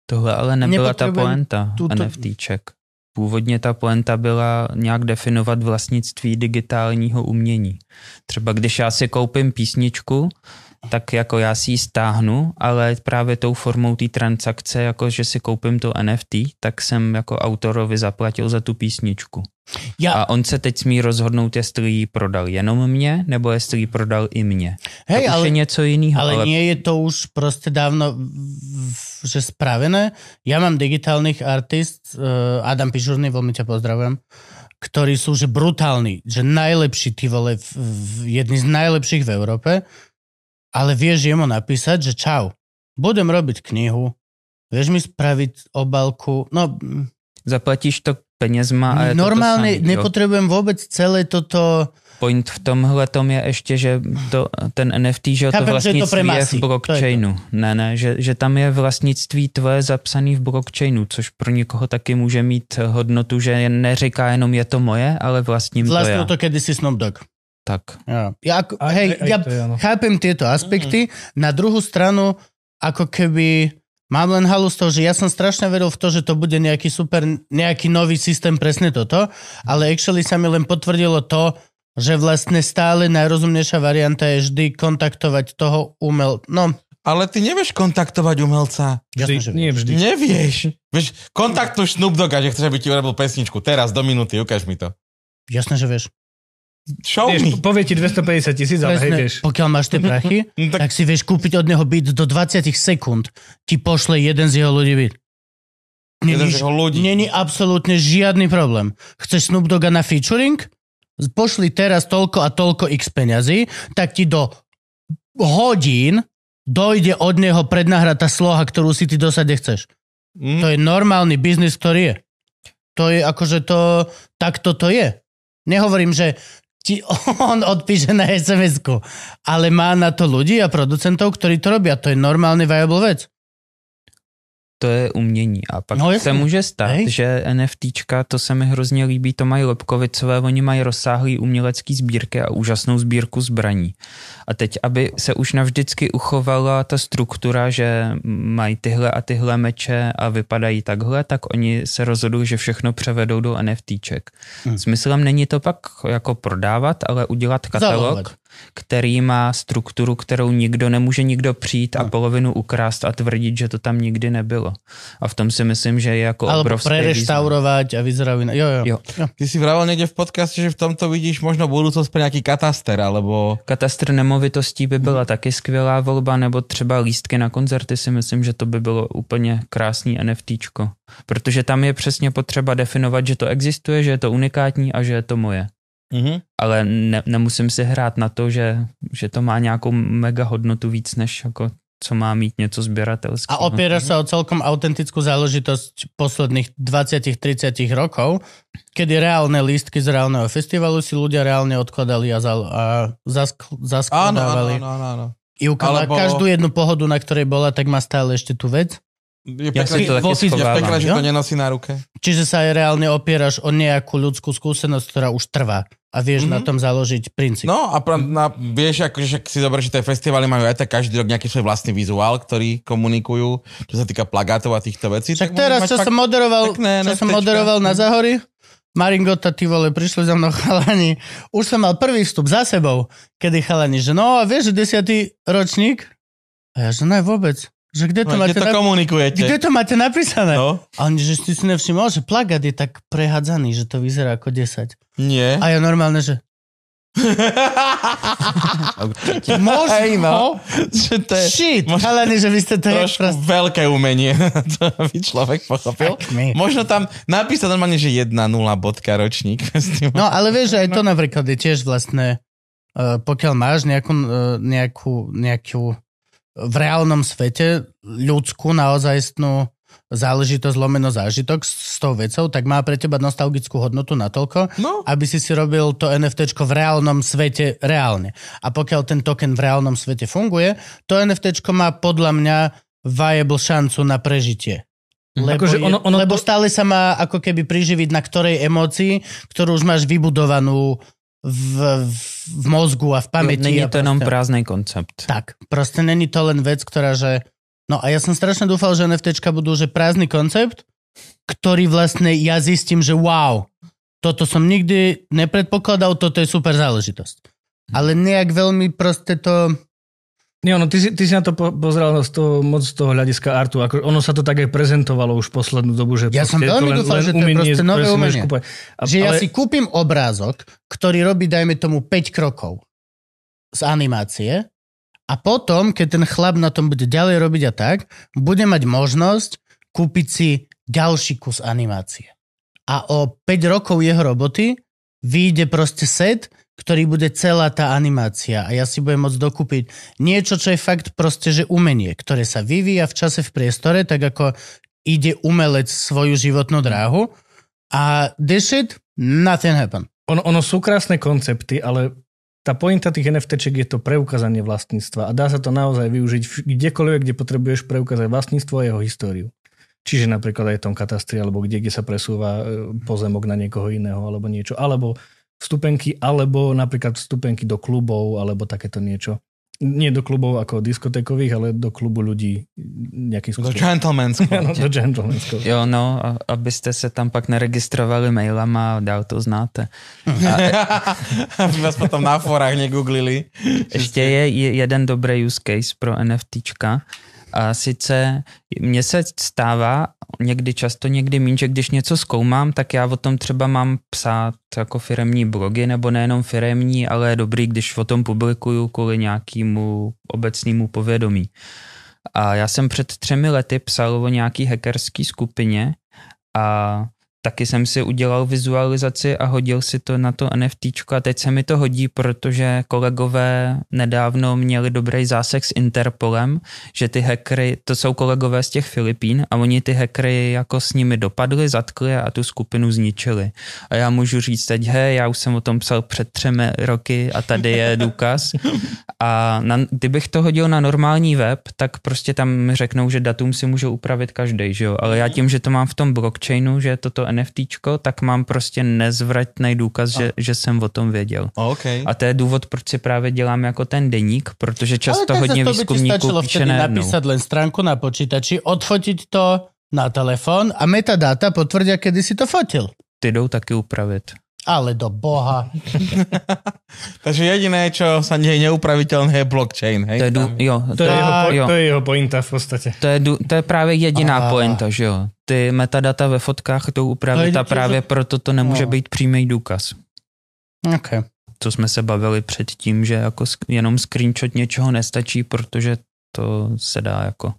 Tohle ale nebyla ta poenta tuto- NFTček. Původně ta poenta byla nějak definovat vlastnictví digitálního umění. Třeba když já si koupím písničku, tak jako já si ji stáhnu, ale právě tou formou té transakce, jako že si koupím to NFT, tak jsem jako autorovi zaplatil za tu písničku. Ja, A on se teď smí rozhodnout, jestli ji prodal jenom mě, nebo jestli ji prodal i mě. hej, to už ale, je něco jiného. ale nie je to už proste dávno v- že spravené. Ja mám digitálnych artist, uh, Adam Pižurný, veľmi ťa pozdravujem, ktorí sú že brutálni, že najlepší ty vole, v, v, jedni z najlepších v Európe, ale vieš jemu napísať, že čau, budem robiť knihu, vieš mi spraviť obalku, no Zaplatíš to penězma a je normálne to to nepotrebujem vôbec celé toto Point v tomhle tom je ještě, že to, ten NFT, že Chápem, to že je to vlastnictví je, v to je to. blockchainu. Ne, ne, že, že tam je vlastnictví tvoje zapsaný v blockchainu, což pro někoho taky může mít hodnotu, že neříká jenom je to moje, ale vlastním to vlastnil já. to kedysi Snoop Dogg. Tak. Ako, Aj- hej, aj- aj ja to je chápem tieto aspekty. Na druhú stranu, ako keby mám len halu z toho, že ja som strašne veril v to, že to bude nejaký super, nejaký nový systém, presne toto, ale actually sa mi len potvrdilo to, že vlastne stále najrozumnejšia varianta je vždy kontaktovať toho umel... No, Ale ty nevieš kontaktovať umelca. jasne, že Vždy, nie vieš. vždy. Nevieš. Vieš, kontaktuj Snoop Dogga, že chceš, aby ti urobil pesničku. Teraz, do minúty, ukáž mi to. Jasne, že vieš. Show me. Vieš, povie ti 250 tisíc, ale hej, vieš. pokiaľ máš tie prachy, No tak... tak- si vieš kúpiť od neho byt do 20 sekúnd. Ti pošle jeden z jeho ľudí byt. Jeden Není, z jeho ľudí. není absolútne žiadny problém. Chceš Snoop Dogga na featuring? Pošli teraz toľko a toľko x peňazí, tak ti do hodín dojde od neho prednahratá sloha, ktorú si ty dosade chceš. Mm. To je normálny biznis, ktorý je. To je akože to, takto to je. Nehovorím, že ti on odpíše na sms ale má na to ľudí a producentov, ktorí to robia. To je normálny viable vec. To je umění. A pak No, se může stát, Hej. Že NFTčka, to se mi hrozně líbí, to mají Lepkovicové, oni mají rozsáhlý umělecký sbírky a úžasnou sbírku zbraní. A teď, aby se už navždycky uchovala ta struktura, že mají tyhle a tyhle meče a vypadají takhle, tak oni se rozhodují, že všechno převedou do NFTček. Hm. Hmm. Smyslem není to pak jako prodávat, ale udělat katalog, Zalohovat. Který má strukturu, kterou nikdo nemůže nikdo přijít a Hm. polovinu ukrást a tvrdit, že to tam nikdy nebylo. A v tom si myslím, že je jako Alebo obrovský význam. prereštaurovať a vyzerajú inak. Jo, jo. Jo. jo. Ty si vravel niekde v podcaste, že v tomto vidíš možno budúcnosť pre nejaký kataster, alebo... Katastr nemovitostí by byla taky skvělá volba, nebo třeba lístky na koncerty si myslím, že to by bylo úplně krásný NFTčko. Protože tam je přesně potřeba definovat, že to existuje, že je to unikátní a že je to moje. Mhm. Ale ne, nemusím si hrát na to, že, že to má nějakou mega hodnotu víc, než jako co má mít něco sběratelského. A opieraš sa o celkom autentickú záležitosť posledných 20-30 rokov, kedy reálne lístky z reálneho festivalu si ľudia reálne odkladali a, zal, a zask, áno, zaskladávali. áno, áno, áno. Ivka má Alebo- každú jednu pohodu, na ktorej bola, tak má stále ešte tú vec. Je Ja pekné, si to je že to nenosí na ruke. Čiže sa aj reálne opieraš o nejakú ľudskú skúsenosť, ktorá už trvá a vieš Mhm. na tom založiť princíp. No a pra, na, vieš, akože si dobre, že tie festivaly majú aj tak každý rok nejaký svoj vlastný vizuál, ktorý komunikujú, čo sa týka plagátov a týchto vecí. Však tak teraz, čo som moderoval, pekné čo som moderoval na Zahori, Maringota, ty vole, prišli za mnou chalani. Už som mal prvý vstup za sebou, kedy chalani, že no a vieš, že desiatý ročník? A ja, že ne, vôbec. Že kde to, No, máte, Kde to komunikujete? kde to máte napísané? No, A oni, že si si nevšimol, že plagát je tak prehádzaný, že to vyzerá ako 10. nie. A ja normálne, že možno, Hej, no. Že to je shit, možno chalani, že vy ste to trošku prost... veľké umenie, to by človek pochopil. Možno tam napísať normálne, že 1.0 bodka ročník. No ale vieš, že aj to napríklad je tiež vlastné, uh, pokiaľ máš nejakú, uh, nejakú, nejakú v reálnom svete ľudskú naozajstnú záležitosť, lomeno zážitok s, tou vecou, tak má pre teba nostalgickú hodnotu natoľko, No, aby si si robil to NFTčko v reálnom svete reálne. A pokiaľ ten token v reálnom svete funguje, to NFTčko má podľa mňa viable šancu na prežitie. Lebo, Akože ono- ono lebo to- stále sa má ako keby priživiť na ktorej emócii, ktorú už máš vybudovanú v, v, v mozgu a v pamäti. Není to jenom proste- prázdný koncept. Tak, proste není to len vec, ktorá, že... No a ja som strašne dúfal, že NFTčka budú, že prázdny koncept, ktorý vlastne ja zistím, že wow, toto som nikdy nepredpokladal, toto je super záležitosť. Ale nejak veľmi proste to... Nie, ono, ty, si, ty si na to po, pozeral z toho, moc z toho hľadiska artu. Ako, ono sa to tak aj prezentovalo už poslednú dobu, že Ja som veľmi len, dúfal, len že to je proste nové umenie. A, že ja ale, si kúpim obrázok, ktorý robí, dajme tomu, 5 krokov z animácie a potom, keď ten chlap na tom bude ďalej robiť a tak, bude mať možnosť kúpiť si ďalší kus animácie. A o 5 rokov jeho roboty vyjde proste set, ktorý bude celá tá animácia a ja si budem môcť dokúpiť niečo, čo je fakt proste, že umenie, ktoré sa vyvíja v čase v priestore, tak ako ide umelec svoju životnú dráhu a this shit, nothing happen. ono, ono sú krásne koncepty, ale tá pointa tých NFTček je to preukázanie vlastníctva a dá sa to naozaj využiť kdekoľvek, kde potrebuješ preukázať vlastníctvo a jeho históriu. Čiže napríklad aj v tom katastri, alebo kde, kde sa presúva e, pozemok na niekoho iného, alebo niečo. Alebo vstupenky, alebo napríklad vstupenky do klubov, alebo takéto niečo. Nie do klubov ako diskotékových, ale do klubu ľudí nejakým spôsobom. gentlemansko. Áno, do gentlemanského. Jo, no, a, abyste se tam pak neregistrovali mailama a dál to znáte. Aby vás potom na forách negooglili. Ještě je je jeden dobrý use case pro NFTčka. A sice mně se stává někdy často, někdy méně, že když něco zkoumám, tak já o tom třeba mám psát jako firemní blogy, nebo nejenom firemní, ale je dobrý, když o tom publikuju kvůli nějakému obecnému povědomí. A já jsem před třemi lety psal o nějaký hackerský skupině a taky jsem si udělal vizualizaci a hodil si to na to NFT a teď se mi to hodí, protože kolegové nedávno měli dobrý zásek s Interpolem, že ty hackery, to jsou kolegové z těch Filipín a oni ty hackery jako s nimi dopadli, zatkli a tu skupinu zničili. A já můžu říct teď, hej, já už jsem o tom psal před třemi roky a tady je důkaz. A na, kdybych to hodil na normální web, tak prostě tam mi řeknou, že datum si může upravit každý, že jo? Ale já tím, že to mám v tom blockchainu, že toto NFTčko, tak mám prostě nezvratný důkaz, že, že jsem o tom věděl. OK. A to je důvod, proč si právě dělám jako ten deník, protože často Ale hodně výzkumníků píše najednou. napísať len stránku na počítači, odfotiť to na telefón a metadata potvrdia, kedy si to fotil. Ty jdou taky upravit. Ale do boha. Takže jediné, čo sa nie je neupraviteľné, je blockchain, hej? To je, dů, jo, To je, jeho, po, jo. to je jeho pointa v podstate. To je, to je právě jediná A. pointa, že jo. Ty metadata ve fotkách jdou To upravit je a právě tiež- proto to nemůže No. být přímý důkaz. Okay. Co jsme se bavili předtím, že jako sk- jenom screenshot něčeho nestačí, protože to se dá jako...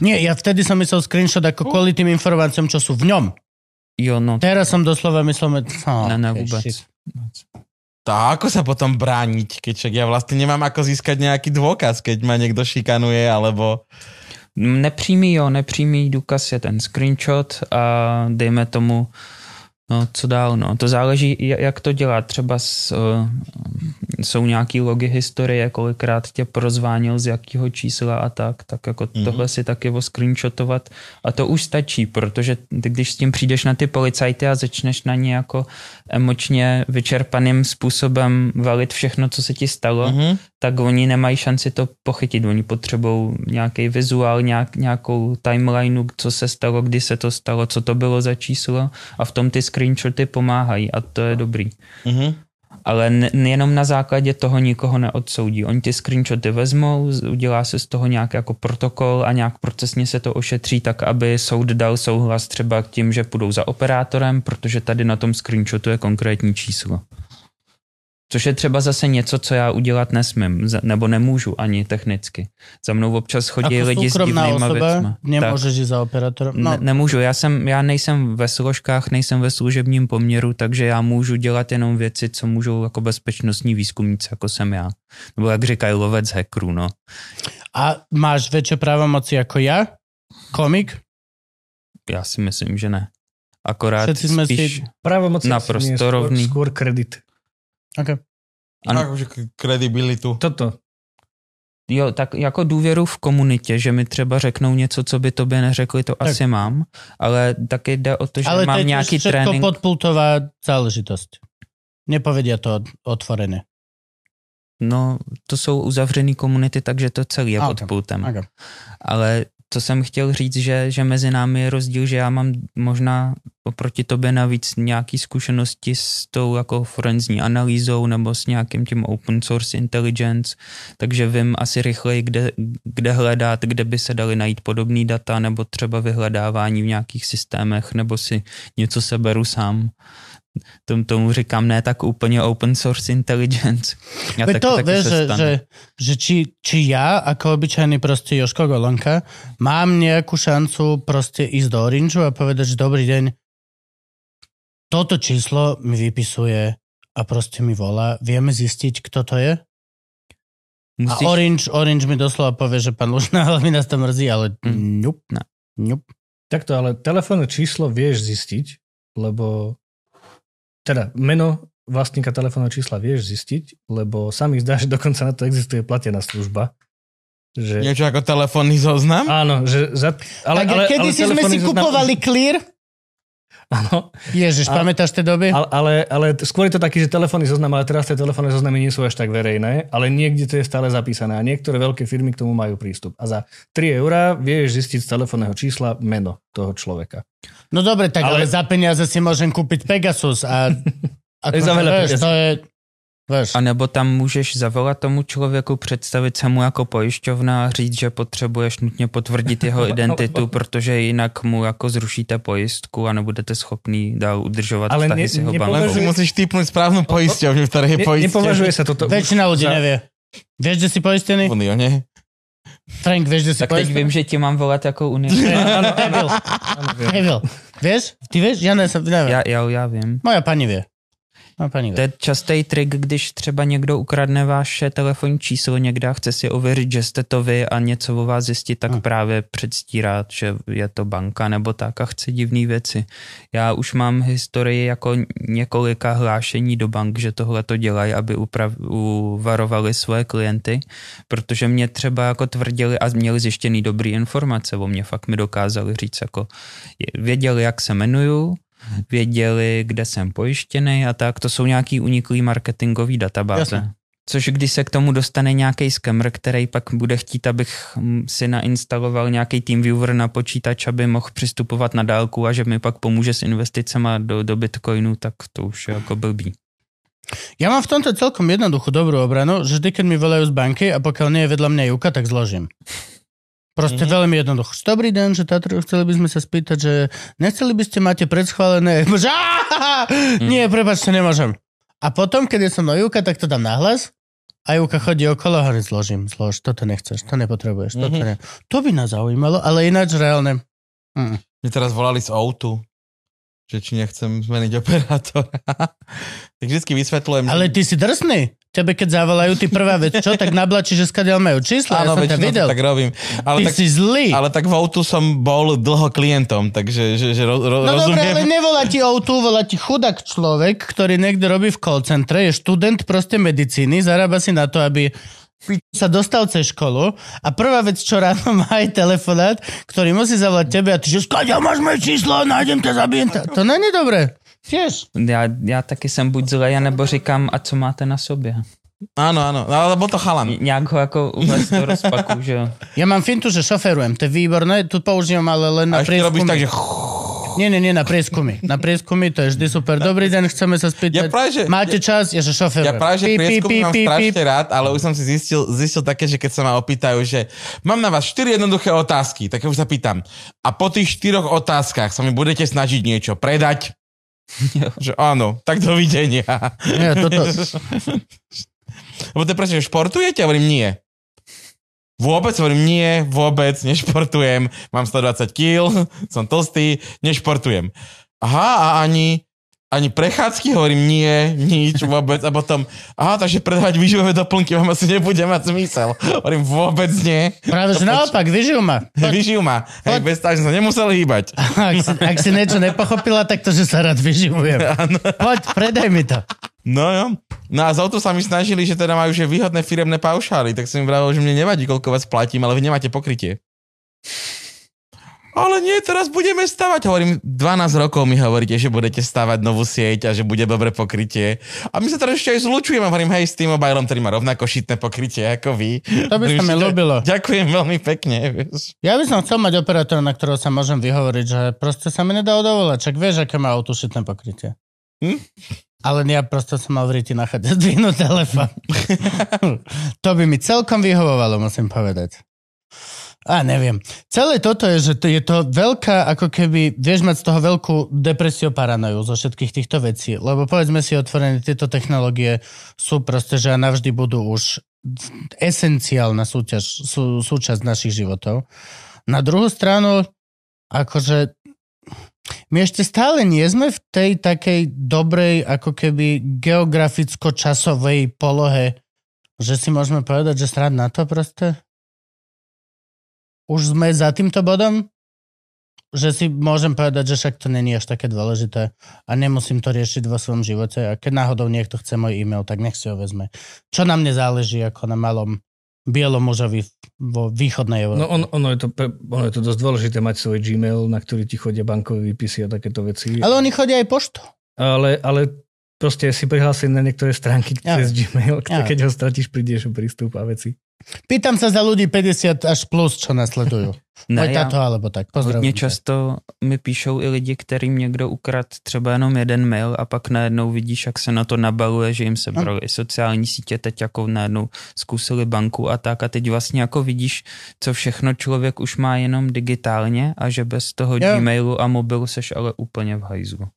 Nie, ja vtedy som myslel screenshot ako kvôli tým informáciám, čo sú v ňom. Jo, no, Teraz som doslova myslel... No, ne, ne, okay, vůbec. shit. Tak ako sa potom brániť, keď však ja vlastne nemám ako získať nejaký dôkaz, keď ma niekto šikanuje, alebo... Nepřímý, jo, nepřímý důkaz je ten screenshot a dejme tomu, no co dál, no, to záleží, jak to dělat, třeba s, uh, jsou nějaký logy historie, kolikrát tě prozvánil z jakého čísla a tak, tak jako Mhm. mm-hmm. tohle si taky oscreenshotovat a to už stačí, protože ty, když s tím přijdeš na ty policajty a začneš na ně jako emočně vyčerpaným způsobem valit všechno, co se ti stalo, Mhm. Tak oni nemají šanci to pochytit. Oni potřebují nějaký vizuál, nějak, nějakou timelineu, co se stalo, kdy se to stalo, co to bylo za číslo a v tom ty screenshoty pomáhají a to je dobrý. Mhm. Ale ne, jenom na základě toho nikoho neodsoudí. Oni ty screenshoty vezmou, udělá se z toho nějaký jako protokol a nějak procesně se to ošetří tak, aby soud dal souhlas třeba k tím, že půjdou za operátorem, protože tady na tom screenshotu je konkrétní číslo. Což je třeba zase něco, co já udělat nesmím, nebo nemůžu ani technicky. Za mnou občas chodí Ako lidi s divnýma osoba věcma. nemôžeš ísť za operátorom. No. Ne, nemůžu, já, jsem, já nejsem ve složkách, nejsem ve služebním poměru, takže já můžu dělat jenom věci, co můžou jako bezpečnostní výzkumníci, jako jsem já. Nebo jak říkají lovec hackerů, no. a máš väčšie právomoci ako ja? Komik? Já si myslím, že ne. Akorát Všetci jsme spíš... si- Právomoci Naprosto rovný. skôr kredit. Okay. Ano. Akože k- kredibilitu. Toto. Jo, tak jako důvěru v komunitě, že mi třeba řeknou něco, co by tobě neřekli, to Tak. asi mám, ale taky jde o to, že Ale to mám nějaký trénink. podpultová záležitosť. Nepovedia to otvorené. No, to jsou uzavřený komunity, takže to celý je A, pod ok. pultem. Okay. Ale to jsem chtěl říct, že, že mezi námi je rozdíl, že já mám možná oproti tobě navíc nějaký zkušenosti s tou jako forenzní analýzou nebo s nějakým tím open source intelligence, takže vím asi rychleji, kde, kde hledat, kde by se dali najít podobný data nebo třeba vyhledávání v nějakých systémech nebo si něco seberu sám. Tom, tomu říkám ne tak úplně open source intelligence. Já Veď to, vieš, se že, že, že či, či ja, ako obyčajný proste Joško Golonka, mám nejakú šancu proste ísť do Orangeu a povedať, že dobrý deň, toto číslo mi vypisuje a proste mi volá, vieme zistiť, kto to je? Musíš, A Orange, Orange mi doslova povie, že pán Lužná, ale mi nás to mrzí, ale Mm. ňup, Ne. ňup. Takto, ale telefónne číslo vieš zistiť, lebo teda meno vlastníka telefónneho čísla vieš zistiť, lebo sa mi zdá, že dokonca na to existuje platená služba. Že... Niečo ako telefónny zoznam? Áno, že za... Ale, tak ale, kedy si sme si zoznam- kupovali Clear? Áno, Ježiš, A- pamätáš tie doby? ale, ale, ale skôr je to taký, že telefónny zoznam, ale teraz tie telefónne zoznamy nie sú až tak verejné, ale niekde to je stále zapísané a niektoré veľké firmy k tomu majú prístup. A za 3 eurá vieš zistiť z telefónneho čísla meno toho človeka. No dobre, tak ale, ale za peniaze si môžem kúpiť Pegasus a... To je za veľa vieš, to je... Vieš. A nebo tam můžeš zavolat tomu člověku, představit se mu jako pojišťovna a říct, že potřebuješ nutně potvrdit jeho identitu, protože jinak mu jako zrušíte pojistku a nebudete schopný dál udržovat Ale vztahy ne- s jeho bankou. Si musíš typnúť správnu poisťovňu, v ktorej je Ne, poisťovňa. nepovažuje sa toto... Väčšina ľudí za- nevie. Vieš, že si poistený? Unio, nie? Frank, vieš, že si Tak teď poistený? vím, že ti mám volat jako unie. Áno, áno, Nebyl. áno, viem. Nebyl. Vieš? Ty vieš? Ja ne, som, neviem. Já, já, já vím. Moja pani vie. Moja pani To vie. je častý trik, když třeba někdo ukradne vaše telefonní číslo někde a chce si ověřit, že jste to vy a něco o vás zjistit, tak Hm. právě předstírá, že je to banka nebo tak a chce divné věci. Já už mám historii jako několika hlášení do bank, že tohle to dělají, aby uprav, uvarovali svoje klienty, protože mě třeba jako tvrdili a měli zjištěný dobrý informace o mě, fakt mi dokázali říct, jako věděli, jak se jmenuju, věděli, kde jsem pojištěný a tak. To jsou nějaký uniklý marketingový databáze. Jasně. Což když se k tomu dostane nějaký skemr, který pak bude chtít, abych mm, si nainstaloval nějaký TeamViewer na počítač, aby mohl přistupovat na dálku a že mi pak pomůže s investicema do, do Bitcoinu, tak to už je jako blbý. Ja mám v tomto celkom jednoduchú dobrú obranu, že vždy, keď mi volajú z banky a pokiaľ nie je vedľa mňa Juka, tak zložím. Proste mm-hmm. veľmi jednoducho. Dobrý deň, že Tatro, chceli by sme sa spýtať, že nechceli by ste, máte predschválené... Že, mm. Nie, prepáčte, nemôžem. A potom, keď je som na Juka, tak to dám nahlas a Juka chodí okolo a hovorí, zložím, zlož, toto nechceš, to nepotrebuješ, toto Mhm. ne. To by nás zaujímalo, ale ináč reálne. Mm. Mne teraz volali z Outu, že či nechcem zmeniť operátora. tak vždycky vysvetľujem. Ale ty si drsný. Tebe keď zavolajú, ty prvá vec, čo? Tak nablačí, že skadiaľ majú čísla. Áno, ja som ťa videl. tak robím. Ale Ty tak, si zlý. ale tak v Outu som bol dlho klientom, takže že, že ro, ro, No dobre, ale rozumiem. nevolá ti O2, volá ti chudák človek, ktorý niekde robí v call centre, je študent proste medicíny, zarába si na to, aby sa dostal cez školu a prvá vec, čo ráno má aj telefonát, ktorý musí zavolať tebe a ty, že skaďa máš moje číslo, nájdem ťa, zabijem ťa. To není dobré. Tiež. Já, já taky jsem buď zlej, nebo říkám, a co máte na sobě? Áno, áno, no, ale bol to chalan. Nějak ho jako uvést do rozpaku, že jo. Ja mám fintu, že šoferujem, to je výborné, tu používam ale len na A ešte robíš tak, že... Nie, nie, nie, na prieskumy. Na prieskumy to je vždy super. Dobrý deň, chceme sa spýtať. Ja práve, že- Máte čas? Ja, že šoferujem. Ja práve, že prieskum mám strašne rád, ale už som si zistil, zistil také, že keď sa ma opýtajú, že mám na vás 4 jednoduché otázky, tak ja už sa pýtam. A po tých štyroch otázkach sa mi budete snažiť niečo predať? Že áno, tak dovidenia. Nie, toto, Lebo to je presne, že športujete? A hovorím, nie. Vôbec, hovorím, nie, vôbec, nešportujem, mám 120 kg, som tlstý, nešportujem. Aha, a ani, ani prechádzky, hovorím, nie, nič, vôbec. A potom, aha, takže predávať výživové doplnky vám asi nebude mať zmysel. Hovorím, vôbec nie. práve že naopak, vyžijú ma. Vyžijú ma. Hej, bez toho, že som nemusel hýbať. Ak si, ak si niečo nepochopila, tak to, že sa rád vyživujem. Poď, predaj mi to. No jo. No a za to sa mi snažili, že teda majú že výhodné firemné paušály, tak som im vravil, že mne nevadí, koľko vás platím, ale vy nemáte pokrytie. Ale nie, teraz budeme stavať. Hovorím, 12 rokov mi hovoríte, že budete stavať novú sieť a že bude dobre pokrytie. A my sa teraz ešte aj zlučujeme. Hovorím, hej, s tým mobilom, ktorý má rovnako šitné pokrytie ako vy. To by sa mi ľúbilo. Ďakujem veľmi pekne. Vieš. Ja by som chcel mať operátora, na ktorého sa môžem vyhovoriť, že proste sa mi nedá dovolať. Čak vieš, aké má autošitné pokrytie. Hm? Ale ja proste som mal v na chate zdvihnúť telefón. to by mi celkom vyhovovalo, musím povedať. A neviem. Celé toto je, že to je to veľká, ako keby, vieš mať z toho veľkú depresiu paranoju zo všetkých týchto vecí. Lebo povedzme si otvorené, tieto technológie sú proste, že navždy budú už esenciálna súťaž, sú, súčasť našich životov. Na druhú stranu, akože my ešte stále nie sme v tej takej dobrej, ako keby geograficko-časovej polohe, že si môžeme povedať, že srad na to proste? Už sme za týmto bodom? Že si môžem povedať, že však to není až také dôležité a nemusím to riešiť vo svojom živote a keď náhodou niekto chce môj e-mail, tak nech si ho vezme. Čo na mne záleží ako na malom bielom mužovi vo východnej Európe. No on, ono, je to, ono je to dosť dôležité mať svoj Gmail, na ktorý ti chodia bankové výpisy a takéto veci. Ale oni chodia aj poštu. Ale, ale proste si prihlásený na niektoré stránky Ja. cez Gmail, Ja. keď ho stratíš, prídeš o prístup a veci. Pýtam sa za ľudí 50 až plus, čo nasledujú. Ne, já, táto, alebo tak. hodně ťa. často mi píšou i lidi, kterým někdo ukrad třeba jenom jeden mail a pak najednou vidíš, jak se na to nabaluje, že jim se brali i sociální sítě, teď jako najednou zkusili banku a tak a teď vlastně jako vidíš, co všechno člověk už má jenom digitálně a že bez toho Jo. Gmailu a mobilu seš ale úplně v hajzlu.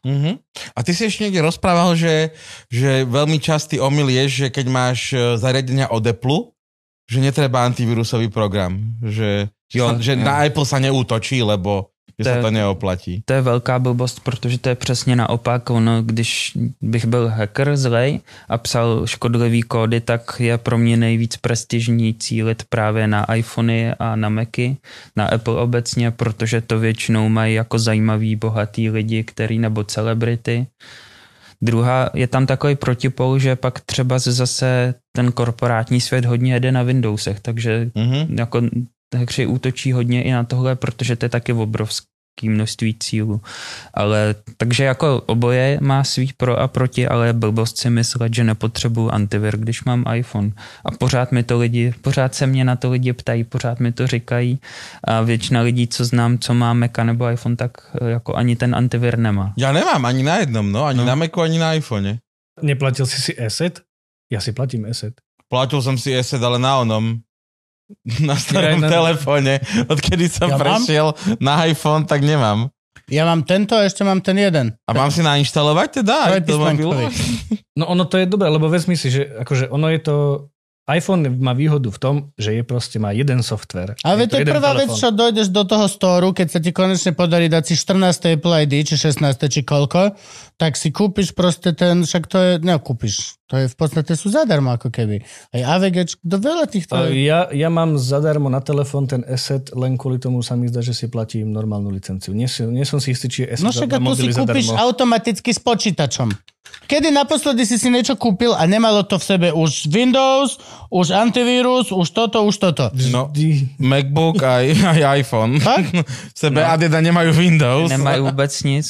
Mhm. A ty si ešte niekde rozprával, že, že veľmi častý omyl je, že keď máš e, zariadenia od Apple, že netreba antivírusový program. Že, že jo. na Apple sa neútočí, lebo že To je- to neoplatí. To je velká blbost, protože to je přesně naopak. Ono, když bych byl hacker zlej a psal škodlivý kódy, tak je pro mě nejvíc prestižní cílit právě na iPhony a na Macy, na Apple obecně, protože to většinou mají jako zajímavý, bohatý lidi, který nebo celebrity. Druhá, je tam takový protipol, že pak třeba zase ten korporátní svět hodně jede na Windowsech, takže Mhm. jako hry útočí hodně i na tohle, protože to je taky obrovský množství cílů. Ale takže jako oboje má svý pro a proti, ale je blbost si myslet, že nepotřebuju antivir, když mám iPhone. A pořád mi to lidi, pořád se mě na to lidi ptají, pořád mi to říkají a většina lidí, co znám, co má Maca nebo iPhone, tak eh, jako ani ten antivir nemá. Ja nemám ani na jednom, no. Ani No. na Macu, ani na iPhone. Neplatil si si Asset? Ja si platím Asset. Platil som si ESET, ale na onom. Na starom aj na- telefóne. Odkedy som Ja mám? prešiel na iPhone, tak nemám. Ja mám tento a ešte mám ten jeden. A mám si nainštalovať teda? aj do mobilu? Trojpísmenkový. No ono to je dobré, lebo vezmi si, že akože ono je to... iPhone má výhodu v tom, že je proste má jeden software. Ale to je prvá vec, telefón. čo dojdeš do toho storu, keď sa ti konečne podarí dať si 14. Apple ID, či 16. či koľko, tak si kúpiš proste ten, však to je, ne, kúpiš, to je v podstate sú zadarmo ako keby. Aj AVG, do veľa týchto... A Ja, ja mám zadarmo na telefón ten Asset, len kvôli tomu sa mi zdá, že si platím normálnu licenciu. Nie, si, nie som si istý, či je Asset No za- však a tu si kúpiš zadarmo. automaticky s počítačom. Kedy naposledy si si niečo kúpil a nemalo to v sebe už Windows, už antivírus, už toto, už toto. No. MacBook aj, aj iPhone. Fakt? V sebe no. teda nemajú Windows. Nemají vůbec nic.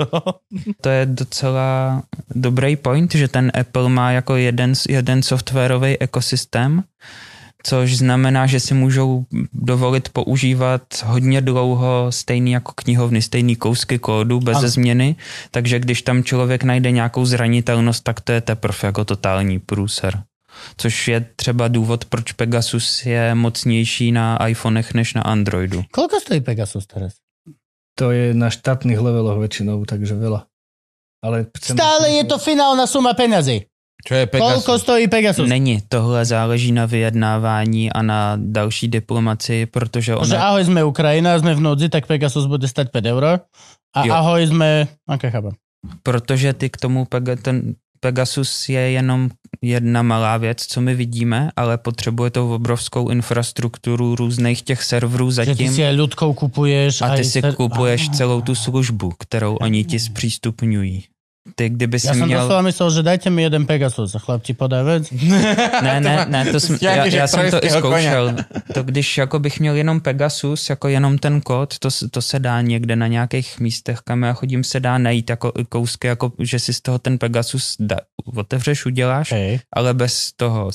No. To je docela dobrý point, že ten Apple má jako jeden, jeden softwarový ekosystém, což znamená, že si můžou dovolit používat hodně dlouho stejný jako knihovny, stejný kousky kódu bez Ano. změny, takže když tam člověk najde nějakou zranitelnost, tak to je teprve jako totální průser. Což je třeba důvod, proč Pegasus je mocnější na iPhonech než na Androidu. Koľko stojí Pegasus teraz? To je na štátnych leveloch väčšinou, takže veľa. Ale chcem... Stále je to finálna suma peňazí. Čo je Pegasus? Koľko stojí Pegasus? Není, tohle záleží na vyjednávání a na další diplomaci, protože Že ona... ahoj, sme Ukrajina, sme v núdzi, tak Pegasus bude stať 5 eur. A Jo. ahoj, sme... Ok, chápem. Protože ty k tomu Pega, ten Pegasus je jenom jedna malá věc, co my vidíme, ale potřebuje to obrovskou infrastrukturu různých těch serverů Že ty zatím. si aj ľudkou kupuješ. A ty si ser- kupuješ celou tu službu, kterou oni ti zpřístupňují. Ty kdyby si Ja som měl... doslova myslel, že dajte mi jeden Pegasus a chlap ti podá vec. Ne, ne, ne, to jsem, já, já jsem to i zkoušel. To když jako bych měl jenom Pegasus, jako jenom ten kód, to, to se dá někde na nějakých místech, kam já chodím, se dá najít jako kousky, jako že si z toho ten Pegasus da, otevřeš, uděláš, Hej. ale bez toho,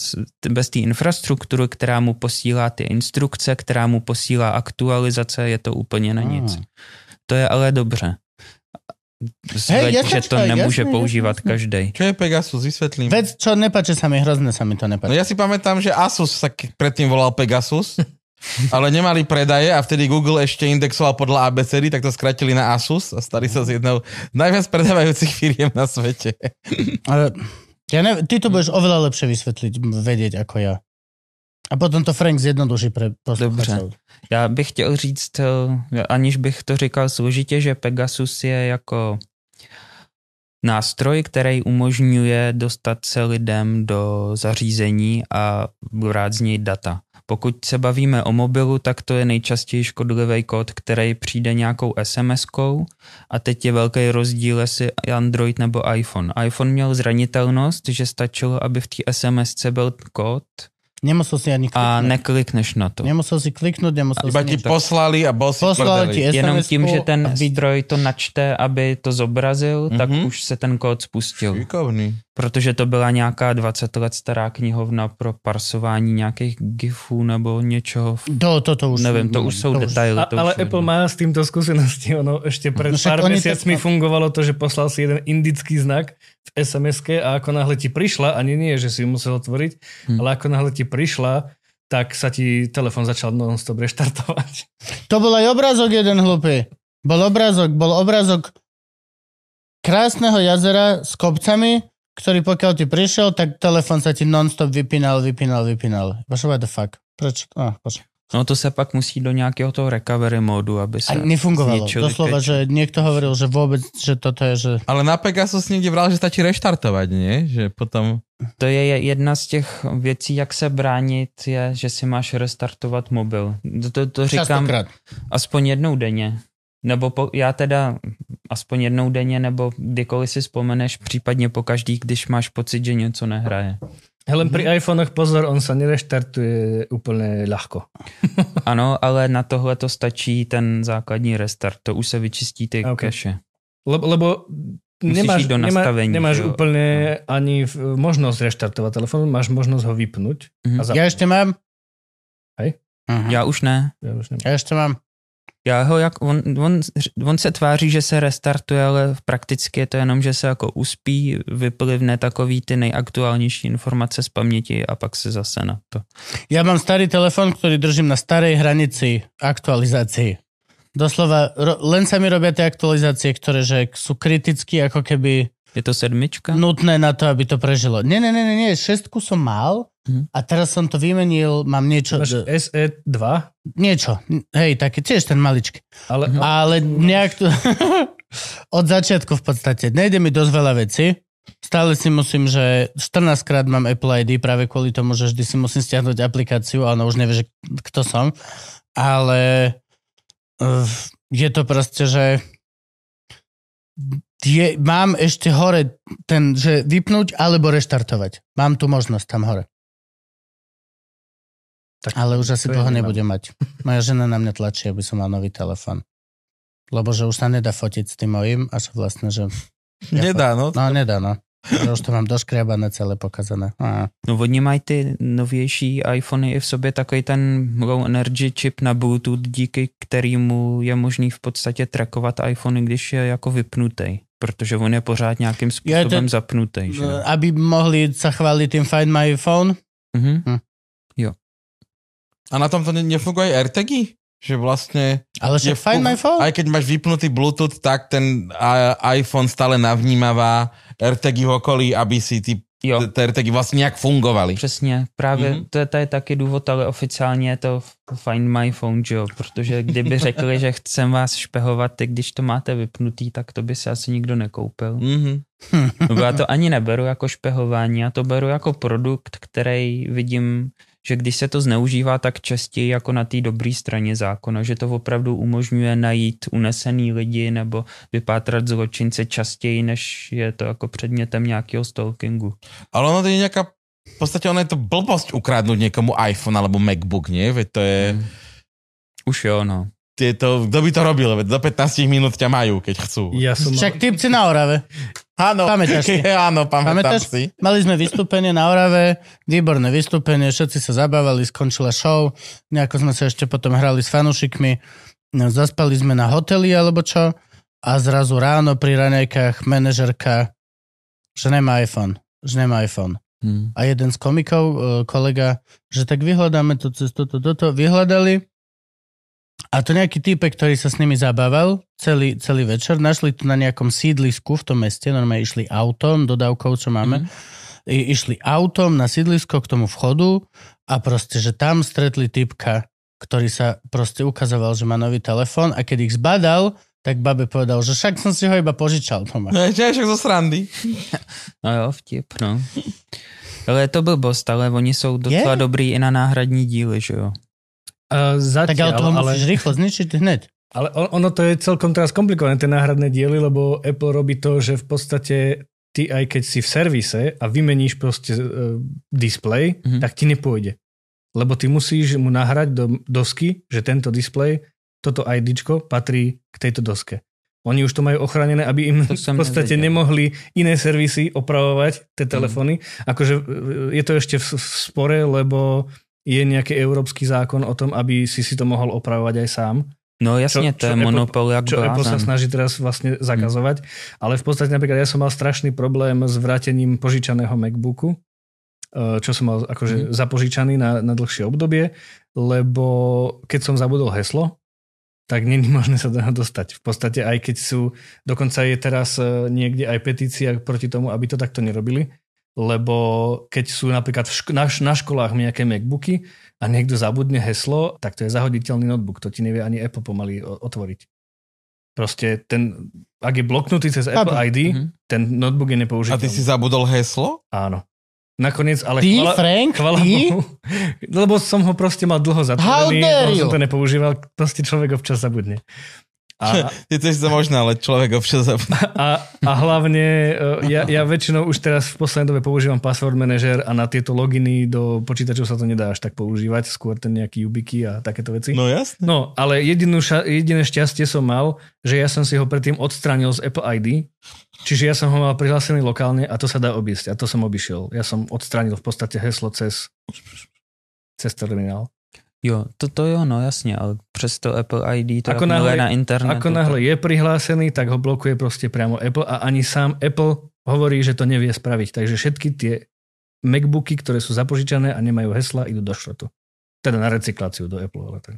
bez té infrastruktury, která mu posílá ty instrukce, která mu posílá aktualizace, je to úplně na nic. Ah. To je ale dobře. Hej, že to čo, nemůže jasne, používat každý. Čo je Pegasus? Vysvetlím. Vec, čo nepáči sa mi, hrozne sa mi to No nepáči. ja si pamätám, že Asus sa k- predtým volal Pegasus, ale nemali predaje a vtedy Google ešte indexoval podľa ABCD, tak to skratili na Asus a stali sa z jednou z najviac predávajúcich firiem na svete. Ale ja ne, ty to budeš oveľa lepšie vysvetliť, vedieť ako ja. A potom to Frank zjednoduší pre posluchačov. Já bych chtěl říct, eh, aniž bych to říkal složitě, že Pegasus je jako nástroj, který umožňuje dostat se lidem do zařízení a brát z něj data. Pokud se bavíme o mobilu, tak to je nejčastěji škodlivý kód, který přijde nějakou SMS-kou a teď je velký rozdíl, jestli Android nebo iPhone. iPhone měl zranitelnost, že stačilo, aby v té SMS-ce byl kód Nemusel si ani a kliknúť. neklikneš na to. Nemusel si kliknúť, nemusel Iba si ti nič. poslali a bol si Poslal ti prdeli. Jenom tím, že ten a stroj to načte, aby to zobrazil, mm-hmm. tak Mhm. už se ten kód spustil. Šikovný. Protože to byla nějaká 20 let stará knihovna pro parsování nějakých gifů nebo něčoho. To, to, to už... Nevím, to už jsou to detaily. A, to ale už Apple má s týmto skúsenosti. Ono ešte pred No pár mesiacmi to- fungovalo to, že poslal si jeden indický znak v sms a ako náhle ti prišla, ani nie, že si ju musel otvoriť, Hm. ale ako náhle ti prišla, tak sa ti telefon začal non-stop reštartovať. To bol aj obrázok jeden hlupý. Bol obrázok, bol obrázok krásneho jazera s kopcami, ktorý pokiaľ ti prišiel, tak telefon sa ti non-stop vypínal, vypínal, vypínal. Bože, what the fuck? Prečo? Oh, bože. No to se pak musí do nějakého toho recovery módu, aby A se nefungovalo. zničili Doslova, že niekto hovoril, že vôbec, že toto je, že... Ale na Pegasus niekde vral, že stačí reštartovať, nie? Že potom... To je jedna z těch věcí, jak se bránit, je, že si máš restartovat mobil. To, to, to říkám Častokrát. aspoň jednou denně. Nebo po, já teda aspoň jednou denně, nebo kdykoliv si vzpomeneš, případně po každý, když máš pocit, že něco nehraje. Len pri iPhonech pozor, on sa nereštartuje úplne ľahko. Ano, ale na tohle to stačí ten základní restart. To už se vyčistí ty Ok. okay. cache. Lebo, lebo Musíš nemáš, do nemá, nastavení, nemáš že jo? úplne ani v- možnosť reštartovať telefón, máš možnosť ho vypnúť. Mhm. A za... Ja ešte mám? Hej. Aha. Já už ne. Ja už nemám. Ja ešte mám. Já ho jak, on, on, on se tváří, že se restartuje, ale prakticky je to jenom, že se jako uspí, vyplivne takový ty nejaktuálnější informace z paměti a pak se zase na to. Ja mám starý telefon, ktorý držím na starej hranici aktualizácií. Doslova, ro- len sa mi robia tie aktualizácie, ktoré že sú kriticky ako keby Je to sedmička? nutné na to, aby to prežilo. Nie, nie, nie, nie. šestku som mal. A teraz som to vymenil, mám niečo, Máš SE2, niečo, hej, taký, tiež ten maličký. ale, Mhm. Ale nejak to... Od začiatku v podstate. Nejde mi dosť veľa veci. Stále si musím, že 14 krát mám Apple ID práve kvôli tomu, že vždy si musím stiahnuť aplikáciu a ono už nevie, že kto som. Ale uh, je to proste, že je, mám ešte hore ten, že vypnúť alebo reštartovať. Mám tu možnosť tam hore. Tak Ale už asi to ja dlho nemám. nebudem mať. Moja žena na mňa tlačí, aby som mal nový telefon. Lebo že už sa nedá fotiť s tým mojím a že vlastne, že... Ja Nedá, no. No, nedá, no. Že už to mám doškriabané celé pokazané. Á. No oni mají ty novější iPhony i v sobě takový ten low energy chip na Bluetooth, díky kterému je možný v podstatě trackovat iPhony, když je jako vypnutý. Protože on je pořád nějakým Ja, to- způsobem zapnutý. Že? Aby mohli sa chváliť tým Find My Phone. Mhm. A na tom to ne- nefunguje AirTagy? Že vlastne... Ale je však Find My Phone? Aj keď máš vypnutý Bluetooth, tak ten iPhone stále navnímavá AirTagy v okolí, aby si ty Jo, ty AirTagy vlastne nejak fungovali. přesně. Právě Mhm. mm-hmm. to, je, to je taky důvod, ale oficiálně je to Find My Phone, že jo? Protože kdyby řekli, že chcem vás špehovat, i když to máte vypnutý, tak to by se asi nikdo nekoupil. Mhm. Nebo já to ani neberu jako špehování, já to beru jako produkt, který vidím, že když se to zneužívá tak častěji jako na té dobré straně zákona, že to opravdu umožňuje najít unesený lidi nebo vypátrat zločince častěji, než je to jako předmětem nějakého stalkingu. Ale ono to je nejaká... V podstate ono je to blbosť ukradnúť niekomu iPhone alebo MacBook, nie? Veď to je... Mm. Už jo, no. Tieto, kto by to robil? Veď do 15 minút ťa majú, keď chcú. ja som... Však typci na Orave. Áno, Pamätáš si? áno, pamätám Pamätáš? si. Mali sme vystúpenie na Orave, výborné vystúpenie, všetci sa zabávali, skončila show, nejako sme sa ešte potom hrali s fanúšikmi, no, zaspali sme na hoteli alebo čo a zrazu ráno pri raňajkách manažerka, že nemá iPhone, že nemá iPhone. Hm. A jeden z komikov, e, kolega, že tak vyhľadáme to cez toto, toto, vyhľadali a to nejaký týpek, ktorý sa s nimi zabával celý, celý večer, našli to na nejakom sídlisku v tom meste, normálne išli autom, dodávkou, čo máme, I, išli autom na sídlisko k tomu vchodu a proste, že tam stretli typka, ktorý sa proste ukazoval, že má nový telefón a keď ich zbadal, tak babe povedal, že však som si ho iba požičal doma. No, čo je však zo srandy. No jo, vtip, no. Ale je to blbost, ale oni jsou docela Je? dobrý i na náhradní díly, že jo. Uh, Tak ale zatiaľ, toho ale, musíš rýchlo zničiť hneď. ale on- ono to je celkom teraz komplikované, tie náhradné diely, lebo Apple robí to, že v podstate ty aj keď si v servise a vymeníš proste uh, display, Mhm. tak ti nepôjde. Lebo ty musíš mu nahrať do dosky, že tento display, toto IDčko patrí k tejto doske. Oni už to majú ochránené, aby im v podstate nevedel. nemohli iné servisy opravovať tie Mhm. telefóny. Akože e, je to ešte v, v spore, lebo je nejaký európsky zákon o tom, aby si si to mohol opravovať aj sám. No jasně, to čo je monopol jak Čo Apple sa snaží teraz vlastne zakazovať. Ale v podstate napríklad ja som mal strašný problém s vrátením požičaného MacBooku, eh, čo som mal akože zapožičaný na, na dlhšie obdobie, lebo keď som zabudol heslo, tak není možné sa do neho dostať. V podstate aj keď sú, dokonca je teraz eh, niekde aj petícia proti tomu, aby to takto nerobili, lebo keď sú napríklad v šk- na, na školách nejaké MacBooky a niekto zabudne heslo, tak to je zahoditeľný notebook, to ti nevie ani Apple pomaly o- otvoriť. Proste ten, ak je bloknutý cez Apple Chápem. ID, Mhm. ten notebook je A nepoužiteľný. ty si zabudol heslo? Áno. Nakoniec, ale Ty, chvala, Frank, chvala ty? Bohu, lebo som ho proste mal dlho zatvorený, dare dlho you? som to nepoužíval, proste človek občas zabudne. A, Je to ešte možné, ale človek občas zabudol. a, a hlavne e, ja, ja väčšinou už teraz v poslednej dobe používam password manager a na tieto loginy do počítačov sa to nedá až tak používať, skôr ten nejaký YubiKey a takéto veci. No jasné. No, ale jedinú ša- jediné šťastie som mal, že ja som si ho predtým odstránil z Apple ID, čiže ja som ho mal prihlásený lokálne a to sa dá obísť a to som obišiel. Ja som odstránil v podstate heslo cez, cez terminál. Jo, to, to jo, no jasně, ale přesto Apple ID to Ako jako náhle- na internetu. Ako náhle je prihlásený, tak ho blokuje proste priamo Apple a ani sám Apple hovorí, že to nevie spraviť. Takže všetky tie MacBooky, ktoré sú zapožičané a nemajú hesla, idú do šrotu. Teda na recykláciu do Apple. Ale tak.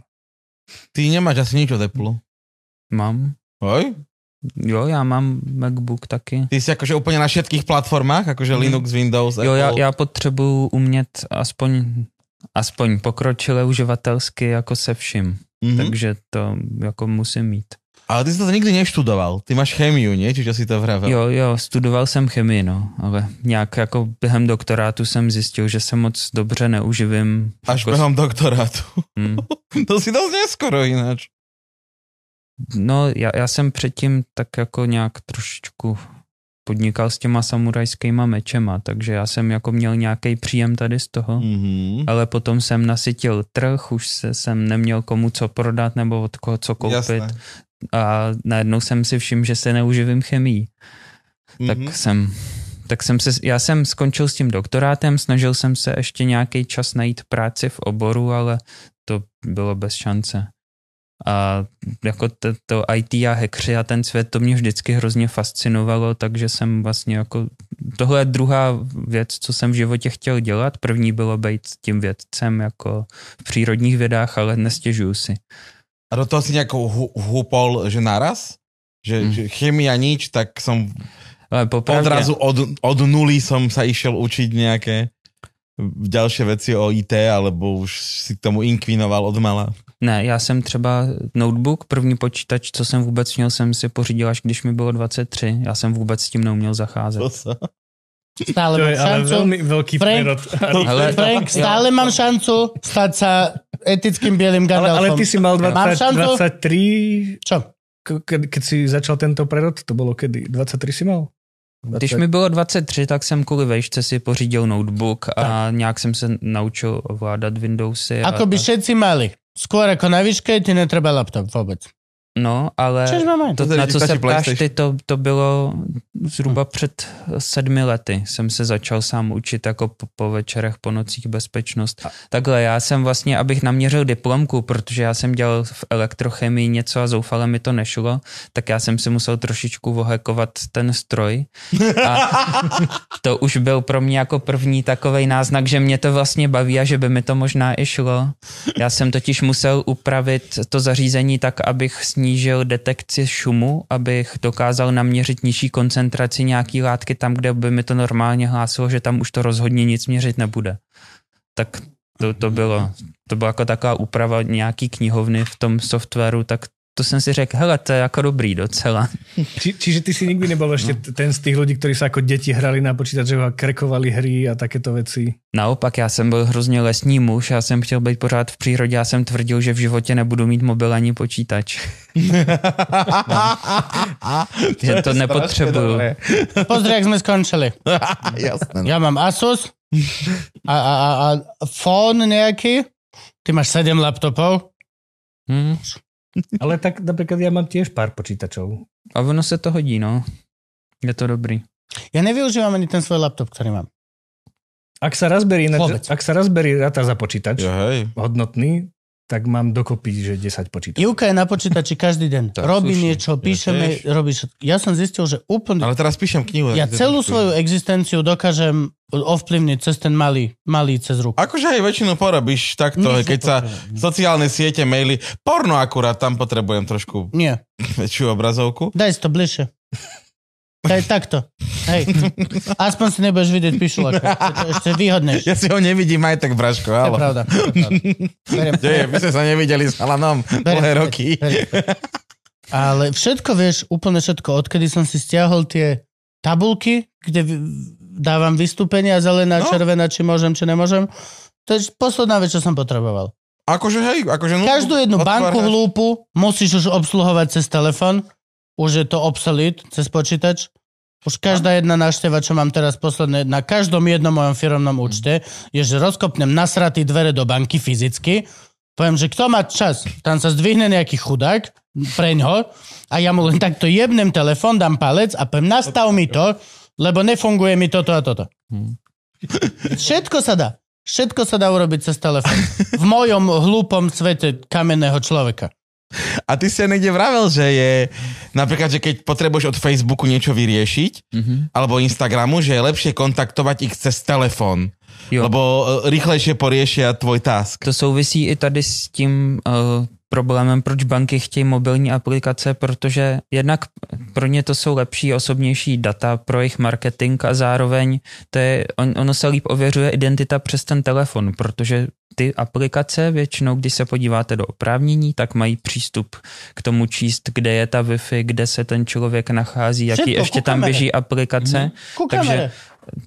Ty nemáš asi nič od Apple. Mám. Hoj? Jo, já mám MacBook taky. Ty si akože úplne na všetkých platformách, akože Mhm. Linux, Windows, Jo, já, Apple. já potřebuju umět aspoň aspoň pokročilé uživatelsky jako se vším. Mhm. Takže to jako musím mít. Ale ty si to nikdy neštudoval. Ty máš chemiu, nie? Či čo si to vravel? Jo, jo, studoval jsem chemii, no, ale nějak jako během doktorátu jsem zjistil, že se moc dobře neuživím. Až jako, behom doktorátu. hm. to si dosť neskoro ináč. No, já, já jsem předtím tak jako nějak trošičku podnikal s těma samurajskýma mečema, takže já jsem jako měl nějaký příjem tady z toho. Mhm. Ale potom jsem nasytil trh, už se, jsem neměl komu co prodat nebo od koho co koupit. Jasné. A najednou jsem si všiml, že se neuživím chemií. Tak Mhm. jsem tak jsem se, já jsem skončil s tím doktorátem, snažil jsem se ještě nějaký čas najít práci v oboru, ale to bylo bez šance. A jako to, to IT a hackři a ten svět, to mě vždycky hrozně fascinovalo, takže jsem vlastně jako, tohle je druhá věc, co jsem v životě chtěl dělat. První bylo být tím vědcem jako v přírodních vědách, ale nestěžuju si. A do toho si nejako hu- húpol, že naraz? Že, Mm. že chemia nič, tak som Ale popravdě, odrazu od, od nuly som sa išiel učiť nejaké ďalšie veci o IT, alebo už si k tomu inkvinoval od mala. Ne, já jsem třeba notebook, první počítač, co jsem vůbec měl, jsem si pořídil až když mi bylo 23. Já jsem vůbec s tím neuměl zacházet. Stále To mám je ale šancu. veľmi veľký Frank-. Ale, Frank, stále mám šancu stať sa etickým Ale, Gandalfom. ale ty si mal Mám 20, šancu? 23, Čo? ke- ke- keď si začal tento prerod, to bolo kedy? 23 si mal? Když mi bylo 23, tak jsem kvůli vejšce si pořídil notebook a nějak jsem se naučil ovládat Windowsy. A, Ako by všetci mali. skoro ako naviška i ti ne treba laptop wobec. No, ale to, na co se ptáš ty, to, to bylo zhruba před sedmi lety. Jsem se začal sám učit jako po, po večerech, po nocích bezpečnost. Takhle, já jsem vlastně, abych naměřil diplomku, protože já jsem dělal v elektrochemii něco a zoufale mi to nešlo, tak já jsem si musel trošičku ohekovat ten stroj. A to už byl pro mě jako první takový náznak, že mě to vlastně baví a že by mi to možná i šlo. Já jsem totiž musel upravit to zařízení tak, abych snížil detekci šumu, abych dokázal naměřit nižší koncentraci nějaký látky tam, kde by mi to normálně hlásilo, že tam už to rozhodně nic měřit nebude. Tak to, to bylo, to byla jako taková úprava nějaký knihovny v tom softwaru, tak to jsem si řekl, hele, to je jako dobrý docela. Či, čiže ty si nikdy nebol ešte No. ten z tých ľudí, ktorí sa ako deti hrali na počítačoch a krekovali hry a takéto veci? Naopak, já jsem byl hrozně lesní muž, já jsem chtěl být pořád v přírodě, já jsem tvrdil, že v životě nebudu mít mobil ani počítač. Že to je nepotřebuju. Pozri, jak sme skončili. Jasné. Ja mám Asus a, a, a, a phone nejaký. Ty máš 7 laptopov. Hm? Ale tak napríklad ja mám tiež pár počítačov. A ono se to hodí, no. Je to dobrý. Ja nevyužívam ani ten svoj laptop, ktorý mám. Ak sa Raspberry, ak sa Raspberry ráta za počítač, hodnotný, tak mám dokopy, že 10 počítačov. Ivka je na počítači každý deň. Tak, Robí slušne. niečo, Ja píšeme, tiež. robí všetko. Ja som zistil, že úplne... Ale teraz píšem knihu. Ja celú trošku- svoju existenciu dokážem ovplyvniť cez ten malý, malý cez ruku. Akože aj väčšinu porobíš takto, Nič keď sa sociálne siete, maily, porno akurát, tam potrebujem trošku Nie, väčšiu obrazovku. daj si to bližšie. Daj takto. Hej. Aspoň si nebudeš vidieť pišulaka. Je to ešte výhodnejšie. Ja si ho nevidím aj tak, Braško, To je ale... pravda. To je pravda. Kde je? My sme sa nevideli s Alanom dlhé roky. beriem. Ale všetko, vieš, úplne všetko, odkedy som si stiahol tie tabulky, kde dávam vystúpenia zelená, No. červená, či môžem, či nemôžem, to je posledná vec, čo som potreboval. Akože hej, akože... Každú jednu banku v otváraš- lúpu musíš už obsluhovať cez telefon. Už je to obsolete cez počítač. Už každá jedna návšteva, čo mám teraz posledné, na každom jednom mojom firmnom účte, je, že rozkopnem nasratý dvere do banky fyzicky, poviem, že kto má čas, tam sa zdvihne nejaký chudák preňho a ja mu len takto jebnem telefon, dám palec a poviem, nastav mi to, lebo nefunguje mi toto a toto. Všetko sa dá. Všetko sa dá urobiť cez telefón. V mojom hlúpom svete kamenného človeka. A ty si aj niekde vravel, že je napríklad, že keď potrebuješ od Facebooku niečo vyriešiť, Mhm. alebo Instagramu, že je lepšie kontaktovať ich cez telefon, Jo. lebo e, rýchlejšie poriešia tvoj task. To souvisí i tady s tím uh, problémem, proč banky chtějí mobilní aplikace, protože jednak pro ně to jsou lepší, osobnější data pro jejich marketing a zároveň to je, on, ono se líp ověřuje identita přes ten telefon, protože ty aplikace většinou, když se podíváte do oprávnění, tak mají přístup k tomu číst, kde je ta Wi-Fi, kde se ten člověk nachází, jaký Všetko, ještě tam kamere. běží aplikace. Ku Takže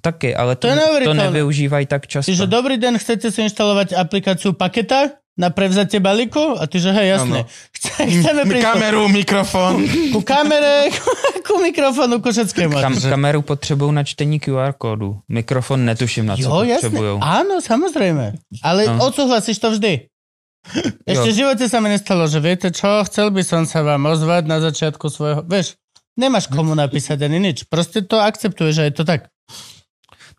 taky, ale To to, to nevyužívají tak často. Ty, že dobrý den, chcete si inštalovať aplikáciu Paketa na prevzatie balíku? A ty, že hej, jasné. Chce- Chceme prísť Kameru, mikrofón. ku kamere, ku mikrofonu, ku všetkému. Kam, kameru potřebují na čtení QR kódu. Mikrofon netuším, na co Jo, potřebují. Áno, samozrejme. Ale No. odsúhlasíš to vždy. Ešte v živote sa mi nestalo, že viete čo, chcel by som sa vám ozvať na začiatku svojho... Vieš, nemáš komu napísať ani nič. Proste to akceptuješ, že je to tak.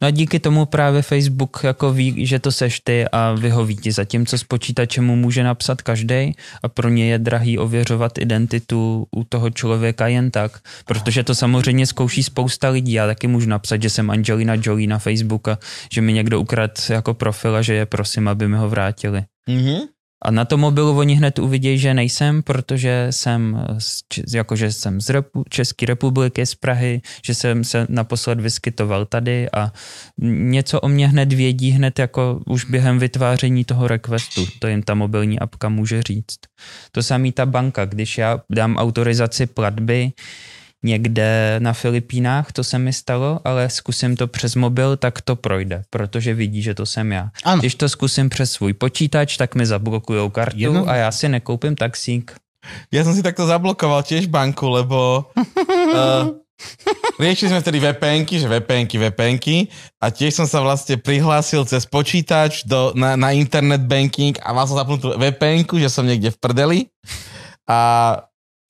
No a díky tomu právě Facebook jako ví, že to seš ty a vyhoví ti. Zatímco s počítačem mu může napsat každý a pro ně je drahý ověřovat identitu u toho člověka jen tak. Protože to samozřejmě zkouší spousta lidí. Já taky můžu napsat, že jsem Angelina Jolie na Facebooku že mi někdo ukradl jako profil a že je prosím, aby mi ho vrátili. Mhm. A na tom mobilu oni hned uvidějí, že nejsem, protože jsem, jakože jsem z Repu, České republiky, z Prahy, že jsem se naposled vyskytoval tady a něco o mě hned vědí, hned jako už během vytváření toho requestu. To jim ta mobilní apka může říct. To samý ta banka, když já dám autorizaci platby, někde na Filipínách, to se mi stalo, ale zkusím to přes mobil, tak to projde, protože vidí, že to jsem já. Áno. Když to zkusím přes svůj počítač, tak mi zablokujou kartu Jedno- a já si nekoupím taxík. Ja som si takto zablokoval tiež banku, lebo uh, riešili sme vtedy VPNky, že VPNky, VPNky a tiež som sa vlastne prihlásil cez počítač do, na, na internet banking a mal som zapnutú VPNku, že som niekde v prdeli a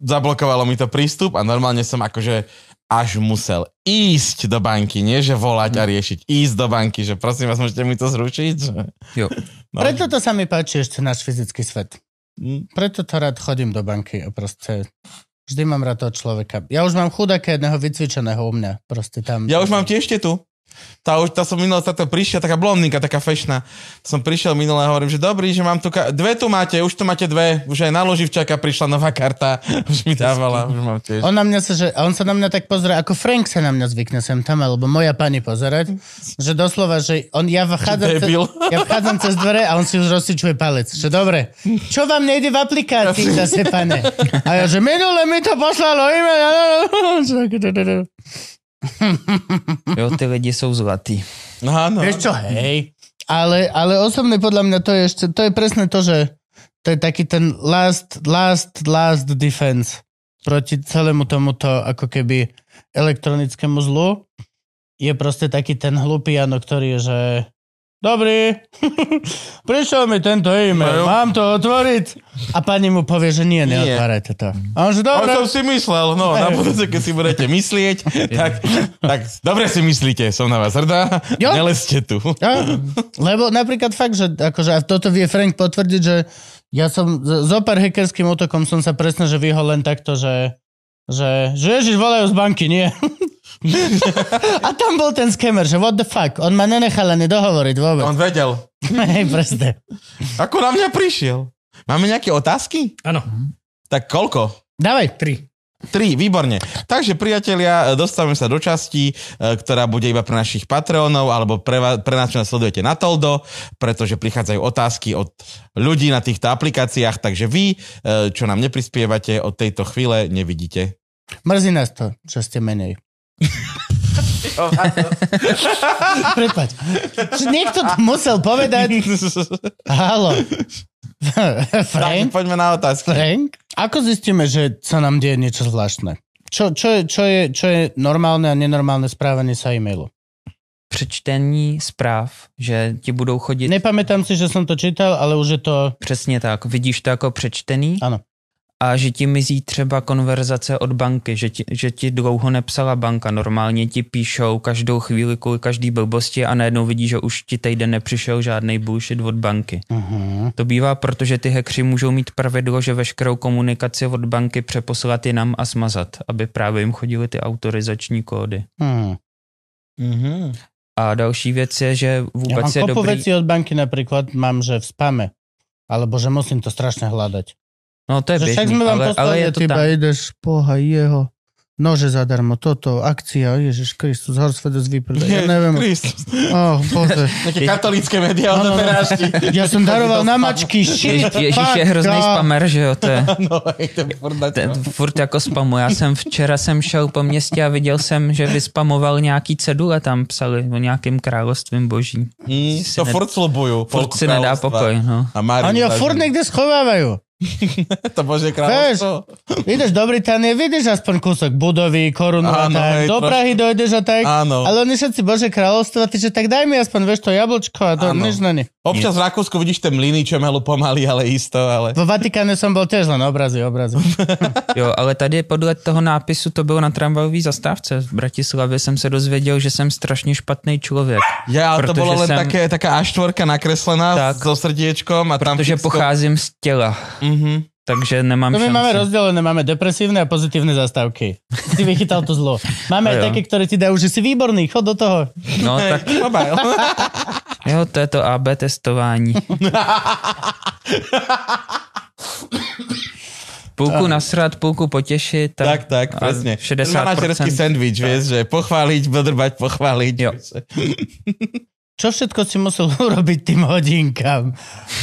zablokovalo mi to prístup a normálne som akože až musel ísť do banky, nie že volať a riešiť, ísť do banky, že prosím vás, môžete mi to zrušiť? Že... Jo. No. Preto to sa mi páči ešte náš fyzický svet. Mm. Preto to rád chodím do banky a proste vždy mám rád toho človeka. Ja už mám chudáka jedného vycvičeného u mňa. Proste tam. Ja už mám tiež tu. Tá, už, tá som minulé táto prišiel, taká blondinka, taká fešná. Som prišiel minulé a hovorím, že dobrý, že mám tu, ka- dve tu máte, už tu máte dve, už aj na loživčaka prišla nová karta, už mi dávala, už mám tiež. On na mňa sa, že, a on sa na mňa tak pozrie, ako Frank sa na mňa zvykne sem tam, alebo moja pani pozerať, že doslova, že on, ja vchádzam, cez, ja vchádzam cez dvere a on si už rozsičuje palec. Že dobre, čo vám nejde v aplikácii zase, pane? A ja, že minule mi to poslalo e-mail. Jo, ty lidi jsou zlatý. No, áno. Vieš čo, hej. Ale, ale osobne podľa mňa to je ešte, to je presne to, že to je taký ten last, last, last defense proti celému tomuto ako keby elektronickému zlu. Je proste taký ten hlupý, áno, ktorý je, že dobrý, prišiel mi tento e-mail, No. mám to otvoriť? A pani mu povie, že nie, neotvárajte to. A on že Ale dobre. som si myslel, no, na budúce, keď si budete myslieť, tak, tak dobre si myslíte, som na vás hrdá, Jo. neleste tu. Ja, lebo napríklad fakt, že akože a toto vie Frank potvrdiť, že ja som z- zo pár hackerským útokom som sa presne, že vyhol len takto, že že, že ježiš, volajú z banky, nie. a tam bol ten skamer, že what the fuck, on ma nenechal ani dohovoriť vôbec. On vedel. Hej, presne. Ako na mňa prišiel? Máme nejaké otázky? Áno, Tak koľko? Dávaj. tri. Tri, výborne. Takže priatelia, dostávame sa do časti, e, ktorá bude iba pre našich Patreonov alebo pre, vás, pre nás, čo nás sledujete na Toldo, pretože prichádzajú otázky od ľudí na týchto aplikáciách, takže vy, e, čo nám neprispievate, od tejto chvíle nevidíte. Mrzí nás to, že ste menej. Prepač. Niekto to musel povedať. Halo. Frank? poďme na otázky. Frank? Ako zistíme, že sa nám deje niečo zvláštne? Čo, čo, je, čo, je, čo je normálne a nenormálne správanie sa e-mailu? Přečtení zpráv, že ti budou chodit... Nepamätám si, že som to čítal, ale už je to... Přesně tak. Vidíš to jako přečtený? Ano. A že ti mizí třeba konverzace od banky, že ti, že ti dlouho nepsala banka. Normálně ti píšou každou chvíli kvůli každý blbosti a najednou vidíš, že už ti týden nepřišel žádný bullshit od banky. Uh-huh. To bývá, protože ty hackři můžou mít pravidlo, že veškerou komunikaci od banky přeposlat jinam a smazat, aby právě jim chodily ty autorizační kódy. Mhm. A další věc je, že vůbec mám je dobrý... vecí od banky napríklad, mám, že v spame. Alebo že musím to strašne hľadať. No to je Že však běžný, sme vám ale, ale je a to iba tam. ideš, poha jeho. Nože zadarmo, toto, akcia, Ježiš Kristus, Horsfedes vyprdá, ja neviem. Kristus. Oh, bože. Nejaké katolícké médiá No, od no, no. Ja som daroval na mačky, shit, Ježíš fuck, je hrozný God. spamer, že jo, to je... No, hej, to je furt na Ten to. furt jako spamu. Já jsem včera jsem šel po městě a viděl jsem, že vyspamoval nějaký cedule, tam psali o nějakém královstvím boží. Mm, to furt slubujú. Furt si nedá pokoj, no. A Oni ho furt niekde schovávajú. To Bože kráľovstvo. Ideš do Británie, vidíš aspoň kúsok budovy, korunu a tak. hej, Do trošku. Prahy dojdeš a tak. Áno. Ale oni všetci Bože kráľovstvo, a ty že tak daj mi aspoň, vieš, to jablčko a to Áno. nič není. Občas v Rakúsku vidíš tie mlyny, čo melu pomaly, ale isto, ale... Vo Vatikáne som bol tiež len obrazy, obrazy. Jo, ale tady podle toho nápisu to bylo na tramvajové zastávce. V Bratislavě jsem se dozvěděl, že jsem strašně špatný člověk. Ja, ale to bolo len som- také, taká A4 nakreslená Tak. so srdiečkom a tam... Protože pocházím z těla, Mhm. takže nemám To my šanci. máme rozdelené, máme depresívne a pozitívne zastávky. Si vychytal to zlo. Máme aj jo. také, ktoré ti dajú, že si výborný, chod do toho. No tak mobile. jo, to je to AB testování. Půlku nasrat, půlku potěšit. a- tak, tak, a presne. 60%. Manažerský sandwich, vieš, že pochváliť, dodrbať, pochváliť. Jo. Čo všetko si musel urobiť tým hodinkám,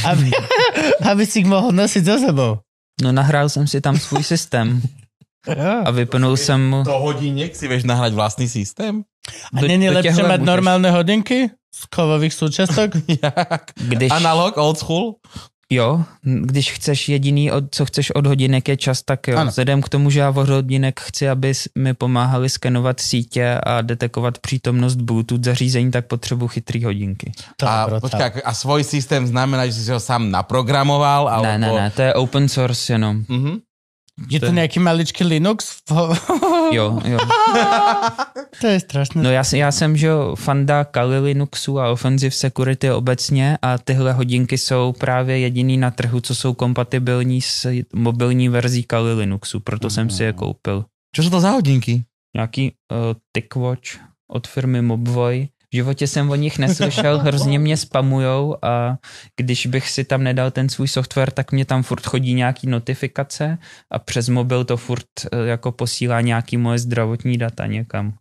aby, aby si ich mohol nosiť so sebou? No nahrál jsem si tam svůj systém a vypnul jsem mu. Do hodiniek si vieš nahrať vlastný systém? A Do- není mať můžeš. normálne hodinky z kovových? Jak? Když, Analog, old school? Jo, když chceš jediný, od, co chceš od hodinek je čas, tak jo. Ano. Vzhledem k tomu, že já od hodinek chci, aby mi pomáhali skenovat sítě a detekovat přítomnost Bluetooth zařízení, tak potřebuji chytrý hodinky. To A, počkaj, a svoj systém znamená, že si ho sám naprogramoval? Alebo... Ne, ne, ne, to je open source jenom. Mhm. Je to nejaký maličký Linux? Jo, jo. to je strašné. No já, jsem- já jsem, že jo, fanda Kali Linuxu a Offensive Security obecně a tyhle hodinky jsou právě jediný na trhu, co jsou kompatibilní s mobilní verzí Kali Linuxu, proto jsem si je koupil. Čo sú to za hodinky? Nějaký uh, TickWatch od firmy Mobvoj. V životě jsem o nich neslyšel, hrozně mě spamujou a když bych si tam nedal ten svůj software, tak mě tam furt chodí nějaký notifikace a přes mobil to furt eh, jako posílá nějaký moje zdravotní data někam.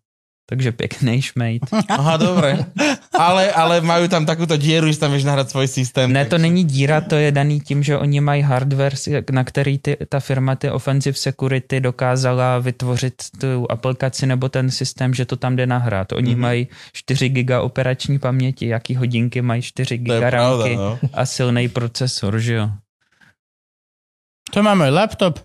Takže pěkný šmejt. Aha, dobre. Ale, ale majú tam takúto dieru, že tam vieš nahrať svoj systém. Ne, to není díra, to je daný tím, že oni mají hardware, na který ty, ta firma, ty Offensive Security dokázala vytvořit tu aplikaci nebo ten systém, že to tam jde nahrát. Oni Mhm. mm-hmm. mají 4 giga operační paměti, jaký hodinky mají 4 To je giga ramky no. a silný procesor, že jo. To má môj laptop.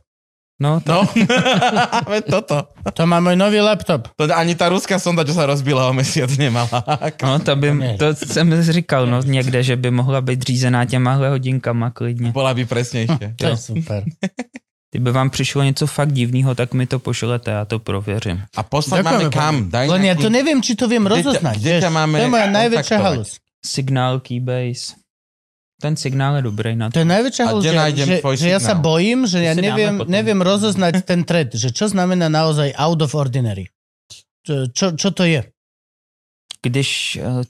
No, to, No, veď toto. To má môj nový laptop. To ani tá ruská sonda, čo sa rozbila o mesiac, nemala. no, to, by, to jsem říkal no, někde, že by mohla být řízená těmahle hodinkama klidně. Bola by presnejšie. To je super. Kdyby vám přišlo něco fakt divného, tak mi to pošlete, já to prověřím. A poslať máme kam? Daj Len ja nejaký- to neviem, či to viem Kde ťa- rozoznať. kde ťa máme to je moja najväčšia kontaktovať? halus. Signál Keybase. Ten signál je dobrý na To je najväčšia A halus, kde že, nájdem že, tvoj že ja sa signál? bojím, že ja si dáme neviem, potom. neviem rozoznať ten thread, že čo znamená naozaj out of ordinary. Čo, čo, čo to je? Když eh,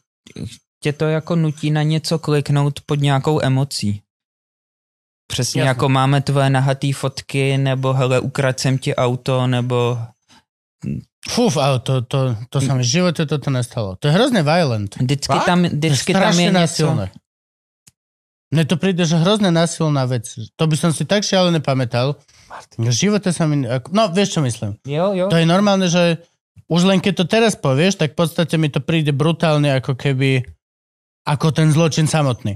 tě to jako nutí na něco kliknout pod nějakou emocí. Přesně Jasně. jako máme tvoje nahatý fotky, nebo hele, ukrad jsem ti auto, nebo Fuf, ale to, to, to sa mi v živote toto nestalo. To je hrozne violent. vždycky Fakt? tam, To je vždycky tam je strašne něco. násilné. Mne to príde, že hrozne násilná vec. To by som si tak šialené pamätal. V živote sa mi... No, vieš, čo myslím. Jo, jo. To je normálne, že už len keď to teraz povieš, tak v podstate mi to príde brutálne ako keby ako ten zločin samotný.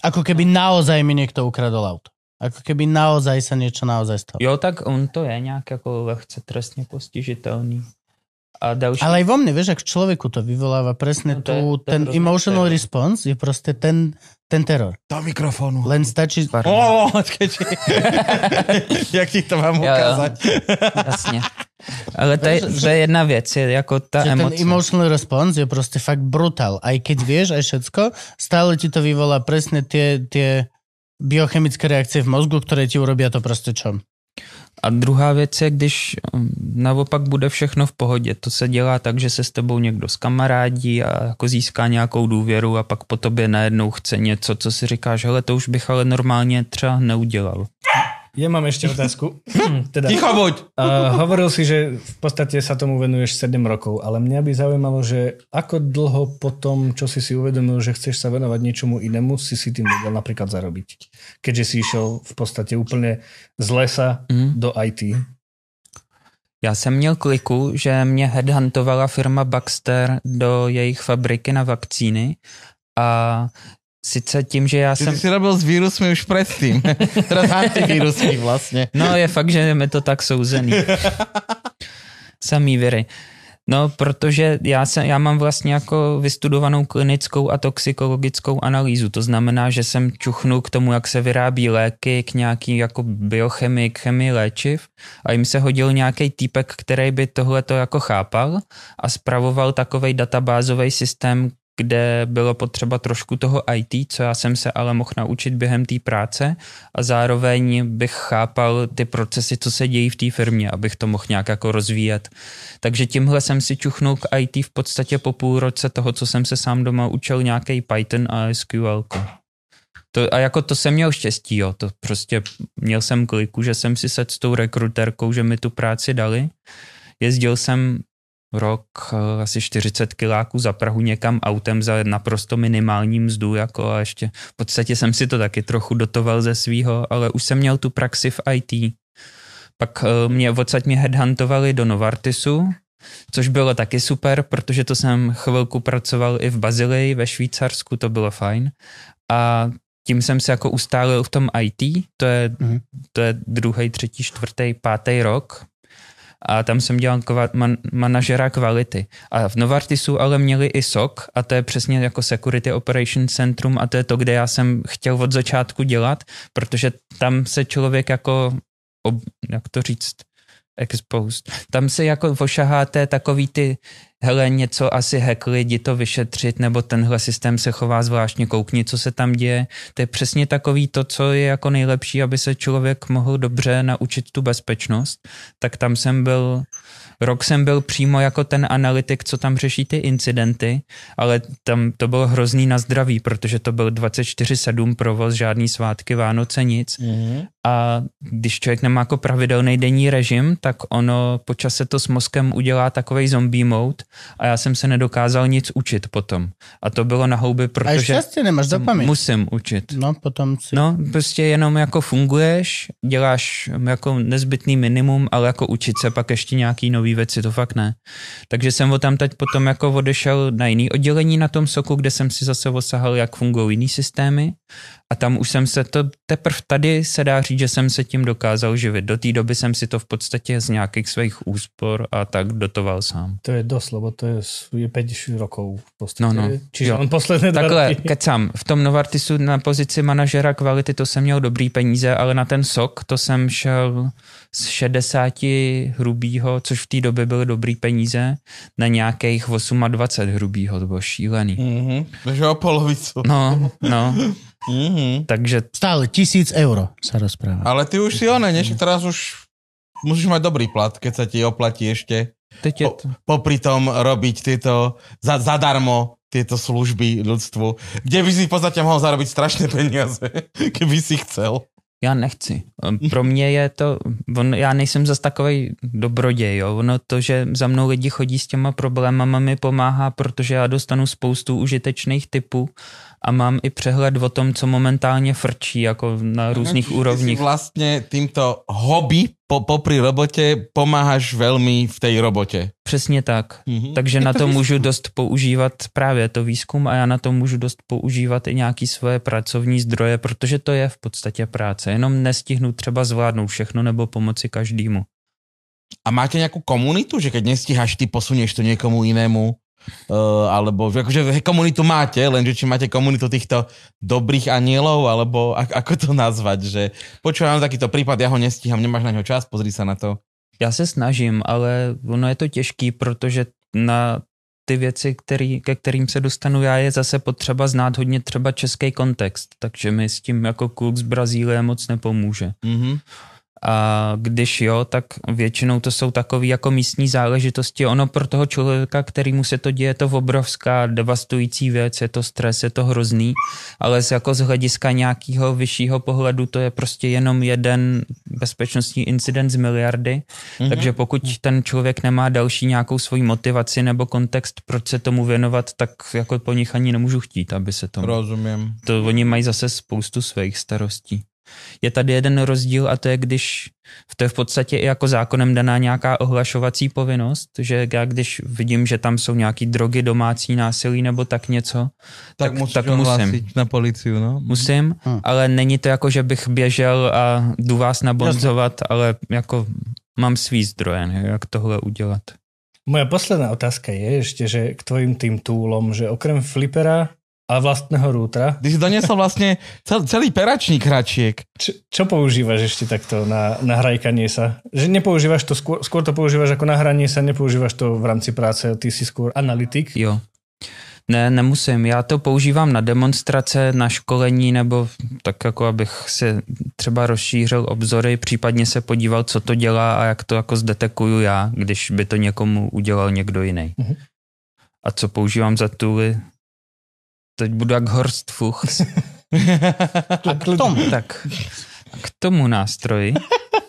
Ako keby naozaj mi niekto ukradol auto. Ako keby naozaj sa niečo naozaj stalo. Jo, tak on to je nějak jako lehce trestně postižitelný. A další... Ale aj vo mne, vieš, ak v človeku to vyvoláva presne No to je- tu, to je ten emotional response je proste ten, ten teror. Do mikrofónu. Len stačí... Ó, počkej. Jak ti to mám Jo, jo. ukázať? Jasně. Ale to je, to je jedna věc, je jako ta že ten emoce. emotional response je proste fakt brutál. Aj keď vieš, aj všetko, stále ti to vyvolá presne tie, tie biochemické reakcie v mozgu, ktoré ti urobia to proste čo. A druhá věc je, když um, naopak bude všechno v pohodě. To se dělá tak, že se s tebou někdo skamarádí a jako získá nějakou důvěru a pak po tobě najednou chce něco, co si říkáš, hele, to už bych ale normálně třeba neudělal. Ja mám ešte otázku. Hm, teda, Ticho buď. uh, hovoril si, že v podstate sa tomu venuješ 7 rokov, ale mňa by zaujímalo, že ako dlho po tom, čo si si uvedomil, že chceš sa venovať niečomu inému, si si tým vedel napríklad zarobiť. Keďže si išiel v podstate úplne z lesa Mm. do IT. Já jsem měl kliku, že mě headhuntovala firma Baxter do jejich fabriky na vakcíny a sice tím, že já Ty jsem... si robil s vírusmi už predtým. Teraz antivírusmi vlastne. No je fakt, že je mi to tak souzený. Samý viry. No, protože já, se, já mám vlastně jako vystudovanou klinickou a toxikologickou analýzu. To znamená, že jsem čuchnul k tomu, jak se vyrábí léky, k nějaký jako biochemii, k chemii léčiv a jim se hodil nějaký týpek, který by tohle to jako chápal a spravoval takovej databázový systém, kde bylo potřeba trošku toho IT, co já jsem se ale mohl naučit během té práce a zároveň bych chápal ty procesy, co se dějí v té firmě, abych to mohl nějak jako rozvíjet. Takže tímhle jsem si čuchnul k IT v podstatě po půl roce toho, co jsem se sám doma učil nějaký Python a SQL. To, a jako to jsem měl štěstí, jo. To prostě měl jsem kliku, že jsem si set s tou rekruterkou, že mi tu práci dali. Jezdil jsem rok eh, asi 40 kiláků za Prahu někam autem za naprosto minimální mzdu, jako a ještě v podstatě jsem si to taky trochu dotoval ze svýho, ale už jsem měl tu praxi v IT. Pak eh, mě odsaď mě headhuntovali do Novartisu, což bylo taky super, protože to jsem chvilku pracoval i v Bazilii ve Švýcarsku, to bylo fajn. A tím jsem se jako ustálil v tom IT, to je, Mhm. to je druhý, třetí, čtvrtý, pátý rok. A tam jsem dělal kva- man, manažera kvality. A v Novartisu ale měli i SOC a to je přesně jako Security Operations Centrum a to je to, kde já jsem chtěl od začátku dělat, protože tam se člověk jako, ob, jak to říct, exposed. Tam se jako ošaháte takový ty, hele, něco asi hackli, jdi to vyšetřit, nebo tenhle systém se chová zvláštně, koukni, co se tam děje. To je přesně takový to, co je jako nejlepší, aby se člověk mohl dobře naučit tu bezpečnost. Tak tam jsem byl, rok jsem byl přímo jako ten analytik, co tam řeší ty incidenty, ale tam to bylo hrozný na zdraví, protože to byl 24-7 provoz, žádný svátky, Vánoce, nic. Mm-hmm. A když člověk nemá jako pravidelný denní režim, tak ono po čase to s mozkem udělá takový zombie mode a já jsem se nedokázal nic učit potom. A to bylo na houby, A protože šťastie nemáš za paměť. musím učit. No, potom si... No, prostě jenom jako funguješ, děláš jako nezbytný minimum, ale jako učit se pak ještě nějaký nový věci, to fakt ne. Takže jsem tam teď potom jako odešel na jiný oddělení na tom soku, kde jsem si zase osahal, jak fungují jiný systémy a tam už jsem se to, teprve tady se dá říct, že jsem se tím dokázal živit. Do té doby jsem si to v podstatě z nějakých svých úspor a tak dotoval sám. To je dosť, lebo to je, je 5 rokov v podstate. No, no. Čiže Jo. on posledné dva Takhle, roky. kecám, v tom Novartisu na pozici manažera kvality to jsem měl dobrý peníze, ale na ten sok to jsem šel z 60 hrubýho, což v té době byly dobrý peníze, na nějakých 28 hrubýho, to bylo šílený. Mhm. Takže o polovicu. No, no, Mhm. takže Stále tisíc euro sa rozpráva. Ale ty už si one, než teraz už musíš mať dobrý plat, keď sa ti oplatí ešte teď je po, popri tom robiť tieto za, zadarmo tieto služby ľudstvu, kde by si v podstate mohol zarobiť strašné peniaze, keby si chcel. Já nechci. Pro mě je to, on, já nejsem zas takový dobroděj, jo. Ono to, že za mnou lidi chodí s těma problémama mi pomáhá, protože já dostanu spoustu užitečných typů a mám i přehled o tom, co momentálně frčí, jako na různých Ty úrovních. si vlastne týmto hobby po, popri robote pomáhaš veľmi v tej robote. Přesně tak. Mhm. Takže Je na to to výzkum. můžu dost používat právě to výzkum a já na to můžu dost používat i nějaký svoje pracovní zdroje, protože to je v podstatě práce. Jenom nestihnu třeba zvládnout všechno nebo pomoci každému. A máte nejakú komunitu, že keď nestíhaš, ty posunieš to niekomu inému? Uh, alebo že akože hej, komunitu máte, lenže či máte komunitu týchto dobrých anielov, alebo ak, ako to nazvať, že počúvam takýto prípad, ja ho nestíham, nemáš na ňo čas, pozri sa na to. Já se snažím, ale ono je to těžký, protože na ty věci, který, ke kterým se dostanu já, je zase potřeba znát hodně třeba český kontext, takže mi s tím jako kluk z Brazílie moc nepomůže. Mm-hmm. A když jo, tak většinou to jsou takové jako místní záležitosti. Ono pro toho člověka, kterýmu se to děje, je to obrovská devastující věc, je to stres, je to hrozný, ale z, jako z hlediska nějakého vyššího pohledu to je prostě jenom jeden bezpečnostní incident z miliardy. Mm-hmm. Takže pokud ten člověk nemá další nějakou svoji motivaci nebo kontext, proč se tomu věnovat, tak jako po nich ani nemůžu chtít, aby se tomu Rozumiem. to oni mají zase spoustu svých starostí. Je tady jeden rozdíl a to je, když to je v podstatě i jako zákonem daná nějaká ohlašovací povinnost, že já když vidím, že tam jsou nějaký drogy, domácí násilí nebo tak něco, Tak, tak, tak musím. na policiu, no. Musím, Hm. ale není to jako, že bych běžel a jdu vás nabonzovat, ale jako mám svý zdroje, ne, jak tohle udělat. Moja posledná otázka je ešte, že k tvojim tým túlom, že okrem flipera a vlastného rútra, Ty si doniesol vlastne cel, celý peračník hračiek. čo, čo používaš ešte takto na, na hrajkanie sa? Že nepoužívaš to, skôr, skôr to používaš ako na hranie sa, nepoužívaš to v rámci práce, ty si skôr analytik. Jo. Ne, nemusím. Já to používám na demonstrace, na školení nebo tak jako abych si třeba rozšířil obzory, případně se podíval, co to dělá a jak to jako zdetekuju já, když by to někomu udělal někdo jiný. Mhm. A co používám za tooly? Teď budu jak Horst Fuchs. A k tomu. tak k tomu nástroji.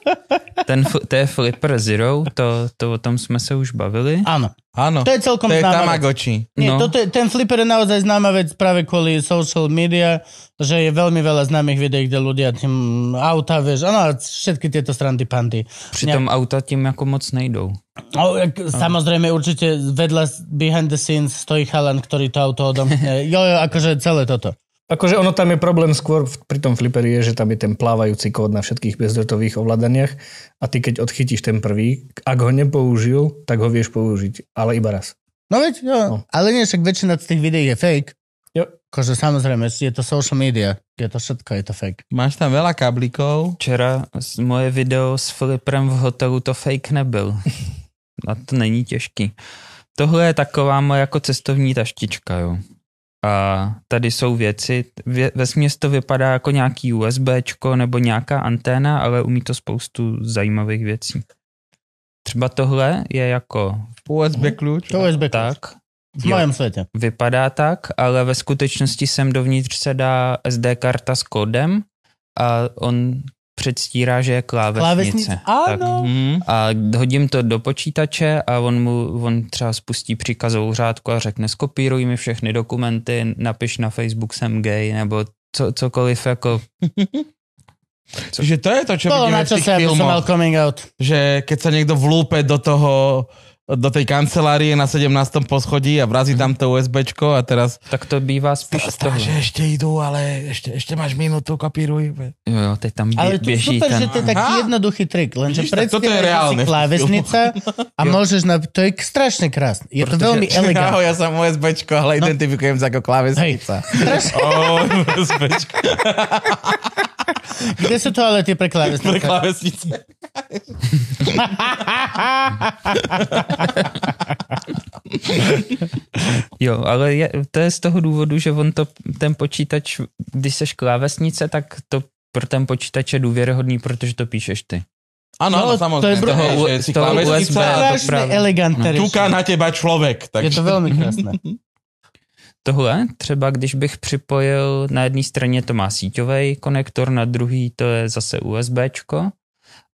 Ten, to je Flipper Zero, to, to o tom jsme se už bavili. Áno. Áno, To je celkom to je známa vec. Tamagotchi. Nie, No. toto je, ten flipper je naozaj známa vec práve kvôli social media, že je veľmi veľa známych videí, kde ľudia tým auta, vieš, áno, a všetky tieto strandy pandy. Přitom auta tím jako moc nejdou. O, jak, samozrejme, určite vedľa behind the scenes stojí chalan, ktorý to auto odomkne. Jo, jo, akože celé toto. Akože ono tam je problém skôr v- pri tom fliperi je, že tam je ten plávajúci kód na všetkých bezdrotových ovládaniach a ty keď odchytíš ten prvý, ak ho nepoužil, tak ho vieš použiť, ale iba raz. No veď, jo, No. ale nie, však väčšina z tých videí je fake. Jo. Akože samozrejme, je to social media, je to všetko, je to fake. Máš tam veľa kablíkov. Včera moje video s Filiprem v hotelu to fake nebyl. A to není těžký. Tohle je taková moje jako cestovní taštička, jo. A tady jsou věci, vě, vesměs to vypadá jako nějaký USBčko nebo nějaká anténa, ale umí to spoustu zajímavých věcí. Třeba tohle je jako USB kľúč. To USB tak, V mojom svete. vypadá tak, ale ve skutečnosti sem dovnitř se dá SD karta s kódem a on předstírá, že je klávesnice. Klávesnice, Tak. áno. Mm. A hodím to do počítače a on mu on třeba spustí příkazovou řádku a řekne skopíruj mi všechny dokumenty, napiš na Facebook jsem gay, nebo co, cokoliv jako Čiže to je to, čo Bolo vidíme na v tých filmoch, coming out. že keď sa niekto vlúpe do toho do tej kancelárie na 17. poschodí a vrazí tam to USBčko a teraz tak to bývá spíš z toho. že ešte idú, ale ešte, ešte máš minútu, kopíruj. Jo, jo, teď tam bě, Ale to běží super, ten... že to je taký Aha. jednoduchý trik, lenže reálne si klávesnica a môžeš na... To je strašne krásne. Je to veľmi Ahoj, elegantné. ja som USBčko, ale No. identifikujem sa ako klávesnica. Strašne. O, USBčko Kde sú toalety pre klávesnice? klávesnice. Jo, ale je, to je z toho důvodu, že on to, ten počítač, když seš klávesnice, tak to pro ten počítač je důvěryhodný, protože to píšeš ty. Áno, No, no, to samozrejme. je br- toho- že si toho USB to elegantné ťuká riešenie. na teba človek. Tak... Je to veľmi krásne. Tohle, třeba když bych připojil, na jedné straně to má síťový konektor, na druhý to je zase USBčko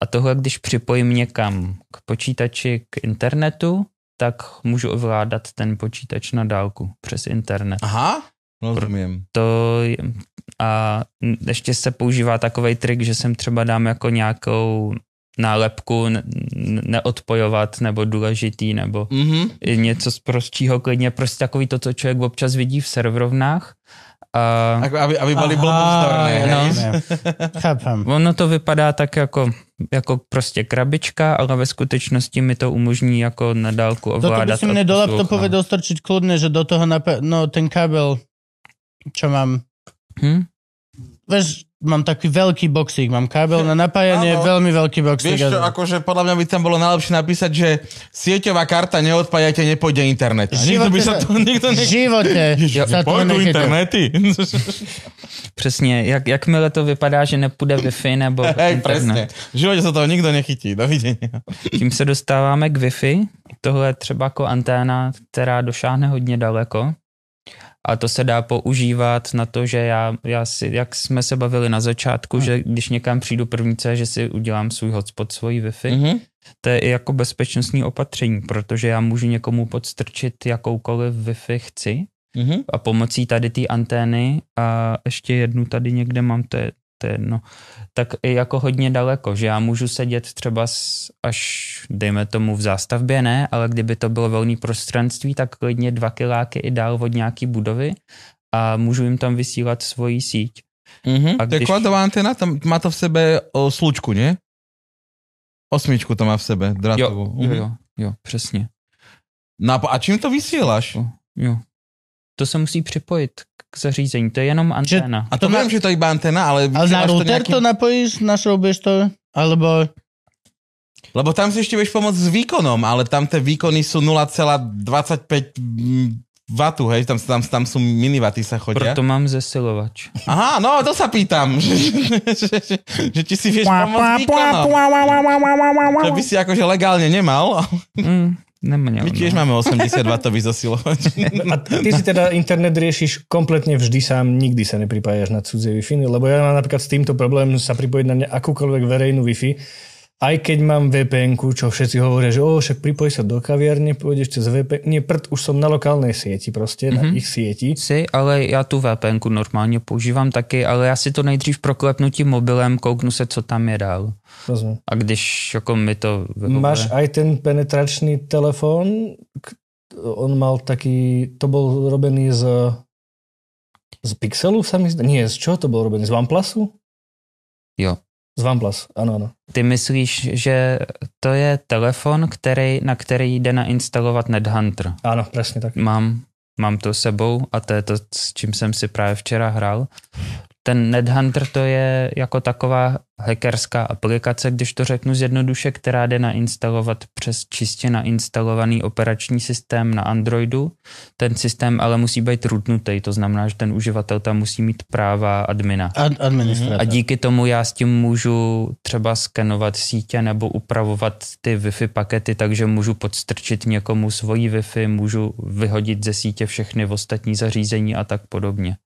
a tohle, když připojím někam k počítači k internetu, tak můžu ovládat ten počítač na dálku přes internet. Aha, rozumiem. To je, a ještě se používá takový trik, že sem třeba dám jako nějakou nálepku ne- neodpojovat nebo důležitý nebo Mhm. i něco z prostšího klidně, prostě takový to, co člověk občas vidí v serverovnách. A Ako, aby, aby boli Aha, blbostorné. no. Chápem. ono to vypadá tak jako, jako prostě krabička, ale ve skutečnosti mi to umožní jako na dálku Toto by ovládat. si a mne do dostrčiť kľudne, že do toho nap- no ten kabel, čo mám, Hm? Vieš, mám taký veľký boxík, mám kábel na napájanie, Áno. veľmi veľký boxík. Vieš čo, akože podľa mňa by tam bolo najlepšie napísať, že sieťová karta neodpájate, nepôjde internet. A nikto by sa to, nikto v ne... živote sa to nechytil. internety. Přesně, jak, jakmile to vypadá, že nepůjde Wi-Fi nebo Hej, internet. presne. V živote sa toho nikto nechytí. Dovidenia. Tím se dostáváme k Wi-Fi. Tohle je třeba jako anténa, která došáhne hodně daleko. A to se dá používat na to, že já, já si, jak jsme se bavili na začátku, že když někam přijdu první, co že si udělám svůj hotspot, svoji Wi-Fi, Mhm. to je i jako bezpečnostní opatření, protože já můžu někomu podstrčit jakoukoliv Wi-Fi chci Mhm. a pomocí tady té antény a ještě jednu tady někde mám, to je, to je jedno, tak i jako hodně daleko, že já můžu sedět třeba až, dejme tomu v zástavbě, ne, ale kdyby to bylo volné prostranství, tak klidně dva kiláky i dál od nějaký budovy a můžu jim tam vysílat svoji síť. Mhm. A když- kladová antena, tam má to v sebe o, slučku, nie? Osmičku to má v sebe, Jo, drátovú. jo, Mhm. jo, jo, přesně. No a čím to vysielaš? Jo. To se musí připojit k zařízení, to je jenom anténa. A to, To viem, že to je iba antena, ale... Ale na router nejakým- to napojíš, našroubuješ to, alebo... Lebo tam si ešte vieš pomôcť s výkonom, ale tam tie výkony sú 0,25 W, hej, tam, tam, tam sú minivaty sa chodia. Proto mám zesilovač. Aha, no to sa pýtam, že, že, že, že či si vieš pomôcť výkonom. Že by si akože legálne nemal. Mm, neměl, My tiež no. máme 80 W zosilovač. A ty si teda internet riešiš kompletne vždy sám, nikdy sa nepripájaš na cudzie Wi-Fi, lebo ja mám napríklad s týmto problém sa pripojiť na akúkoľvek verejnú Wi-Fi, aj keď mám vpn čo všetci hovoria, že o, však pripoj sa do kaviarne, pôjdeš cez VPN. Nie, prd, už som na lokálnej sieti proste, mm-hmm. na ich sieti. Si, ale já tu VPN normálně používám taky, ale já si to nejdřív proklepnu tím mobilem, kouknu se, co tam je dál. Rozumiem. A když jako mi to vyhovuje. Máš aj ten penetračný telefón, k- on mal taký, to bol robený z z Pixelu sa mi zdá? Nie, z čoho to bol robený? Z OnePlusu? Jo. Z OnePlus, áno, áno. Ty myslíš, že to je telefon, který, na který jde nainstalovat NetHunter. Áno, presne tak. Mám, mám to sebou a to je to, s čím jsem si právě včera hrál. Ten NetHunter to je jako taková hackerská aplikace, když to řeknu zjednoduše, která jde nainstalovat přes čistě nainstalovaný operační systém na Androidu. Ten systém ale musí být rootnutý, to znamená, že ten uživatel tam musí mít práva admina. Ad-. A díky tomu já s tím můžu třeba skenovat sítě nebo upravovat ty Wi-Fi pakety, takže můžu podstrčit někomu svoji Wi-Fi, můžu vyhodit ze sítě všechny ostatní zařízení a tak podobně.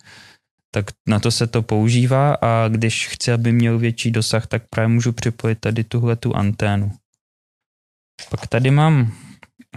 Tak na to se to používá a když chci, aby měl větší dosah, tak právě můžu připojit tady tuhle tu anténu. Pak tady mám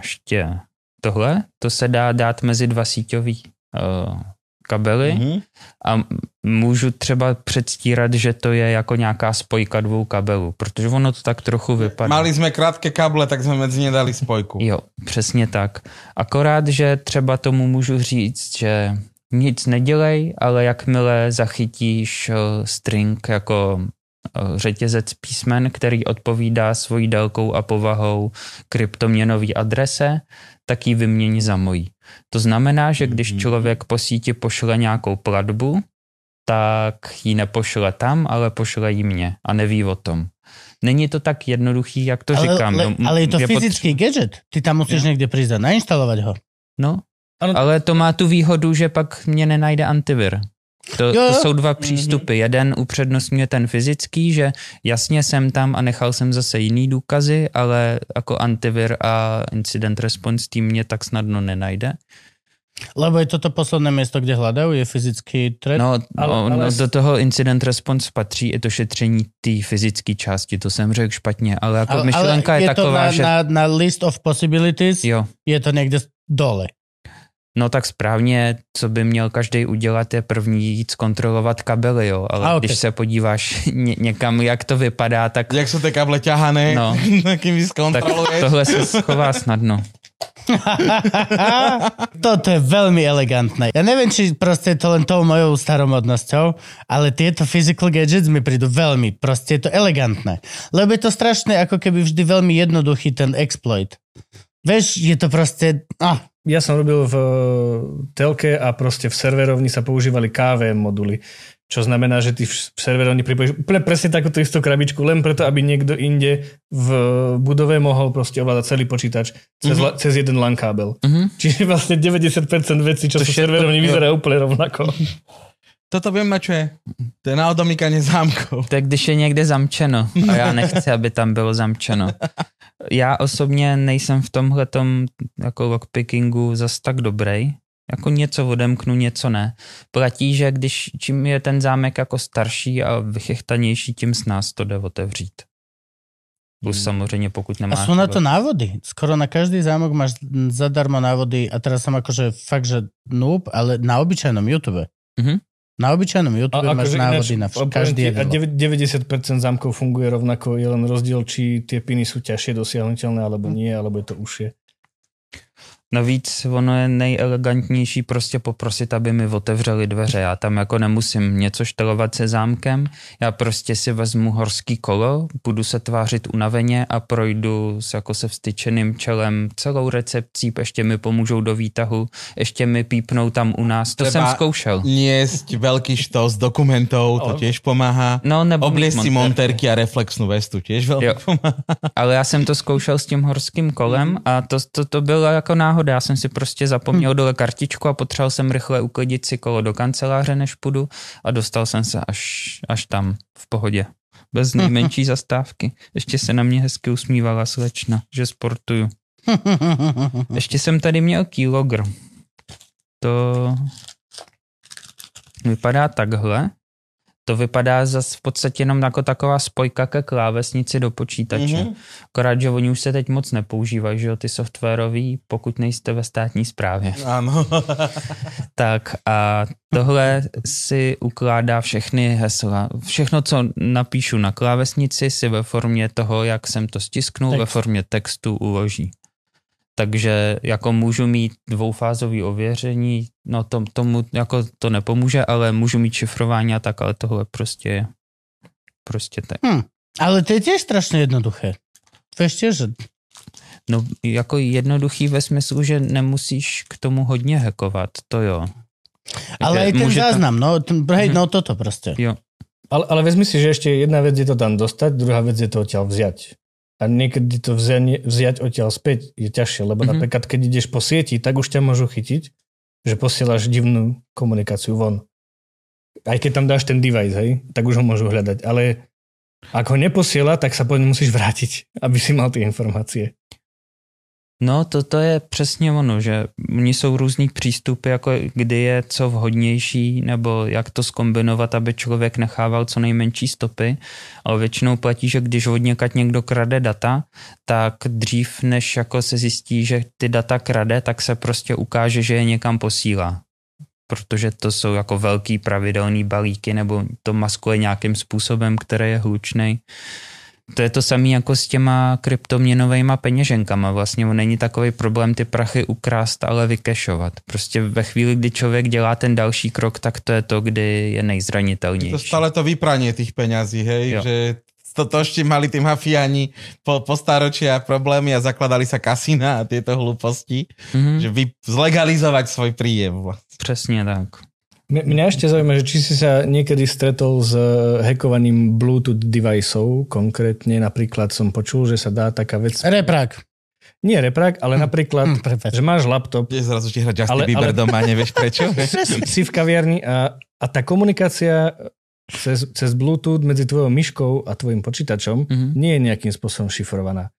ještě tohle, to se dá dát mezi dva síťový uh, kabely Mhm. a můžu třeba předstírat, že to je jako nějaká spojka dvou kabelů, protože ono to tak trochu vypadá. Mali sme krátke kable, tak sme medzi ne dali spojku. Jo, přesně tak. Akorát, že třeba tomu můžu říct, že nic nedělej, ale jakmile zachytíš eh, string jako eh, řetězec písmen, který odpovídá svojí délkou a povahou kryptoměnový adrese, tak ji vymění za mojí. To znamená, že když Mhm. člověk po síti pošle nějakou platbu, tak ji nepošle tam, ale pošle ji mně a neví o tom. Není to tak jednoduchý, jak to ale, říkám. le, No, ale je to potřeba- fyzický gadget. Ty tam musíš někde prísť a nainštalovať ho. No, Ano. ale to má tu výhodu, že pak mě nenajde antivir. To, Jo, to jsou dva přístupy. Jeden upřednostňuje ten fyzický, že jasně jsem tam a nechal jsem zase jiný důkazy, ale jako antivir a incident response tým mě tak snadno nenajde. Lebo je toto posledné miesto, kde hľadajú, je fyzický thread. No, Ale- ale, no ale- do toho incident response patří i to šetření té fyzické části, to jsem řekl špatně, ale jako ale, myšlenka je, je taková, to na, že... na, na list of possibilities, Jo, je to někde dole. No tak správně, co by měl každý udělat, je první jít zkontrolovat kabely, jo. Ale A, okay. ok. když se podíváš ně, někam, jak to vypadá, tak, Jak sú tie kable ťahané, No. kým vy tak skontroluješ. tohle se schová snadno. Toto je veľmi elegantné. Ja neviem, či proste je to len tou mojou staromodnosťou, ale tieto physical gadgets mi prídu veľmi, proste je to elegantné. Lebo je to strašné, ako keby vždy veľmi jednoduchý ten exploit. Vieš, je to proste... Ah, Ja som robil v telke a proste v serverovni sa používali KVM moduly, čo znamená, že ty v serverovni pripojíš úplne presne takúto istú krabičku, len preto, aby niekto inde v budove mohol proste ovládať celý počítač cez, Mhm. mm-hmm. cez jeden LAN kábel. Mhm. Čiže vlastne 90% vecí, čo To sú v všetko- serverovni, vyzerá úplne rovnako. Toto viem mať, čo je. To je na odomýkanie zámkov. Tak když je někde zamčeno a já nechci, aby tam bylo zamčeno. Já osobně nejsem v tomhle jako lockpickingu zas tak dobrý. Jako něco odemknu, něco ne. Platí, že když čím je ten zámek jako starší a vychechtanější, tím s nás to jde otevřít. Plus Hmm. samozřejmě pokud a nemáš... sú na to návody. Skoro na každý zámok máš zadarmo návody a teraz som akože fakt, že noob, ale na obyčajnom YouTube. Mhm. Na obyčajnom YouTube máš akože návody na vš- každý a jeden. dev- 90% zámkov funguje rovnako, je len rozdiel, či tie piny sú ťažšie dosiahnutelné, alebo nie, alebo je to užšie. Navíc ono je nejelegantnější prostě poprosit, aby mi otevřeli dveře. Já tam jako nemusím něco štelovat se zámkem, já prostě si vezmu horský kolo, budu se tvářit unaveně a projdu s jako se vstyčeným čelem celou recepcí, ještě mi pomůžou do výtahu, ještě mi pípnou tam u nás. To Treba- jsem zkoušel. Niesť veľký štos dokumentov, to tiež pomáha. No nebo si monter. monterky a reflexnú vestu, tiež veľmi Jo. pomáha. Ale já jsem to zkoušel s tím horským kolem a to, to, to bylo jako náhoda. Já jsem si prostě zapomněl dole kartičku a potřeboval jsem rychle uklidit si kolo do kanceláře, než půjdu a dostal jsem se až, až tam v pohodě. Bez nejmenší zastávky. Ještě se na mě hezky usmívala slečna, že sportuju. Ještě jsem tady měl keylogger. To vypadá takhle. To vypadá zase v podstatě jenom jako taková spojka ke klávesnici do počítače. Mhm. Mm-hmm. Akorát, že oni už se teď moc nepoužívají, že jo, ty softwarový, pokud nejste ve státní správě. Áno. Tak a tohle si ukládá všechny hesla. Všechno, co napíšu na klávesnici, si ve formě toho, jak jsem to stisknul, Text. ve formě textu uloží. Takže jako můžu mít dvoufázový ověření, no to, tomu jako to nepomůže, ale můžu mít šifrování a tak, ale tohle prostě je prostě tak. ale to je tiež strašne jednoduché. Vieš tiež, že No jako jednoduchý ve smyslu, že nemusíš k tomu hodně hackovat, to jo. ale aj ten to- záznam, no, ten, hej, Mhm. no toto proste. Jo, Ale, ale vezmi si, že ešte jedna vec je to tam dostať, druhá vec je to odtiaľ vziať. A niekedy to vzianie, vziať odtiaľ späť je ťažšie, lebo Mhm. mm-hmm. napríklad keď ideš po sieti, tak už ťa môžu chytiť, že posielaš divnú komunikáciu von. Aj keď tam dáš ten device, hej, tak už ho môžu hľadať. Ale ak ho neposiela, tak sa po ňom musíš vrátiť, aby si mal tie informácie. No, to, to je přesně ono, že oni jsou různý přístupy, jako kdy je co vhodnější, nebo jak to skombinovat, aby člověk nechával co nejmenší stopy, ale většinou platí, že když od někaď někdo krade data, tak dřív, než jako se zjistí, že ty data krade, tak se prostě ukáže, že je někam posílá protože to jsou jako velký pravidelný balíky, nebo to maskuje nějakým způsobem, který je hlučný. To je to samé jako s těma kryptoměnovými peněženkama. Vlastně není takový problém ty prachy ukrást, ale vykešovat. Prostě ve chvíli, kdy člověk dělá ten další krok, tak to je to, kdy je nejzranitelnější. To stále to vypranie tých peňazí, hej, jo. že to, to ešte mali tí mafiáni po, po staročia problémy a zakladali sa kasína a tieto hlúposti, mm-hmm. že vy zlegalizovať svoj príjem. Přesně tak. Mňa ešte zaujíma, že či si sa niekedy stretol s hackovaním Bluetooth deviceov, konkrétne napríklad som počul, že sa dá taká vec... Reprák. Nie reprák, ale napríklad, mm, že máš laptop. Je zrazu ti hrať Justin ale, Bieber ale... doma, nevieš prečo? si v kaviarni a, a tá komunikácia cez, cez Bluetooth medzi tvojou myškou a tvojim počítačom mm-hmm. nie je nejakým spôsobom šifrovaná.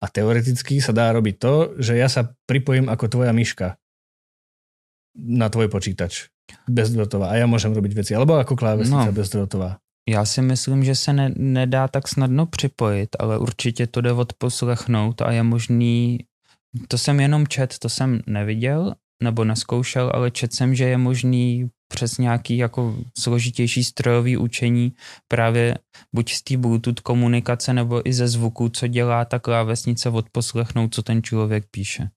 A teoreticky sa dá robiť to, že ja sa pripojím ako tvoja myška na tvoj počítač bezdrotová a já můžem robiť věci, alebo jako klávesnice no. bezdrotová. Já si myslím, že se ne, nedá tak snadno připojit, ale určitě to jde odposlechnout a je možný, to jsem jenom čet, to jsem neviděl nebo neskoušel, ale čet jsem, že je možný přes nějaký jako složitější strojový učení právě buď z té Bluetooth komunikace nebo i ze zvuku, co dělá ta klávesnice odposlechnout, co ten člověk píše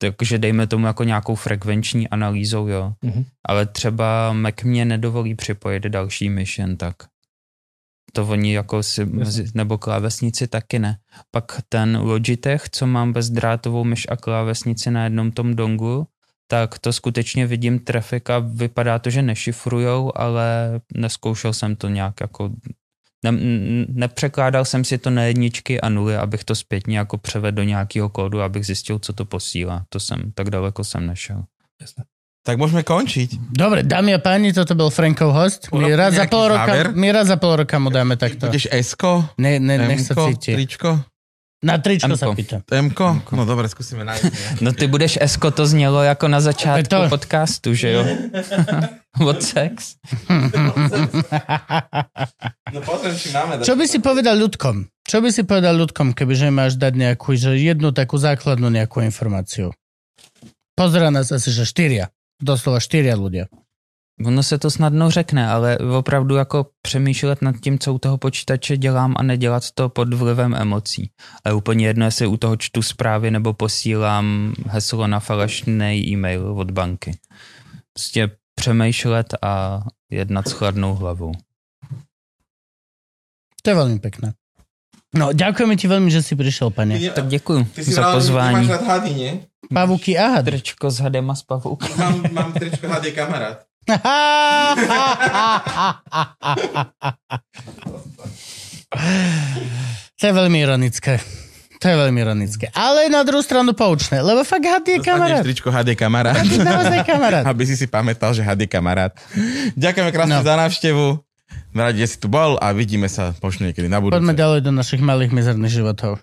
takže dejme tomu jako nějakou frekvenční analýzou, jo. Mm-hmm. Ale třeba Mac mě nedovolí připojit další myš jen tak. To oni jako si, nebo klávesnici taky ne. Pak ten Logitech, co mám bezdrátovou myš a klávesnici na jednom tom dongu, tak to skutečně vidím trafik a vypadá to, že nešifrujou, ale neskoušel jsem to nějak jako ne, nepřekládal jsem si to na jedničky a nuly, abych to zpětně jako převedl do nějakého kódu, abych zjistil, co to posílá. To jsem, tak daleko jsem nešel. Jasne. Tak môžeme končiť. Dobre, dámy a páni, toto bol Frankov host. My raz, za pol roka, my raz za pol roka mu dáme takto. Budeš Esko? Ne, ne, nech sa cíti. Tričko? Na tričko M-ko. sa pýta. Mko? No dobre, skúsime nájsť. No ty budeš Esko, to znělo jako na začátku to... podcastu, že jo? Od sex. no máme. Čo by si povedal ľudkom? Čo by si povedal ľudkom, kebyže máš dať nejakú, že jednu takú základnú nejakú informáciu? Pozera nás asi, že štyria. Doslova štyria ľudia. Ono se to snadno řekne, ale opravdu jako přemýšlet nad tím, co u toho počítače dělám a nedělat to pod vlivem emocí. A úplně jedno, jestli u toho čtu zprávy nebo posílám heslo na falešný e-mail od banky. Prostě přemýšlet a jednat s chladnou hlavou. To je velmi pěkné. No, děkujeme ti velmi, že jsi přišel, pane. Tak děkuji za pozvání. Ty jsi hady, ne? Pavuky a had. Tričko s hadem a s pavouky. Mám, mám tričko hady kamarád. to je veľmi ironické. To je veľmi ironické. Ale na druhou stranu poučné, lebo fakt had je kamarát. tričko had je kamarát. Had je naozaj kamarát. Aby si si pamätal, že had je kamarát. Ďakujeme krásne no. za návštevu. Radi, že si tu bol a vidíme sa možno niekedy na budúce. Poďme ďalej do našich malých mizerných životov.